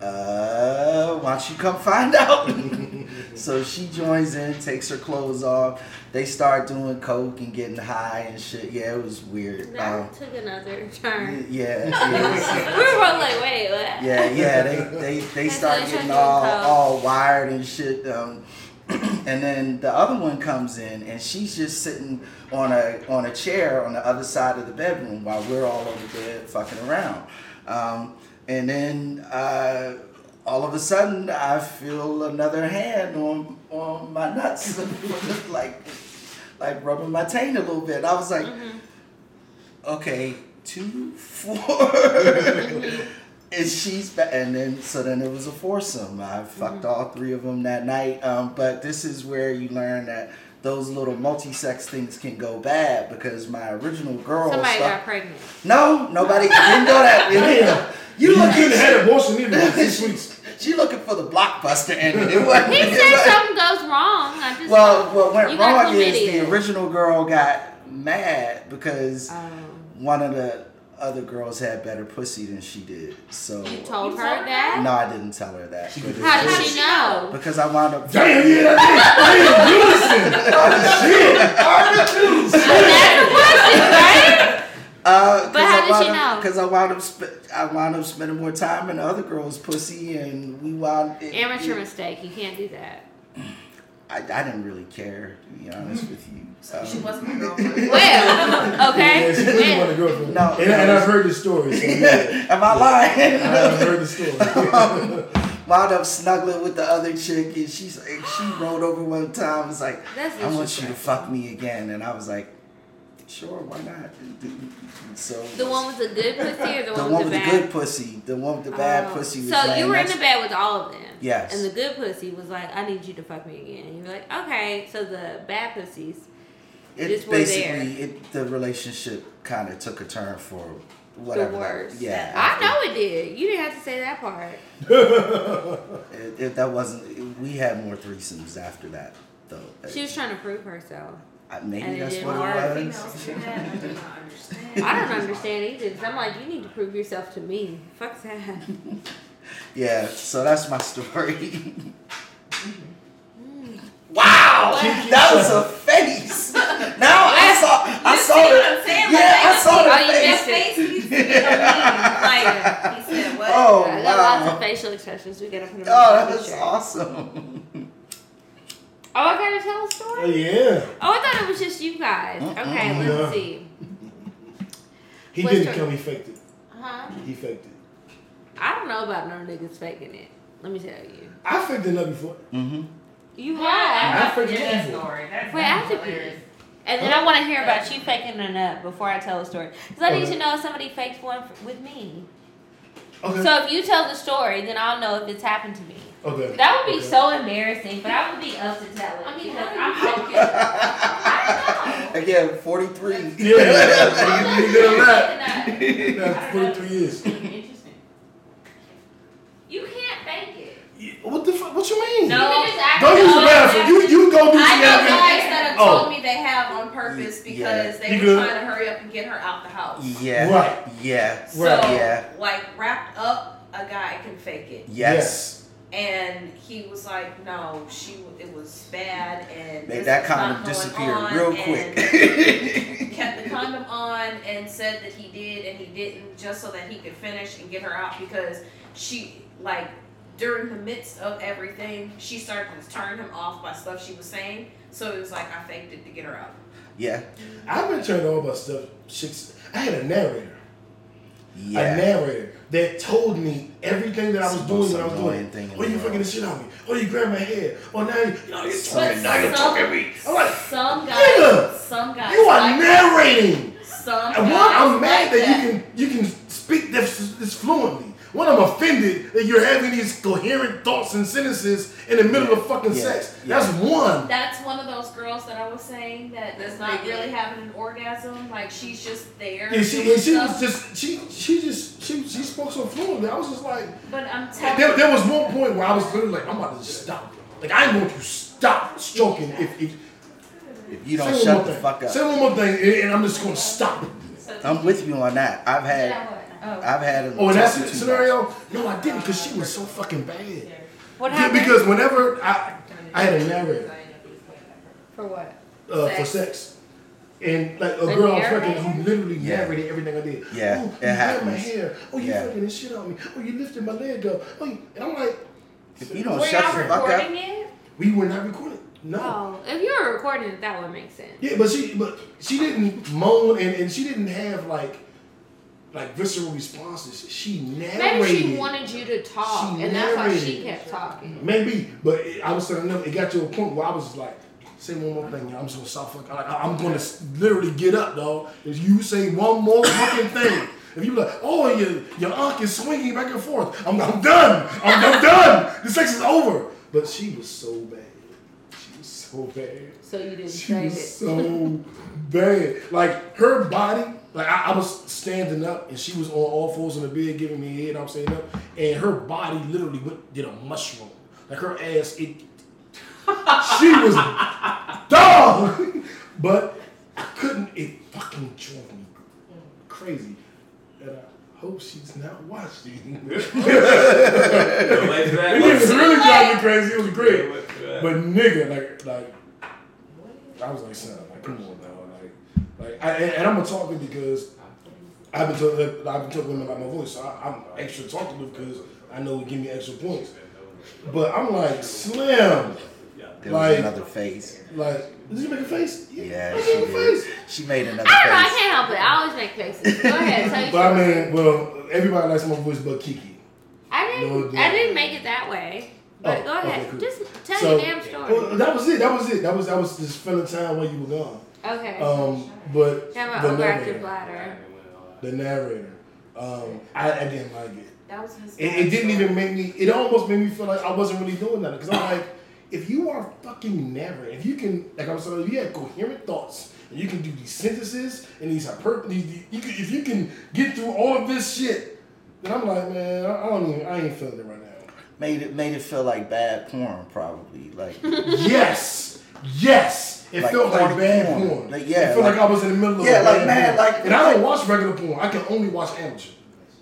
B: Uh, why don't you come find out? so she joins in, takes her clothes off. They start doing coke and getting high and shit. Yeah, it was weird.
D: That
B: Um,
D: took another turn.
B: yeah, yeah.
D: we were both like, wait, what?
B: Yeah, yeah, they they, they start getting all all wired and shit. Um, and then the other one comes in and she's just sitting on a on a chair on the other side of the bedroom while we're all over there fucking around. Um, and then uh, all of a sudden I feel another hand on on my nuts, like like rubbing my taint a little bit. I was like, okay, two, four. and she's ba- and then so then it was a foursome. I fucked all three of them that night. Um, but this is where you learn that those little multi-sex things can go bad because my original girl.
D: Somebody got pregnant.
B: no, nobody didn't know that.
A: Damn.
B: You
A: You
B: look
A: couldn't have had abortion either. for Six weeks.
B: She looking for the blockbuster ending. It wasn't.
D: He
B: it
D: said
B: wasn't-
D: something goes wrong. I just
B: Well, what went wrong is
D: chlamydia.
B: the original girl got mad because
D: Oh.
B: one of the other girls had better pussy than she did. So
D: You told her that?
B: no, I didn't tell her that. But
D: How did she know?
B: Because I wound up.
A: Damn, yeah, that is. Damn, you listen.
D: That's a question, right?
B: Uh,
D: But how did she know?
B: Because I wound up, sp- I wound up spending more time in the other girl's pussy, and we wound. it-
D: Amateur
B: it-
D: mistake. You can't do that.
B: I, I didn't really care, to be honest with you. Um,
C: She wasn't my girlfriend.
D: Well, okay.
A: Yeah, she really
D: Well,
A: wanted a girlfriend.
B: No,
A: and,
B: no.
A: and I've heard the story. So yeah,
B: Am I lying?
A: I've heard the story.
B: wound up snuggling with the other chick, and she's like, she rolled over one time. I was like,
D: That's
B: I want you to fuck me again, and I was like, sure, why not? So
D: The one with the good pussy or the,
B: the
D: one,
B: one
D: with
B: with
D: the
B: the
D: bad?
B: good pussy, the one with the bad
D: Oh.
B: pussy. Was
D: So
B: laying
D: you were in the bed with all of them.
B: Yes.
D: And the good pussy was like, I need you to fuck me again. And you were like, okay. So the bad pussies.
B: It
D: just
B: basically it the relationship kind of took a turn for whatever.
D: the worst.
B: yeah,
D: I know it did. You didn't have to say that part.
B: It, it, that wasn't. We had more threesomes after that, though.
D: She was trying to prove herself.
B: I- maybe
D: and
B: that's what it was.
C: do that. I do not understand.
D: I don't understand either. Cause I'm like, you need to prove yourself to me. Fuck that.
B: Yeah, so that's my story. wow, that was a face. Now I saw, I
C: You
B: saw
C: see
B: the,
C: what I'm saying?
B: yeah,
C: Like,
B: I saw the
D: Oh,
B: face.
C: face he's sitting on me. Like, he said what?
B: Oh
D: I got lots of facial expressions. We gotta put them
B: oh
D: on the
B: that's awesome.
D: Oh, I gotta tell a story?
A: Oh, yeah.
D: Oh, I thought it was just you guys.
B: Mm-mm.
D: Okay, let's
A: No.
D: see.
A: He
D: What's
A: didn't
D: your-
A: come. He faked it.
D: Huh?
A: He faked it.
D: I don't know about no niggas faking it. Let me tell you.
A: I faked it up before.
B: Mm-hmm.
D: You
G: Yeah,
D: have.
A: I forget
G: that
A: it.
G: story. That's
D: Wait, I have to pee. And then I want to hear about you faking it up before I tell a story. Because I need
A: Okay.
D: to know if somebody faked one with me.
A: Okay.
D: So if you tell the story, then I'll know if it's happened to me.
A: Okay.
D: That would be
A: Okay.
D: so embarrassing, but I would be up to tell it.
G: I mean,
D: because
G: how
D: I'm
G: do you
D: focused.
B: Again, 43.
A: Yeah, you you did a lot.
D: Faking a nut.
A: That's 43 years.
G: Interesting.
D: You can't fake it.
A: What the fuck? What you mean?
C: No.
D: You can just act
A: Don't use the
D: no,
A: bathroom. You you go do
C: I know guys that have
A: Oh.
C: told me they have on purpose
B: Yeah.
C: because they
A: You
C: were
A: good?
C: trying to hurry up and get her out the house.
B: Yeah.
A: Right.
B: Yeah.
C: So,
A: Right.
B: Yeah.
C: like, wrapped up, a guy can fake it.
B: Yes.
C: And he was like, no, she, it was bad, and
B: Made that
C: was
B: condom
C: not going
B: disappear real
C: and
B: quick.
C: kept the condom on and said that he did and he didn't just so that he could finish and get her out because she like during the midst of everything she started to turn him off by stuff she was saying so it was like i faked it to get her out
B: yeah.
A: I've been turned on by stuff. Chicks. I had a narrator. A narrator that told me everything that I was doing
B: most
A: when I was doing. it.
B: thing in
A: Oh, you fucking
B: world.
A: the shit on of me. Oh, you grabbed my head. Oh, now you, you know, you're talking, now you're
C: some-
A: talking me. I'm like,
C: some guys
A: Nigga,
C: some guys
A: you are
C: like
A: narrating.
C: some
A: And one,
C: guys
A: I'm mad
C: like
A: that, you can you can speak this, this fluently. One, I'm offended that you're having these coherent thoughts and sentences in the middle of fucking
B: Yeah.
A: sex.
B: Yeah.
A: That's one.
C: That's one of those girls that I was saying that that is not
G: That's
C: really having an orgasm. Like she's just there.
A: Yeah, she and she was just she she just she she spoke so fluently. I was just like,
C: But I'm telling
A: there, there was one point where I was literally like, I'm about to just stop. Like I ain't going to stop stroking if if
B: If you don't shut the
A: thing.
B: fuck up.
A: Say one more thing, and, and I'm just going to stop.
B: I'm with you on that. I've had,
C: Oh.
B: I've had. a
A: Oh, in that scenario, no, I didn't because she was so fucking bad.
D: What
A: Yeah,
D: happened?
A: because whenever I I had a narrator
D: For what?
A: uh, for
C: Sex.
A: sex. And like a
D: A
A: girl I was fucking who literally
B: Yeah.
A: narrated everything I did.
B: Yeah,
A: oh,
B: it
A: you grabbed my hair. Oh, you
B: Yeah.
A: fucking the shit on me. Oh, you lifted my leg up. Oh, you, and I'm like,
B: If you don't
D: Were
B: shut
D: y'all
B: the fuck
D: recording
B: up,
D: it?
A: we were not recording. No.
D: Oh, if you were recording it, that would make sense.
A: Yeah, but she but she didn't moan and, and she didn't have like like visceral responses. She narrated.
D: Maybe she wanted you to talk, and that's why she kept talking.
A: Maybe, but it, I was telling them it got to a point where I was like, say one more thing, I'm just gonna stop fucking. Like, I'm gonna literally get up, dog. If you say one more fucking thing, if you like, oh, your your unk is swinging back and forth, I'm, I'm done. I'm, I'm done. The sex is over. But she was so bad. She was so bad.
D: So you didn't
A: She
D: say
A: was
D: it.
A: so bad. Like her body, like I, I was standing up and she was on all fours in the bed giving me head. I'm standing up, and her body literally went, did a mushroom. Like her ass, it. she was dog, but I couldn't. It fucking drove me crazy, and I hope she's not watching.
F: So wait for that.
A: It was really driving me crazy. It was great.
F: Wait for that.
A: But nigga, like, like, I was like, son, like, come on like, like, I, and, and I'm gonna talk to you because I've been talking, I've been talking to women about my voice, so I, I'm extra talkative because I know it give me extra points. But I'm like, Slim,
B: there was
A: Like-
B: another face.
A: like, did you make a face?
B: Yeah,
A: I
B: she
A: made a
B: did.
A: face.
B: She made another
D: I don't know. I can't help it. I always make faces. Go ahead. Tell your
A: But I mean, well, everybody likes my voice, but Kiki.
D: I didn't.
A: No,
D: I didn't make it that way. But
A: Oh,
D: go ahead.
A: okay, cool.
D: Just tell
A: So-
D: your damn story.
A: Well, that was it. That was it. That was that was just filling time while you were gone.
D: Okay.
A: Um, but
D: Have an
A: the narrator,
D: bladder.
A: the narrator, um, I, I didn't like it.
C: That was his.
A: It, it didn't even make me. It almost made me feel like I wasn't really doing that because I'm like, if you are fucking narrating, if you can, like I was saying, if you have coherent thoughts and you can do these sentences and these hyper, these, these- you can, if you can get through all of this shit, then I'm like, man, I, I don't even, I ain't feeling it right now.
B: Made it made it feel like bad porn, probably. Like
A: yes, yes. It
B: Like
A: felt like
B: porn
A: bad
B: porn.
A: porn.
B: Like, yeah,
A: it felt like,
B: like-
A: I was in the middle of
B: Yeah,
A: a
B: like,
A: bad
B: man,
A: porn.
B: like-
A: and I don't watch regular porn. I can only watch amateur.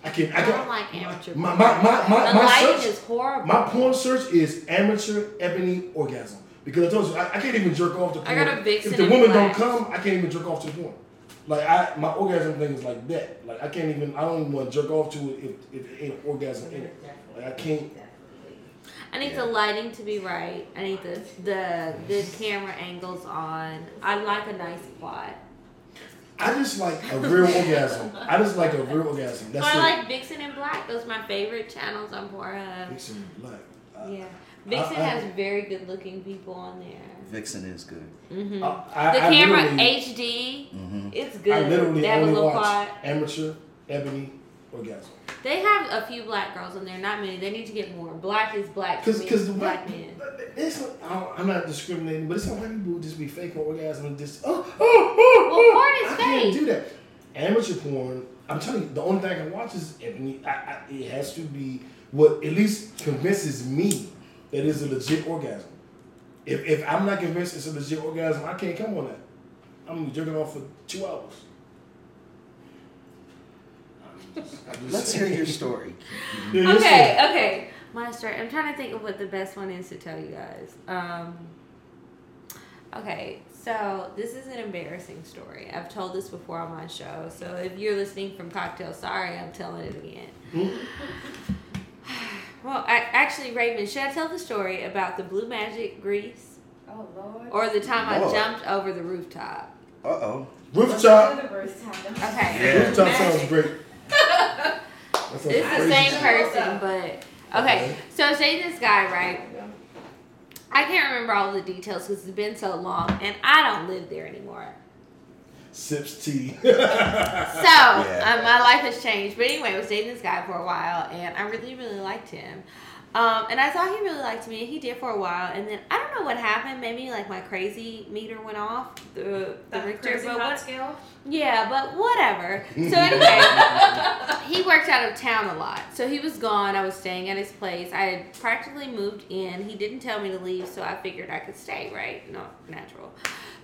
A: I can. I
D: I don't like amateur.
A: My my my my,
D: the
A: my search.
D: is horrible.
A: My porn search is amateur ebony orgasm because I told you I, I can't even jerk off to porn.
D: I got a Vixen
A: if the
D: in
A: woman don't come, I can't even jerk off to porn. Like I, my orgasm thing is like that. Like I can't even. I don't even want to jerk off to it if, if it ain't an orgasm in it. Like I can't.
D: I need the lighting to be right. I need the the good camera angles on. I like a nice plot.
A: I just like a real orgasm. I just like a real orgasm.
D: So
A: That's
D: I
A: it.
D: like Vixen and Black. Those are my favorite channels on Pornhub.
A: Vixen Black. Uh,
D: Yeah, Vixen
A: I- I-
D: has very good looking people on there.
B: Vixen is good.
D: hmm
A: I, I,
D: the camera
A: literally-
D: HD,
B: hmm
D: it's
A: I
D: good.
A: literally
D: They have a
A: only
D: little
A: watch
D: plot.
A: amateur, ebony, orgasm.
D: They have a few black girls on there, not many. They need to get more. Black is black.
A: Because because the
D: black men.
A: it's not, I'm not discriminating, but it's some white people just be faking orgasm and just oh oh oh.
D: Well,
A: oh.
D: porn is
A: I can't
D: fake.
A: do that. Amateur porn. I'm telling you, the only thing I can watch is ebony. I, I, it has to be what at least convinces me that it's a legit orgasm. If if I'm not convinced it's a legit orgasm, I can't come on that. I'm jerking off for two hours. I'm just- I'm just
B: Let's hear your story.
D: Okay, okay. My story. I'm trying to think of what the best one is to tell you guys. Um, okay, so this is an embarrassing story. I've told this before on my show. So if you're listening from Cocktail, sorry, I'm telling it again.
A: Hmm?
D: Well, I, actually, Raven, should I tell the story about the Blue Magic grease
C: Oh Lord.
D: or the time
B: Lord.
D: I jumped over the rooftop?
B: Uh oh.
A: Rooftop.
D: Okay.
B: Yeah.
A: Rooftop sounds great. That sounds
D: It's the same
A: shit.
D: person, but okay.
A: Okay.
D: So I was dating this guy, right? I can't remember all the details because it's been so long, and I don't live there anymore.
A: Sips tea.
D: So
B: Yeah.
D: um, my life has changed. But anyway, I was dating this guy for a while, and I really, really liked him. Um, and I thought he really liked me, and he did for a while. And then I don't know what happened. Maybe like my crazy meter went off the the Richter,
C: crazy
D: but
C: hot
D: what,
C: scale.
D: yeah, but whatever. So anyway, he worked out of town a lot. So he was gone. I was staying at his place. I had practically moved in. He didn't tell me to leave, so I figured I could stay, right? No, natural.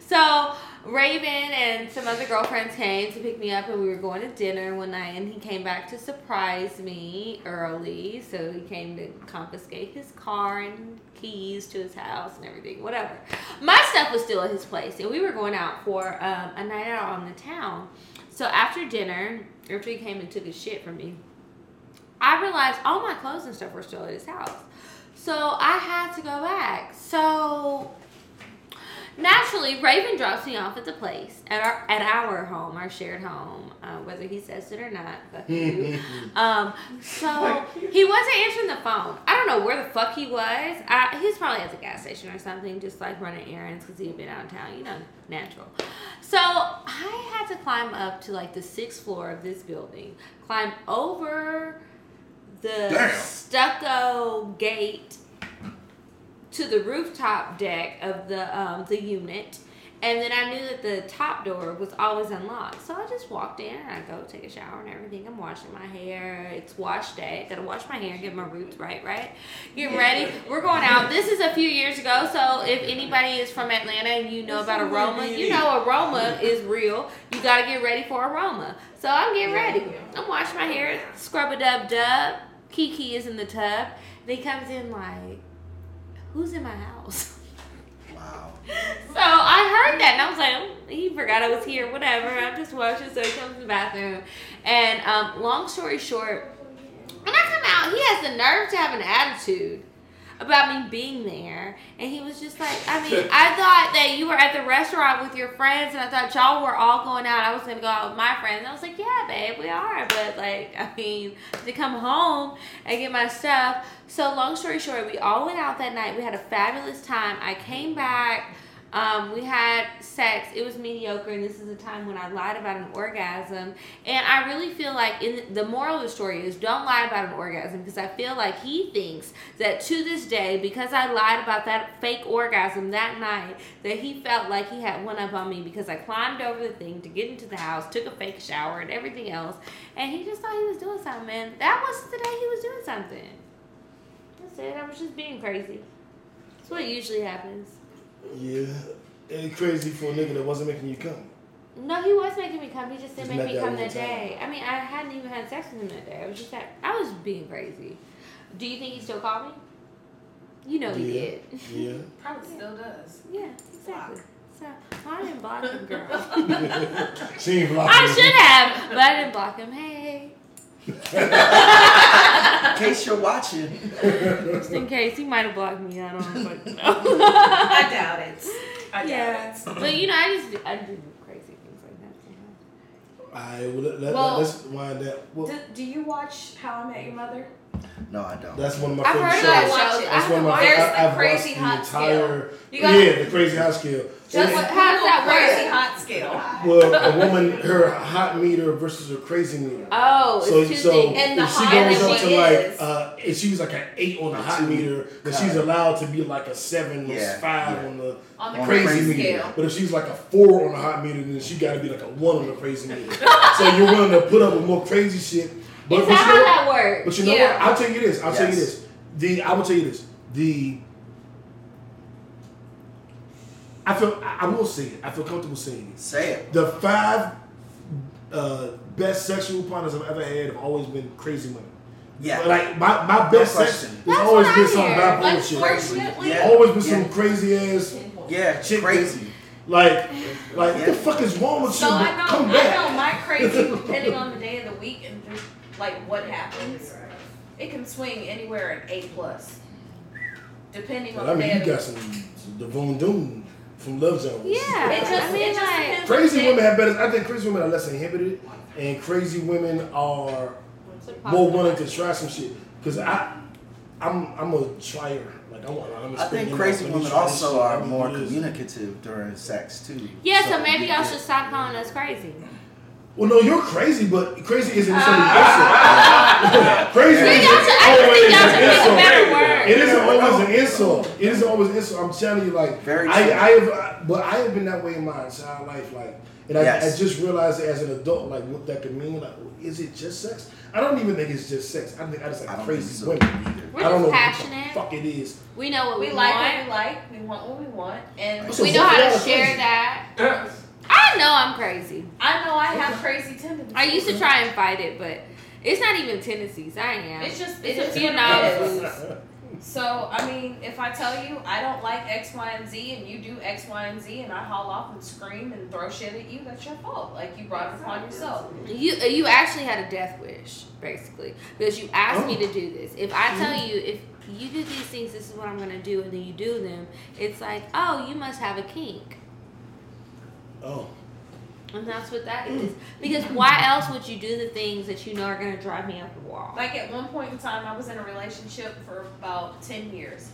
D: So Raven and some other girlfriends came to pick me up, and we were going to dinner one night. And he came back to surprise me early. So he came to confiscate his car and keys to his house and everything, whatever. My stuff was still at his place, and we were going out for um, a night out on the town. So after dinner, after he came and took his shit from me, I realized all my clothes and stuff were still at his house. So I had to go back. So naturally, Raven drops me off at the place at our at our home, our shared home, uh, whether he says it or not. Um, so he wasn't answering the phone. I don't know where the fuck he was. I, he was probably at the gas station or something, just like running errands because he had been out of town. You know, natural. So I had to climb up to like the sixth floor of this building, climb over the
B: Damn.
D: stucco gate to the rooftop deck of the um, the unit, and then I knew that the top door was always unlocked. So I just walked in and I go take a shower and everything. I'm washing my hair. It's wash day. Gotta wash my hair, get my roots right, right? Getting ready. We're going out. This is a few years ago, so if anybody is from Atlanta and you know about aroma, you know aroma is real. You gotta get ready for aroma. So I'm getting ready. I'm washing my hair, scrub a dub dub. Kiki is in the tub. And he comes in like, who's in my house?
B: Wow.
D: So I heard that and I was like, oh, he forgot I was here, whatever. I'm just washing, so he comes in the bathroom. And um, long story short, when I come out, he has the nerve to have an attitude about me being there. And he was just like, I mean, I thought that you were at the restaurant with your friends, and I thought y'all were all going out. I was to go out with my friends. And I was like, yeah, babe, we are. But, like, I mean, to come home and get my stuff. So, long story short, we all went out that night. We had a fabulous time. I came back. Um, we had sex. It was mediocre, and this is a time when I lied about an orgasm. And I really feel like in the moral of the story is don't lie about an orgasm because I feel like he thinks that to this day, because I lied about that fake orgasm that night, that he felt like he had one up on me because I climbed over the thing to get into the house, took a fake shower, and everything else. And he just thought he was doing something, man. That wasn't the day he was doing something. That's it. I was just being crazy. That's what usually happens.
A: Yeah. It's crazy for a nigga that wasn't making you come.
D: No, he was making me come. He just didn't
A: Just
D: make me
A: that
D: come
A: one
D: that
A: time.
D: day. I mean, I hadn't even had sex with him that day. I was just that. I was being crazy. Do you think he still called me? You know he did.
A: Yeah.
C: Probably still does.
D: Yeah, exactly. So I didn't block him, girl.
A: She ain't blocking
D: I
A: you.
D: should have, but I didn't block him. Hey,
B: In case you're watching.
D: just in case he might have blocked me. I don't fucking know.
C: I doubt it. I doubt
D: yeah,
C: it.
D: but you know, I just I do crazy things like that. sometimes.
A: Alright, well, let, let,
C: Well-
A: let's wind that. Well,
C: Do, do you watch How I Met Your Mother?
B: No, I don't.
A: That's one of my
D: I've
A: favorite
D: heard
A: shows.
D: that show. I
A: That's one of
D: haven't
A: my
D: watched
C: There's
A: favorite.
C: the
A: I've
C: crazy
A: watched the
C: hot
A: entire.
C: You gotta-
A: yeah, the crazy hot scale.
C: Just
A: And-
D: what- how does that
C: crazy hot scale.
A: well, a woman, her hot meter versus her crazy meter.
D: Oh, it's
A: So,
D: two
A: so
D: things.
C: And the
A: if she goes up
C: she
A: to like, uh, if she was like an eight on the hot
B: Two.
A: meter, then
B: Cut.
A: she's allowed to be like a seven or
B: Yeah,
A: five
B: yeah.
A: on the
C: On the
B: On the
A: crazy,
B: crazy
A: meter.
C: scale.
A: But if she's like a four on the hot meter, then she got to be like a one on the crazy meter. so you're willing to put up with more crazy shit. But,
D: Is
A: but
D: that
A: you
D: how
A: know,
D: that works?
A: but you know
C: Yeah.
A: what? I'll tell you this. I'll tell you
B: Yes.
A: this. The I will tell you this. The I feel I, I will say it. I feel comfortable saying it.
B: Say it.
A: The five uh, best sexual partners I've ever had have always been crazy women.
B: Yeah.
A: Like my, my best sex,
B: question.
A: there's
D: That's
A: always
D: what
A: been some
D: hear.
A: bad bullshit.
C: Unfortunately,
B: Yeah.
A: Always been some crazy ass
B: Yeah,
A: chick.
B: crazy.
A: Like, like what the fuck is wrong with
C: So
A: you?
C: I know,
A: Come
C: I
A: back.
C: know my crazy depending on the day of the week and just like what happens. It can swing anywhere at A plus, depending on
A: I
C: the
A: mean,
C: day.
A: you
C: of
A: got some, some Devon Doom from Love Jones.
D: Yeah.
C: It just,
D: I mean,
C: it just
D: like-
C: depends
A: Crazy women have better. I think crazy women are less inhibited, and crazy women are more willing to try some shit. Cause I, I'm I'm a trier. Like I want. I'm a
B: I think crazy
A: them up, let me
B: women also are more
A: do
B: communicative during sex too.
D: Yeah, so maybe y'all should stop calling us crazy.
A: Well, no, you're crazy, but crazy isn't necessarily
C: Ah.
A: an insult. crazy is
D: y'all should, I
A: always an
D: should pick a
A: insult. It isn't always an insult. It isn't always an insult. I'm telling you, like
B: Very
A: I. I have, but I have been that way in my entire life. Like, and I,
B: Yes.
A: I just realized as an adult, like what that could mean. Like, is it just sex? I don't even think it's just sex. I think I just like
B: don't
A: crazy
B: think so
A: women.
B: either.
D: We're
A: I don't know
D: just
A: what the
D: passionate.
A: fuck it is.
D: We know what we,
C: We like what
D: want.
C: we like. We want what we want, and
A: So
D: We know how to share that. I know I'm crazy.
C: I know I have crazy tendencies.
D: I used to try and fight it, but it's not even tendencies. I am.
C: It's just
D: it's
C: it's
D: a
C: just
D: few novels.
C: So I mean, if I tell you I don't like X, Y, and Z, and you do X, Y, and Z, and I haul off and scream and throw shit at you, that's your fault. Like you brought it upon yourself.
D: You uh, you actually had a death wish, basically, because you asked me
A: Oh.
D: to do this. If I tell mm-hmm. you if you do these things, this is what I'm gonna do, and then you do them, it's like, oh, you must have a kink,
A: Oh,
D: and that's what that is. Because why else would you do the things that you know are gonna drive me up the wall?
C: Like at one point in time, I was in a relationship for about ten years,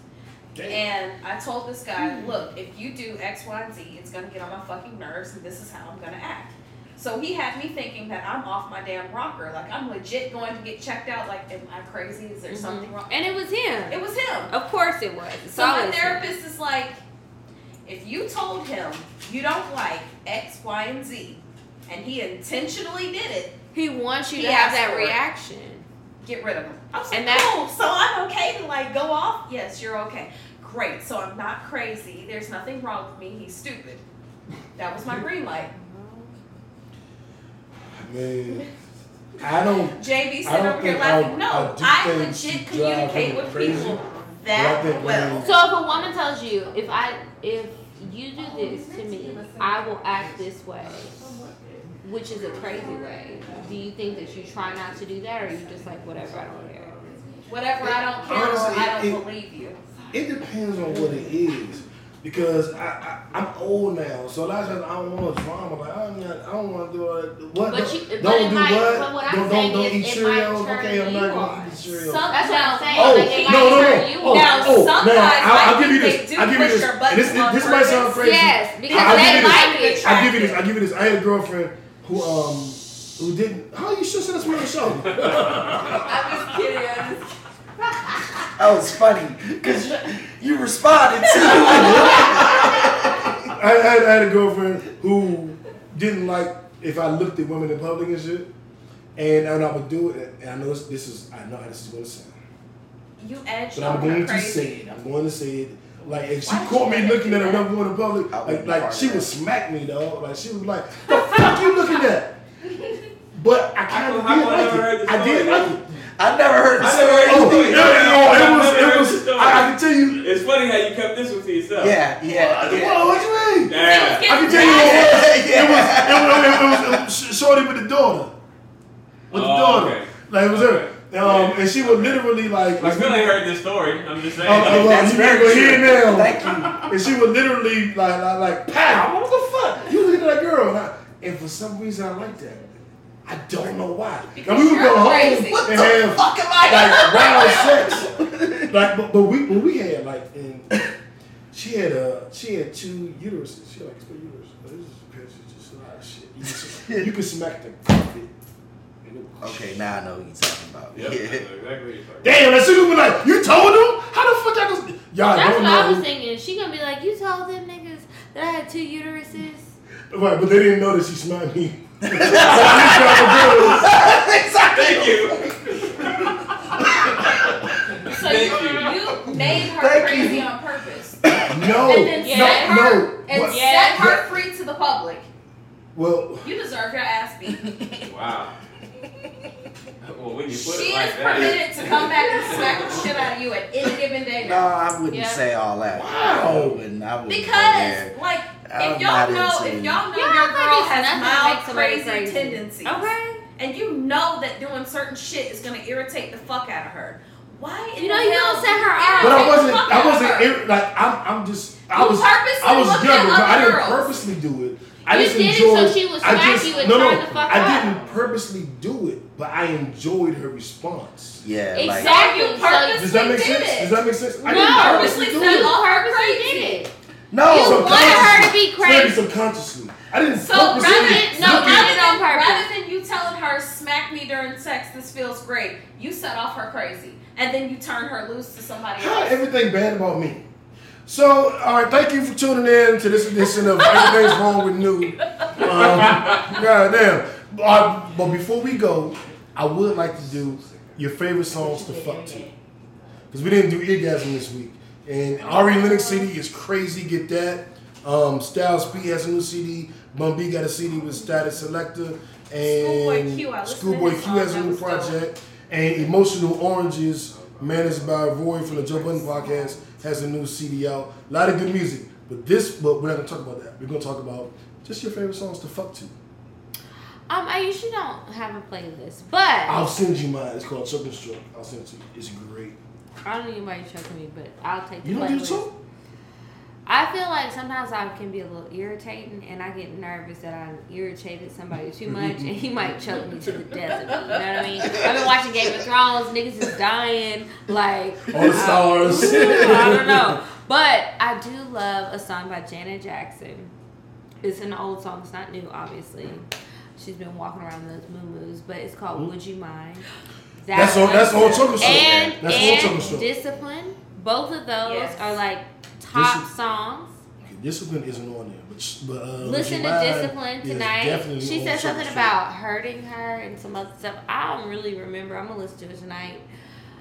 A: damn.
C: and I told this guy, "Look, if you do X, Y, and Z, it's gonna get on my fucking nerves, and this is how I'm gonna act." So he had me thinking that I'm off my damn rocker, like I'm legit going to get checked out. Like, am I crazy? Is there
D: Mhm.
C: something wrong?
D: And it was him.
C: It was him.
D: Of course it was. It's
C: So my
D: always him.
C: therapist is like, if you told him you don't like X, Y, and Z, and he intentionally did it,
D: He wants you
C: He
D: to have that
C: for it.
D: reaction.
C: get rid of him. I was like,
D: And that-
C: cool. So I'm okay to like go off. Yes, you're okay. Great. So I'm not crazy. There's nothing wrong with me. He's stupid. That was my green light.
A: man, I don't.
C: JB
A: I
C: sitting over here
A: think
C: laughing. No,
A: I
C: I, legit communicate with
A: crazy,
C: people that well.
D: So if a woman tells you, if I if you do this to me, I will act this way, which is a crazy way. Do you think that you try not to do that, or you just like whatever? I don't care.
C: Whatever I don't care
A: Honestly,
C: or I don't
A: it-
C: believe you.
A: It depends on what it is. Because I, I I'm old now, so a lot of times I don't want to drama. Like I'm not, I don't want to do all that. What?
D: But
A: don't
D: you- but
A: don't do
D: might-
A: what?
D: but what
A: don't
D: saying
A: don't, don't
D: is
A: eat
D: it
A: Cheerios. Okay, I'm not gonna eat the Cheerios.
C: Some-
D: That's what I'm saying.
A: Oh,
D: like, it
A: no, no, no. Oh,
D: on.
C: Now,
A: oh,
C: some
A: now,
C: guys
A: I'll, I'll give you this. I'll give you
C: push
A: this.
C: your
A: And
C: buttons
A: this, this might sound crazy.
D: Yes, because
A: I'll
D: they
A: give you this.
D: like it.
A: I'll give you this. I'll give you this. I had a girlfriend who um who didn't. How you should send us on the show?
C: I'm just kidding. I'm just Oh,
B: that was funny because you responded too.
A: I, I, had, I had a girlfriend who didn't like if I looked at women in public and shit, and, and I would do it. And I know this, this is I know how this is going to sound,
C: You edged
A: but I'm
C: on her
A: going to say it. I'm going to say it. Like if she
C: Why
A: caught me looking
C: do
A: at
C: that?
A: another woman in public, like like she would smack me though. Like she was like, "The fuck you looking at?" But I kind of
F: How
A: did
F: come I
A: like it. I did
F: story,
A: like it.
B: I never heard the
F: I never
B: story.
F: heard
A: Oh,
F: the
A: it,
F: story.
A: it, it was,
F: I
A: it was. I, I can tell you.
F: It's funny how you kept this one to yourself.
B: Yeah, yeah,
A: Well,
B: yeah.
A: what you mean?
F: Yeah.
A: I can tell you what it was.
B: Yeah,
A: It was, it was, it was, it was sh- shorty with the daughter. With the
F: Oh,
A: daughter.
F: okay.
A: Like it was her.
F: Okay.
A: Um, and she would literally like.
F: I still ain't heard this story. I'm just saying.
A: Oh, oh, well,
B: That's very
A: never hear
B: true.
A: it now.
B: Thank you.
A: And she would literally like like, like pow. What the fuck? You look at that girl? And, I, and for some reason I like that. I don't know why.
C: Because
A: and we would
C: you're
A: go home.
B: What
A: and
B: the
A: have
B: fuck am I
A: like wild sex. Like, but, but we, but we had like, and she had uh, she had two uteruses. She had like three uteruses. But this is because it's just a lot of shit. You can, you can smack the carpet. and it
B: Okay, now I know what you're talking about.
F: Yep,
B: Yeah.
F: exactly what you're talking
A: Damn, that shit would be like, you told them? How the fuck y'all just, y'all
D: That's
A: don't
D: what I was
A: know.
D: thinking. She gonna be like, you told them niggas that I had two uteruses.
A: Right, but they didn't know that she smacked me.
F: Thank you.
C: So
F: Thank
C: you,
F: you.
C: you made her
B: Thank
C: crazy
B: you.
C: on purpose.
A: No,
C: And then
D: Yeah.
C: set
A: no,
C: her
A: no.
C: and
A: What-
C: set her
A: Yeah.
C: free to the public.
A: Well,
C: You deserve your ass beat.
F: Wow. Well, when you put
C: She
F: it like
C: is
F: that,
C: permitted to come back and smack the shit out of you at any given day.
B: No, I wouldn't
D: Yeah.
B: say all that.
A: Wow.
B: I wouldn't. I wouldn't
C: Because,
B: there.
C: like,
B: I'm
C: if y'all know, if y'all know
D: Y'all
C: your girl has
D: nothing
C: mild crazy,
D: crazy.
C: tendencies,
D: Okay.
C: and you know that doing certain shit is gonna irritate the fuck out of her, why?
D: You know you
C: hell
D: gonna set her
C: you
D: off.
A: but I wasn't, I wasn't, ir- like, I'm, I'm just, I
C: You
A: was, I was
C: looked
A: younger, but I didn't
C: girls.
A: purposely do it. I
D: You
A: just
D: did it so she would
A: I
D: smack
A: just,
D: you and
A: no, no,
D: turn the fuck
A: I
D: up.
A: didn't purposely do it, but I enjoyed her response.
B: Yeah, like
D: Exactly.
C: You purposely
A: Does that make sense?
C: it.
A: Does that make sense? I
D: No,
A: didn't
C: purposely
A: purposely do it.
C: off
D: purposely did it.
B: no.
D: You
B: so-
D: wanted her to be crazy.
A: subconsciously. I didn't
C: So rather than,
D: no,
C: no, rather
D: it on
C: than,
D: purpose.
C: rather than you telling her smack me during sex, this feels great, you set off her crazy, and then you turn her loose to somebody
A: How
C: else.
A: everything bad about me? So, all right, thank you for tuning in to this edition of Everything's Wrong with New. Um, God damn. Uh, but before we go, I would like to do your favorite songs to fuck to. Because we didn't do Eargasm this week. And Ari Lennox CD is crazy, get that. Um, Styles P has a new CD. Bun B got a CD with Statik Selektah. And
C: Schoolboy Q, I listened to
A: Schoolboy Q has a new
C: dope.
A: project. And Emotional Oranges, managed by Roy from the Joe Budden podcast, has a new CD out. A lot of good music. But this, but we're not gonna talk about that. We're gonna talk about just your favorite songs to fuck to.
D: Um, I usually don't have a playlist, but
A: I'll send you mine. It's called Choking Stroke. I'll send it to you. It's great.
D: I don't need anybody choking me, but I'll take the
A: You don't do
D: playlist.
A: choke?
D: I feel like sometimes I can be a little irritating, and I get nervous that I irritated somebody too much, and he might choke me to the death of me. You know what I mean? I've been watching Game of Thrones. Niggas is dying. Like
A: All the stars.
D: I don't know, but I do love a song by Janet Jackson. It's an old song. It's not new, obviously. She's been walking around those moo-moos, but it's called "Would You Mind." That
A: That's on. That's on Choking Stroke.
D: and
A: That's on
D: and
A: Choking Stroke.
D: discipline. Both of those
C: Yes.
D: are like top
A: Dis-
D: songs.
A: Okay, Discipline isn't on there, but but uh,
D: Listen to discipline tonight. She said
A: Choking
D: something
A: Stroke.
D: about hurting her and some other stuff. I don't really remember. I'm gonna listen to it tonight.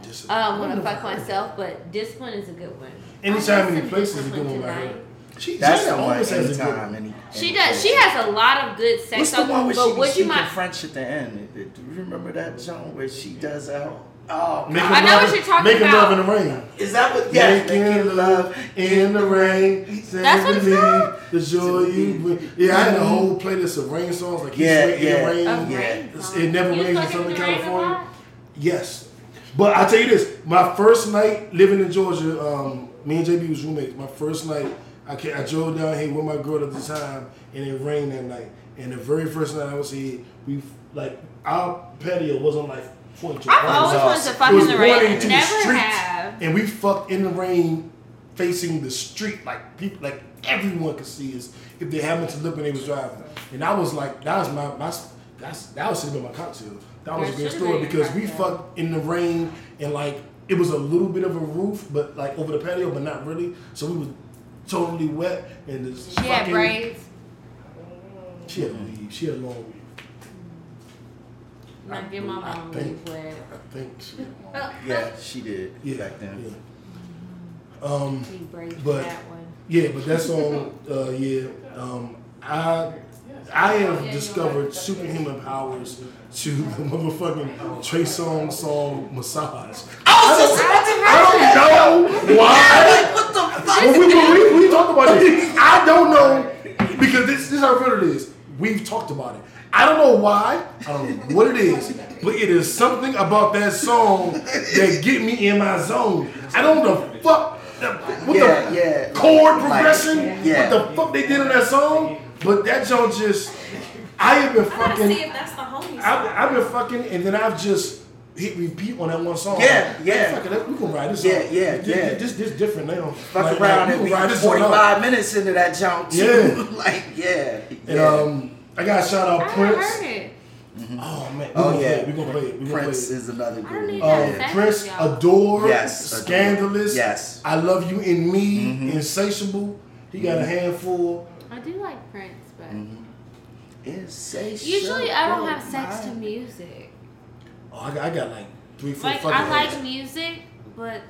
A: Discipline.
D: Um, when I
A: I've
D: fuck myself, but discipline is a good one.
A: Anytime, any place is a good one by her.
D: Tonight.
A: She,
B: That's
A: Janet
B: the one.
A: always has a good
B: Anytime.
A: one.
B: Any,
D: She does.
B: place.
D: She has a lot of good sex
B: What's the
D: songs.
B: one where
D: but
B: she
D: would
B: was
D: you
B: speaking
D: mind?
B: French at the end? Do you remember that song where she does that? Oh,
A: Making
D: I know
A: love-
D: what you're talking
A: making
D: about.
A: love in the rain.
B: is that what? Yes,
A: making love in the rain.
D: That's what it's
A: Believe
D: called?
A: The joy you bring. Yeah, I had a whole playlist of rain songs like
B: Yeah,
A: He's
B: yeah.
A: Rain.
D: Of
B: Yeah.
D: rain
A: It's-
D: songs.
A: It never
D: You
A: rains in Southern
D: in rain
A: California. Yes. But I tell you this, my first night living in Georgia, um, me and JB was roommates. My first night, I, I drove down here with my girl at the time, and it rained that night. And the very first night I was here, we like our patio wasn't like pointing to
D: I've always wanted to fuck in the rain.
A: to the
D: Never have.
A: and we fucked in the rain, facing the street, like people, like everyone could see us if they happened to look when they was driving. And I was like that was my my that's that was been my cocktale. That was a good story because we fucked in the rain and like it was a little bit of a roof, but like over the patio, but not really. So we was totally wet and the
D: She had
A: fucking-
D: braids.
A: She had a weave. She had a long weave.
D: Not get my
A: I
D: mom
A: think-
D: leave wet.
A: I think she.
B: Yeah, she did
A: Yeah,
B: back then.
A: yeah. Um. But-
D: that one.
A: Yeah, but that song, uh, yeah, um, I I have discovered superhuman powers to the motherfucking Trey Songz song "Massage." I don't know why.
B: What the fuck?
A: When we, when we, we talk about this, I don't know because this, this is how real it is. We've talked about it. I don't know why. I don't know what it is, but it is something about that song that get me in my zone. I don't know the fuck. the- What
B: Yeah,
A: the
B: yeah.
A: chord
B: Like,
A: progression?
B: yeah.
A: What the fuck they did on that song? But that joint just I have been
C: I gotta
A: fucking.
C: see if that's the homie song.
A: I've, I've been fucking, and then I've just hit repeat on that one song.
B: Yeah,
A: Like,
B: yeah.
A: Fuck it, we can ride this.
B: Yeah,
A: song.
B: yeah,
A: This,
B: yeah.
A: This, this different now.
B: Fuck
A: Like,
B: around
A: like,
B: and
A: we
B: be
A: ride this
B: 45 minutes into that jump too.
A: Yeah.
B: like, yeah.
A: And
B: yeah.
A: um, I got to shout out
D: I
A: Prince.
D: heard it.
A: Oh man, we
B: oh, yeah.
A: play it. We gonna play it. We gonna
B: Prince
A: play it.
B: is another
D: I
B: good
D: don't
B: one.
D: need
A: Um,
D: that. Thank
A: Prince,
D: y'all.
A: adore,
B: Yes, Adore.
A: scandalous.
B: Yes.
A: I love you in me,
B: Mhm.
A: insatiable. He got a handful.
D: I do like Prince, but
B: Mhm. Insatiable
D: usually I don't have sex to music.
A: Oh, I got, I got like three, four
D: Like
A: fucking.
D: I like
A: hits.
D: music, but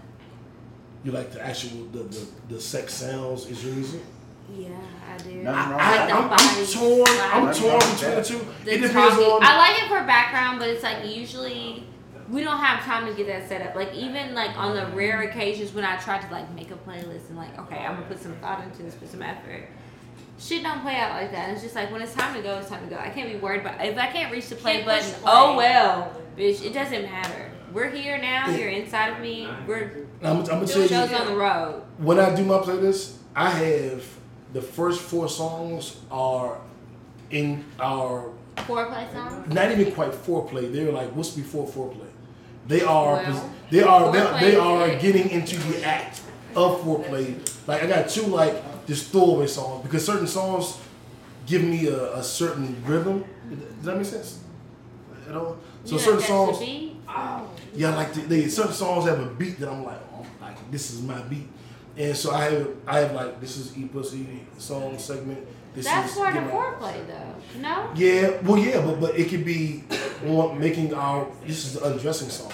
A: You like the actual the, the, the sex sounds is your music.
D: yeah, I do.
B: Nothing wrong with
A: I,
B: that.
A: I, I'm, I'm torn. I'm torn between the two.
D: The
A: it depends
D: talking-
A: on.
D: I like it for background, but it's like usually we don't have time to get that set up. Like even like on the rare occasions when I try to like make a playlist and like okay, I'm gonna put some thought into this, put some effort. Shit don't play out like that. It's just like when it's time to go, it's time to go. I can't be worried about if I can't reach the play
C: Can't
D: button.
C: Oh play.
D: Oh well, bitch. It doesn't matter. We're here now. You're inside of me. We're
A: I'm, I'm gonna tell you.
D: shows on the road.
A: when I do my playlist, I have the first four songs are in our
D: Foreplay songs.
A: not even quite foreplay. They're like what's before foreplay. They are
D: Well,
A: they are they, they are getting into the act of foreplay. Like I got two like just throwaway songs because certain songs give me a, a certain rhythm. Does that make sense? At all? So
D: You
A: certain songs, yeah, like the, they certain songs have a beat that I'm like, oh, like this is my beat, and so I have I have like this is e plus pussy song segment. This
D: That's
A: is
D: part of foreplay though. No.
A: Yeah, well, yeah, but but it could be making our this is the undressing song.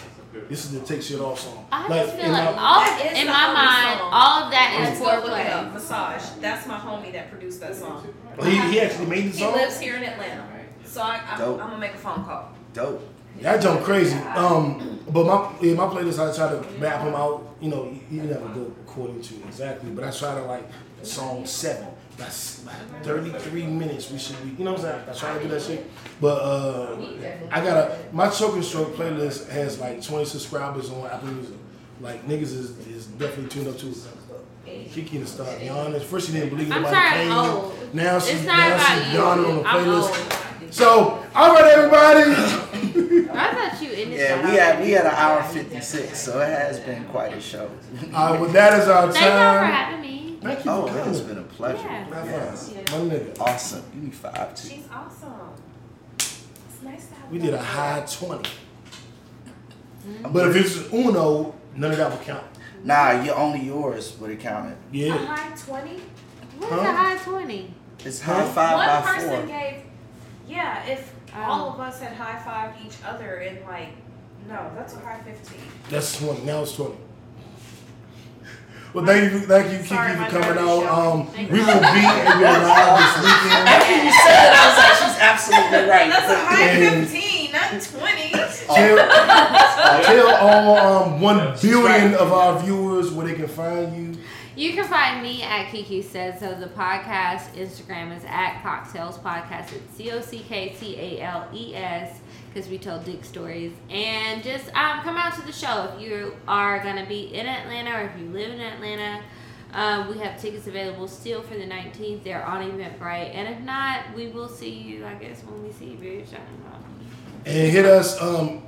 A: This is the take shit off song.
D: I just feel
A: in
D: like
A: my-
D: all
C: That is
D: in my mind,
C: song.
D: all of that
C: Let's
D: is
C: go look it up.
D: foreplay.
C: Massage. That's my homie that produced that song.
A: he, he actually made the song.
C: He lives here in Atlanta. So I, I, I'm gonna make a phone call.
B: Dope.
A: That jump crazy. Um, but my yeah, my playlist I try to map them out. You know, you, you never go according to exactly, but I try to like song seven. That's like 33 minutes. We should be. You know what I'm saying? I try to do that shit. But uh, I got a my choking stroke playlist has like 20 subscribers on Apple Music. Like niggas is, is definitely tuned up to it. Kiki to start yawning. First she didn't believe
D: I'm
A: nobody
D: sorry,
A: came.
D: Old.
A: Now she
D: It's not
A: now
D: about
A: she
D: you.
A: yawning on the playlist.
D: old.
A: So, all right, everybody.
D: I thought you ended
B: Yeah, we had we had an hour fifty six, so it has been quite a show.
A: All right, well, that is our
D: Thank y'all for
A: time.
D: having me.
A: Thank you
B: oh,
A: for
B: it has been a pleasure.
D: Yeah.
A: Have
B: Yes.
A: fun. My nigga.
B: Awesome. Give me five too.
C: She's awesome. It's nice to have
A: We did a high 20. Mm-hmm. But if it's Uno, none of that will count.
B: Nah, you're only yours would have counted.
C: A
A: Yeah.
C: high 20?
D: What's
A: Huh?
D: a high twenty?
B: It's high five
C: One
B: by
C: person
B: four.
C: gave, yeah, if
D: Oh.
C: all of us had high fived each other and like, no, that's a high 15.
A: That's 20. Now it's 20. Well, thank you, thank you, Kiki, for coming out. Um, we will be at your live this weekend.
B: After you said it, I was like, she's absolutely right.
C: That's a high
A: And-
C: 15, not 20.
A: Tell, tell all um, one
B: She's
A: billion
B: right.
A: of our viewers where they can find you.
D: You can find me at Kiki Says So. The podcast Instagram is at Cocktales Podcast. It's C O C K T A L E S because we tell dick stories. And just um, come out to the show if you are going to be in Atlanta or if you live in Atlanta. Um, we have tickets available still for the 19th. They're on Eventbrite. And if not, we will see you, I guess, when we see you, bitch.
A: And hit us, um,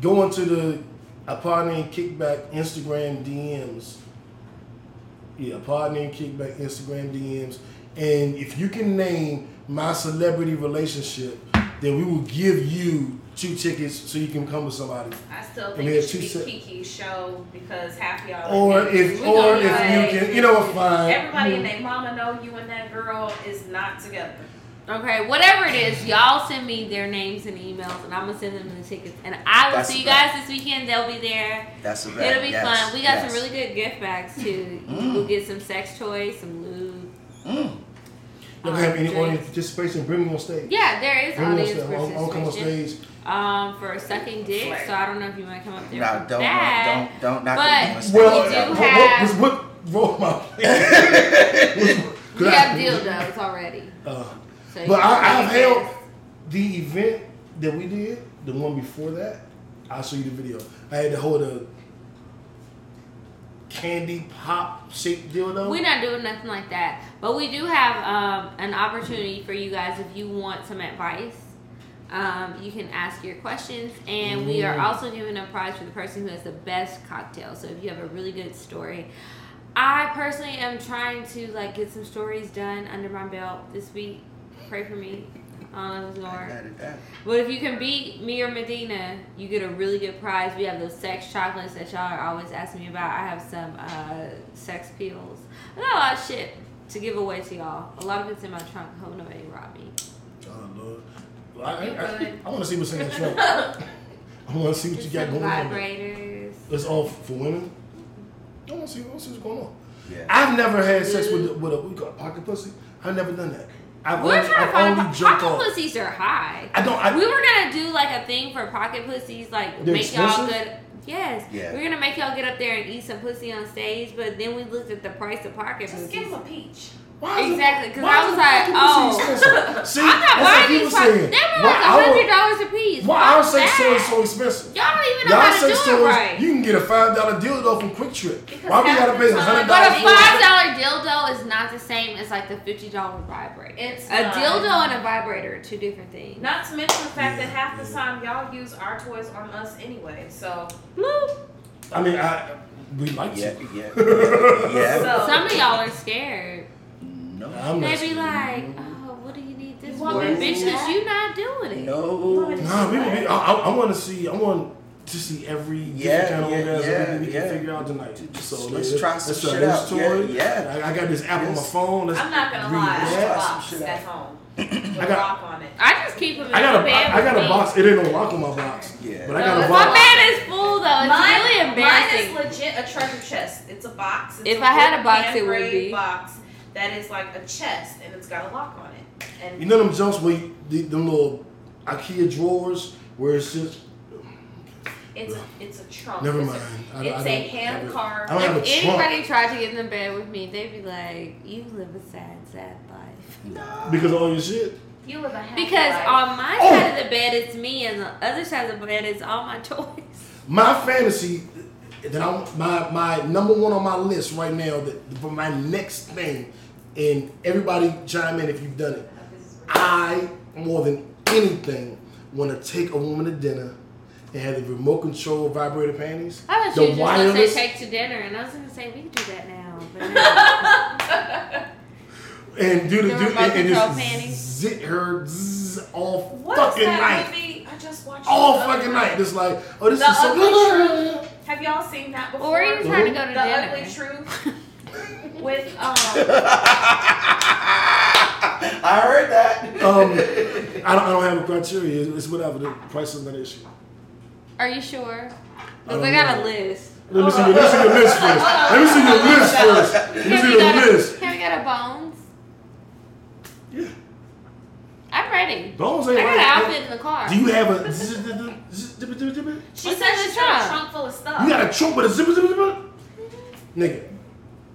A: go into the a partner and kickback Instagram DMs. Yeah, a partner and kickback Instagram DMs. And if you can name my celebrity relationship, then we will give you two tickets so you can come with somebody.
C: I still
A: And
C: think
A: we
C: it should
A: two
C: be
A: set-
C: Kiki's show because half y'all.
A: Or
C: are
A: if,
D: We
A: or if
D: like-
A: you can, you know what? Fine.
C: Everybody and their mama know you and that girl is not together.
D: Okay, whatever it is, y'all send me their names and emails, and I'm gonna send them the tickets. And I will
B: That's
D: see you
B: a
D: guys this weekend. They'll be there.
B: That's a bet.
D: It'll be
B: Yes,
D: fun. We got
B: yes.
D: some really good gift bags too.
B: Mm.
D: We'll get some sex toys, some lube.
B: Mm.
A: You don't have any
D: Um,
A: audience participation, bring me on stage.
D: Yeah, there is
A: Bring me on
D: audience
A: stage. I'm, I'm come on
D: participation.
A: stage.
D: Um, for a sucking dick. So I don't know if you might come up there.
B: Nah, don't,
D: that.
B: don't, don't, not
D: But
A: Well,
D: We do
A: what,
D: have-
A: what, what, what, my
D: We have dildos already.
A: Uh,
D: So
A: But I, I've held the event that we did, the one before that. I'll show you the video. I had to hold a candy pop shaped dildo?
D: We're not doing nothing like that, but we do have um, an opportunity for you guys if you want some advice. Um, you can ask your questions, and we are also giving a prize for the person who has the best cocktale. So if you have a really good story, I personally am trying to like get some stories done under my belt this week. Pray for me. Um, Lord. But if you can beat me or Medina, you get a really good prize. We have those sex chocolates that y'all are always asking me about. I have some uh, sex pills. I got a lot of shit to give away to y'all. A lot of it's in my trunk. Hope nobody robbed me.
A: Lord. Well, I, I, I. I want to see what's in the trunk. I want to see what you got
D: some
A: going on.
D: vibrators.
A: It's all for women. I want to see, I wanna see what's going on.
B: Yeah.
A: I've never had sex mm. with with a we call it pocket pussy. I've never done that. I've
D: We're
A: only,
D: trying
A: I've
D: to find
A: only
D: pocket
A: off.
D: pussies are high.
A: I don't. I,
D: we were gonna do like a thing for pocket pussies, like
A: They're
D: make y'all good. Yes,
B: Yeah.
D: we're gonna make y'all get up there and eat some pussy on stage, but then we looked at the price of pocket
C: Just
D: pussies.
C: give him a peach.
A: Why is it-
D: Exactly, 'cause I was like, oh.
A: expensive? See,
D: I'm not buying these
A: saying.
D: They're
A: Why
D: like hundred dollars a piece.
A: Why
D: Fuck
A: our sex
D: that.
A: toys so expensive?
D: Y'all don't even know
A: Y'all
D: how to
A: sex
D: do it right.
A: you can get a five dollar dildo from QuikTrip.
C: Because
A: Why we gotta pay a
C: time-
A: hundred
D: But a five dollar dildo is not the same as like the fifty dollar vibrator.
C: It's
D: a
C: not.
D: dildo and a vibrator are two different things.
C: Not to mention the fact that
A: Yeah,
C: half the time y'all use our toys on us anyway. So
D: Bloop.
A: I mean, I we like
B: Yeah,
A: to.
B: yeah, yeah.
C: So-
D: Some of y'all are scared.
B: No,
A: I'm
D: They be like, oh, what do you need this
C: You
D: for,
C: want me to
D: bitch? Because
C: that?
D: you not doing it.
B: no.
A: Nah, we, we, I, I, I want to see. I want to see every
B: Yeah,
A: different kind of
B: yeah,
A: orgasm
B: yeah,
A: we can
B: yeah.
A: figure out tonight. So
B: Let's
A: yeah,
B: try
A: that's
B: some
A: a-
B: shit
A: that's
B: out.
A: Toy.
B: Yeah, yeah.
A: I, I got this app on my phone. Let's
C: I'm not gonna
A: read
C: lie, I
A: this.
C: have
B: Yeah,
C: box
B: some shit
C: at
B: out.
C: home.
A: I got-
C: rock on it.
D: I just keep them in
A: I got
D: the
A: a,
D: bed
A: I, I got a box. It ain't no lock on my box.
B: Yeah.
A: But I
C: No,
A: got a
C: it's
D: My
A: box.
D: bed is full though. It's
C: Mine-
D: really embarrassing.
C: Mine is legit a treasure chest. It's a box. It's
D: If I had a box, it would be.
C: box that is like a chest and it's got a lock on it. And
A: You know them jumps where you, the, them little IKEA drawers where it's just.
C: it's a it's a trunk.
A: Never
C: It's a-
A: mind.
C: It's
A: I
C: a
A: don't
C: hand
A: it.
C: carved.
A: I don't have a
D: If
A: trunk
D: anybody tried to get in the bed with me, they'd be like, "You live a sad, sad life." No.
A: because of all your shit.
C: You live a happy
D: Because
C: life.
D: on my
A: Oh.
D: side of the bed, it's me, and the other side of the bed is all my toys.
A: My fantasy that I'm my my number one on my list right now that for my next thing, and everybody chime in if you've done it. I more than anything want to take a woman to dinner and have the remote control vibrator panties.
D: I thought
A: The
D: you were just gonna
A: wireless-
D: say take to dinner, and I was gonna say we can do that now. But
A: and do the,
D: The
A: do
D: remote
A: and, and just
D: panties?
A: zit her zzz, all
C: What is
A: fucking
C: that
A: night.
C: movie? I just watched
A: All fucking night. It's like, oh, this
C: The
A: is so
C: Ugly Truth. Have y'all seen that before?
D: or you trying to go to
C: the
D: dinner?
C: Ugly Truth with um.
B: I heard that.
A: Um, I don't, I don't have a criteria. It's, it's whatever. The price is not an issue.
D: Are you sure?
A: I
D: Because
A: don't
D: I got
A: know.
D: a list.
A: Let me see your, let me see your list first. Let me see your list first. Let me see
D: we
A: the list.
D: can we go to Bones?
A: Yeah.
D: I'm ready.
A: Bones ain't
D: I
A: ain't
D: got an outfit in the car.
A: Do you have a?
C: She
D: What's
C: said
D: in the
C: she's got a
D: trunk?
C: trunk full of stuff.
A: You got a trunk with a zipper, zipper, zipper? Nigga,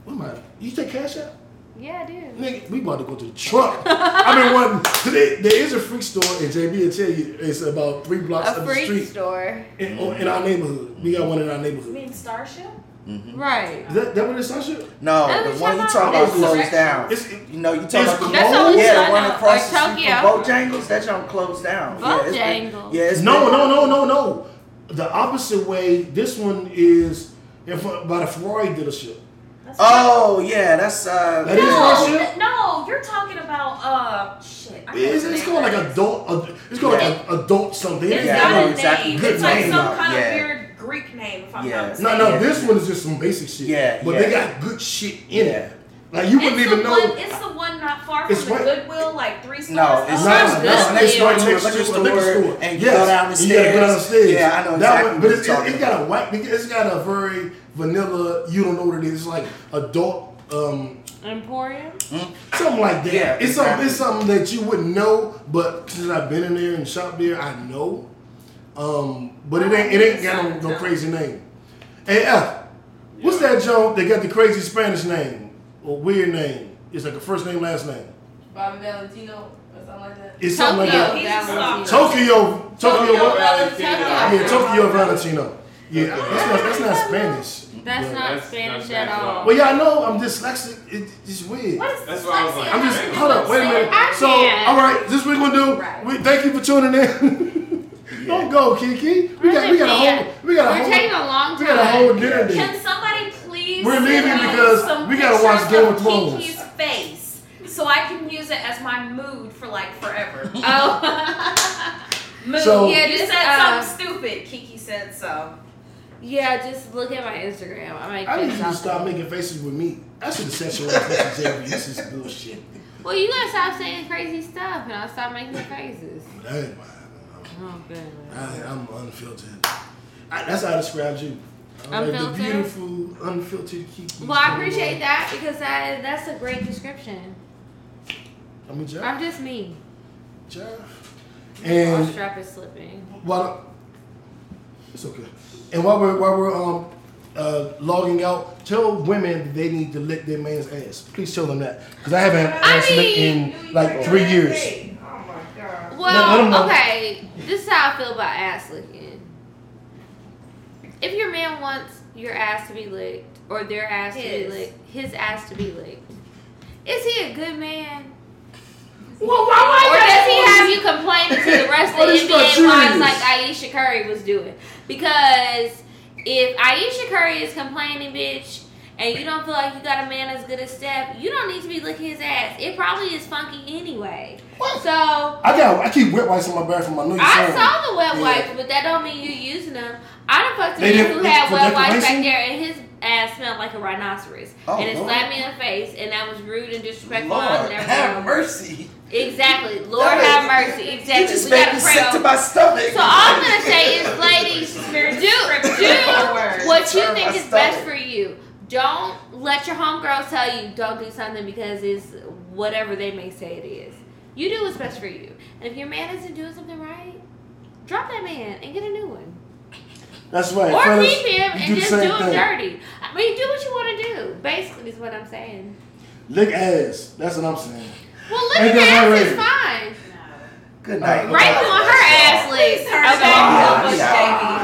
A: what am I? You take cash out?
D: Yeah, I do.
A: Nigga, we about to go to the trunk. I mean, one wanting. There, there is a freak store, and JB will tell you it's about three blocks
D: A
A: up the
D: freak
A: street
D: store.
A: in, on- in our neighborhood. We got one in our neighborhood.
C: You mean Starship? Mm-hmm.
D: Right.
A: Is that, that what it's Sunshine?
B: No,
D: That
B: the one you
D: your
B: talking about
A: It's
B: closed down.
A: It's,
B: You know, you talking
A: It's
B: about the
D: That's
A: closed?
D: what
B: yeah,
D: I
B: the one
D: know.
B: across
D: Or
B: the street from
D: Tokyo.
B: Bojangles. That junk closed down. Yeah, it's been- Yeah, it's
A: no,
B: been-
A: no, no, no, no. The opposite way. This one is in front, uh, by the Ferrari dealership.
C: That's
B: Oh yeah, that's uh.
A: That is
C: no,
A: Starship?
C: no, you're talking about uh shit. I know
A: It's, it's called
C: name
A: like adult. Uh, it's called
B: Yeah.
A: like a, adult something.
C: It's
B: Yeah, I
C: got
B: know
C: a
B: exactly.
C: name.
A: Good
C: It's like some kind
B: Yeah.
C: of weird Greek name, if I'm
B: Yeah.
C: not
A: No,
C: mistaken.
A: no,
B: Yeah.
A: this one is just some basic shit.
B: Yeah,
A: but
B: yeah.
A: they got good shit in
B: Yeah.
A: it. Like you wouldn't
C: it's
A: even know.
C: One, it's the one not far
A: It's
C: from the
A: right-
C: Goodwill, like three stores.
B: No, it's
C: up.
A: Nah,
D: Sounds
A: nah, it's
D: Yeah.
A: right
B: To a
A: next
B: liquor
A: to a liquor
B: store
A: store.
B: and you
A: yes.
B: go down the
A: and you gotta go down the
B: stairs.
A: stairs.
B: Yeah, I know
A: That
B: exactly
A: one, but
B: you're
A: it's, it,
B: talking
A: it got a white. It's got a very vanilla. You don't know what it is. It's like adult. Um,
D: Emporium?
A: something like that.
B: Yeah,
A: it's something. It's something that you wouldn't know, but since I've been in there and shopped there, I know. Um, but it ain't. It ain't got no, no crazy name. Hey F, what's that Joe? They got the crazy Spanish name or weird name. It's like a first name, last name.
G: Bobby Valentino or something like that.
A: It's something like
D: Tokyo
A: that.
C: He's
D: Valentino.
C: stalker.
A: Tokyo, Tokyo,
G: Tokyo
A: what?
G: Valentino.
A: Yeah, Tokyo Valentino. Yeah, that's not, that's not Spanish.
D: That's
A: But-
D: not
F: That's
D: Spanish
F: not
D: at all.
F: all.
A: Well, y'all know I'm dyslexic. It, it's weird.
C: What is
F: That's why I was like.
A: I'm just
F: Spanish.
A: hold up. Wait a minute.
D: I
A: So,
D: can't.
A: all right, this what we're gonna do.
C: Right.
A: We, thank you for tuning in. Don't go, Kiki. We got we got a whole we got a
D: We're taking a long time.
A: we got a whole
D: time.
A: dinner
C: Can
A: date.
C: somebody please
A: We're leaving because we gotta watch
C: pictures
A: Game of
C: of
A: Thrones.
C: Kiki's face so I can use it as my mood for like forever.
D: Oh,
C: Mood.
A: So-
D: Yeah,
C: you
D: just,
C: said
D: uh,
C: something stupid. Kiki said so.
D: Yeah. Just look at my Instagram. I might
A: I need you to stop making faces with me. I should have set you up with Xavier. This is bullshit.
D: Well, you gotta stop saying crazy stuff, and I'll stop making faces.
A: That ain't mine.
D: Oh, good.
A: I, I'm unfiltered. I, that's how I describe you. I'm like the beautiful, unfiltered.
D: Well, I appreciate that because that that's a great description.
A: I mean, Jeff.
D: I'm just me.
A: Jeff. And
D: strap is slipping.
A: while it's okay. And while we're while we're um uh, logging out, tell women that they need to lick their man's ass. Please tell them that because I haven't had
D: I
A: ass licked in like three years.
C: Oh my god.
A: let 'em know.
D: Well, okay. This is how I feel about ass licking. If your man wants your ass to be licked or their ass to be licked, his ass to be licked, is he a good man?
A: Well, why,
D: Or does he have you complaining to the rest of the NBA wives like Ayesha Curry was doing? Because if Ayesha Curry is complaining, bitch, and you don't feel like you got a man as good as Steph, you don't need to be licking his ass. It probably is funky anyway. So
A: I got I keep wet wipes in my bathroom. I know you
D: I
A: saw
D: saw the wet
A: Yeah.
D: wipes, but that don't mean you're using them. I done fucked a man who had wet wipes back there, and his ass smelled like a rhinoceros,
B: Oh,
D: and it
B: Lord.
D: slapped me in the face, and that was rude and disrespectful.
B: Lord, have mercy.
D: Exactly, Lord
B: That
D: have
B: was-
D: mercy.
B: You
D: Exactly,
B: just
D: we
B: made
D: gotta
B: me
D: pray.
B: sick to my stomach.
D: So all I'm gonna say is, ladies, do do what you think
B: my
D: is best for you. Don't let your homegirls tell you don't do something because it's whatever they may say it is. You do what's best for you. And if your man isn't doing something right, drop that man and get a new one.
A: That's right.
D: Or
A: fellas,
D: keep him
A: you
D: and
A: do
D: just do
A: same
D: him
A: thing.
D: dirty. I mean, do what you want to do. Basically, is what I'm saying.
A: Lick ass. That's what I'm saying.
D: Well,
A: look
D: at
A: that
D: ass
A: right?
D: is fine.
B: Good night.
D: Rape on her ass licked.
C: Turn
D: Okay.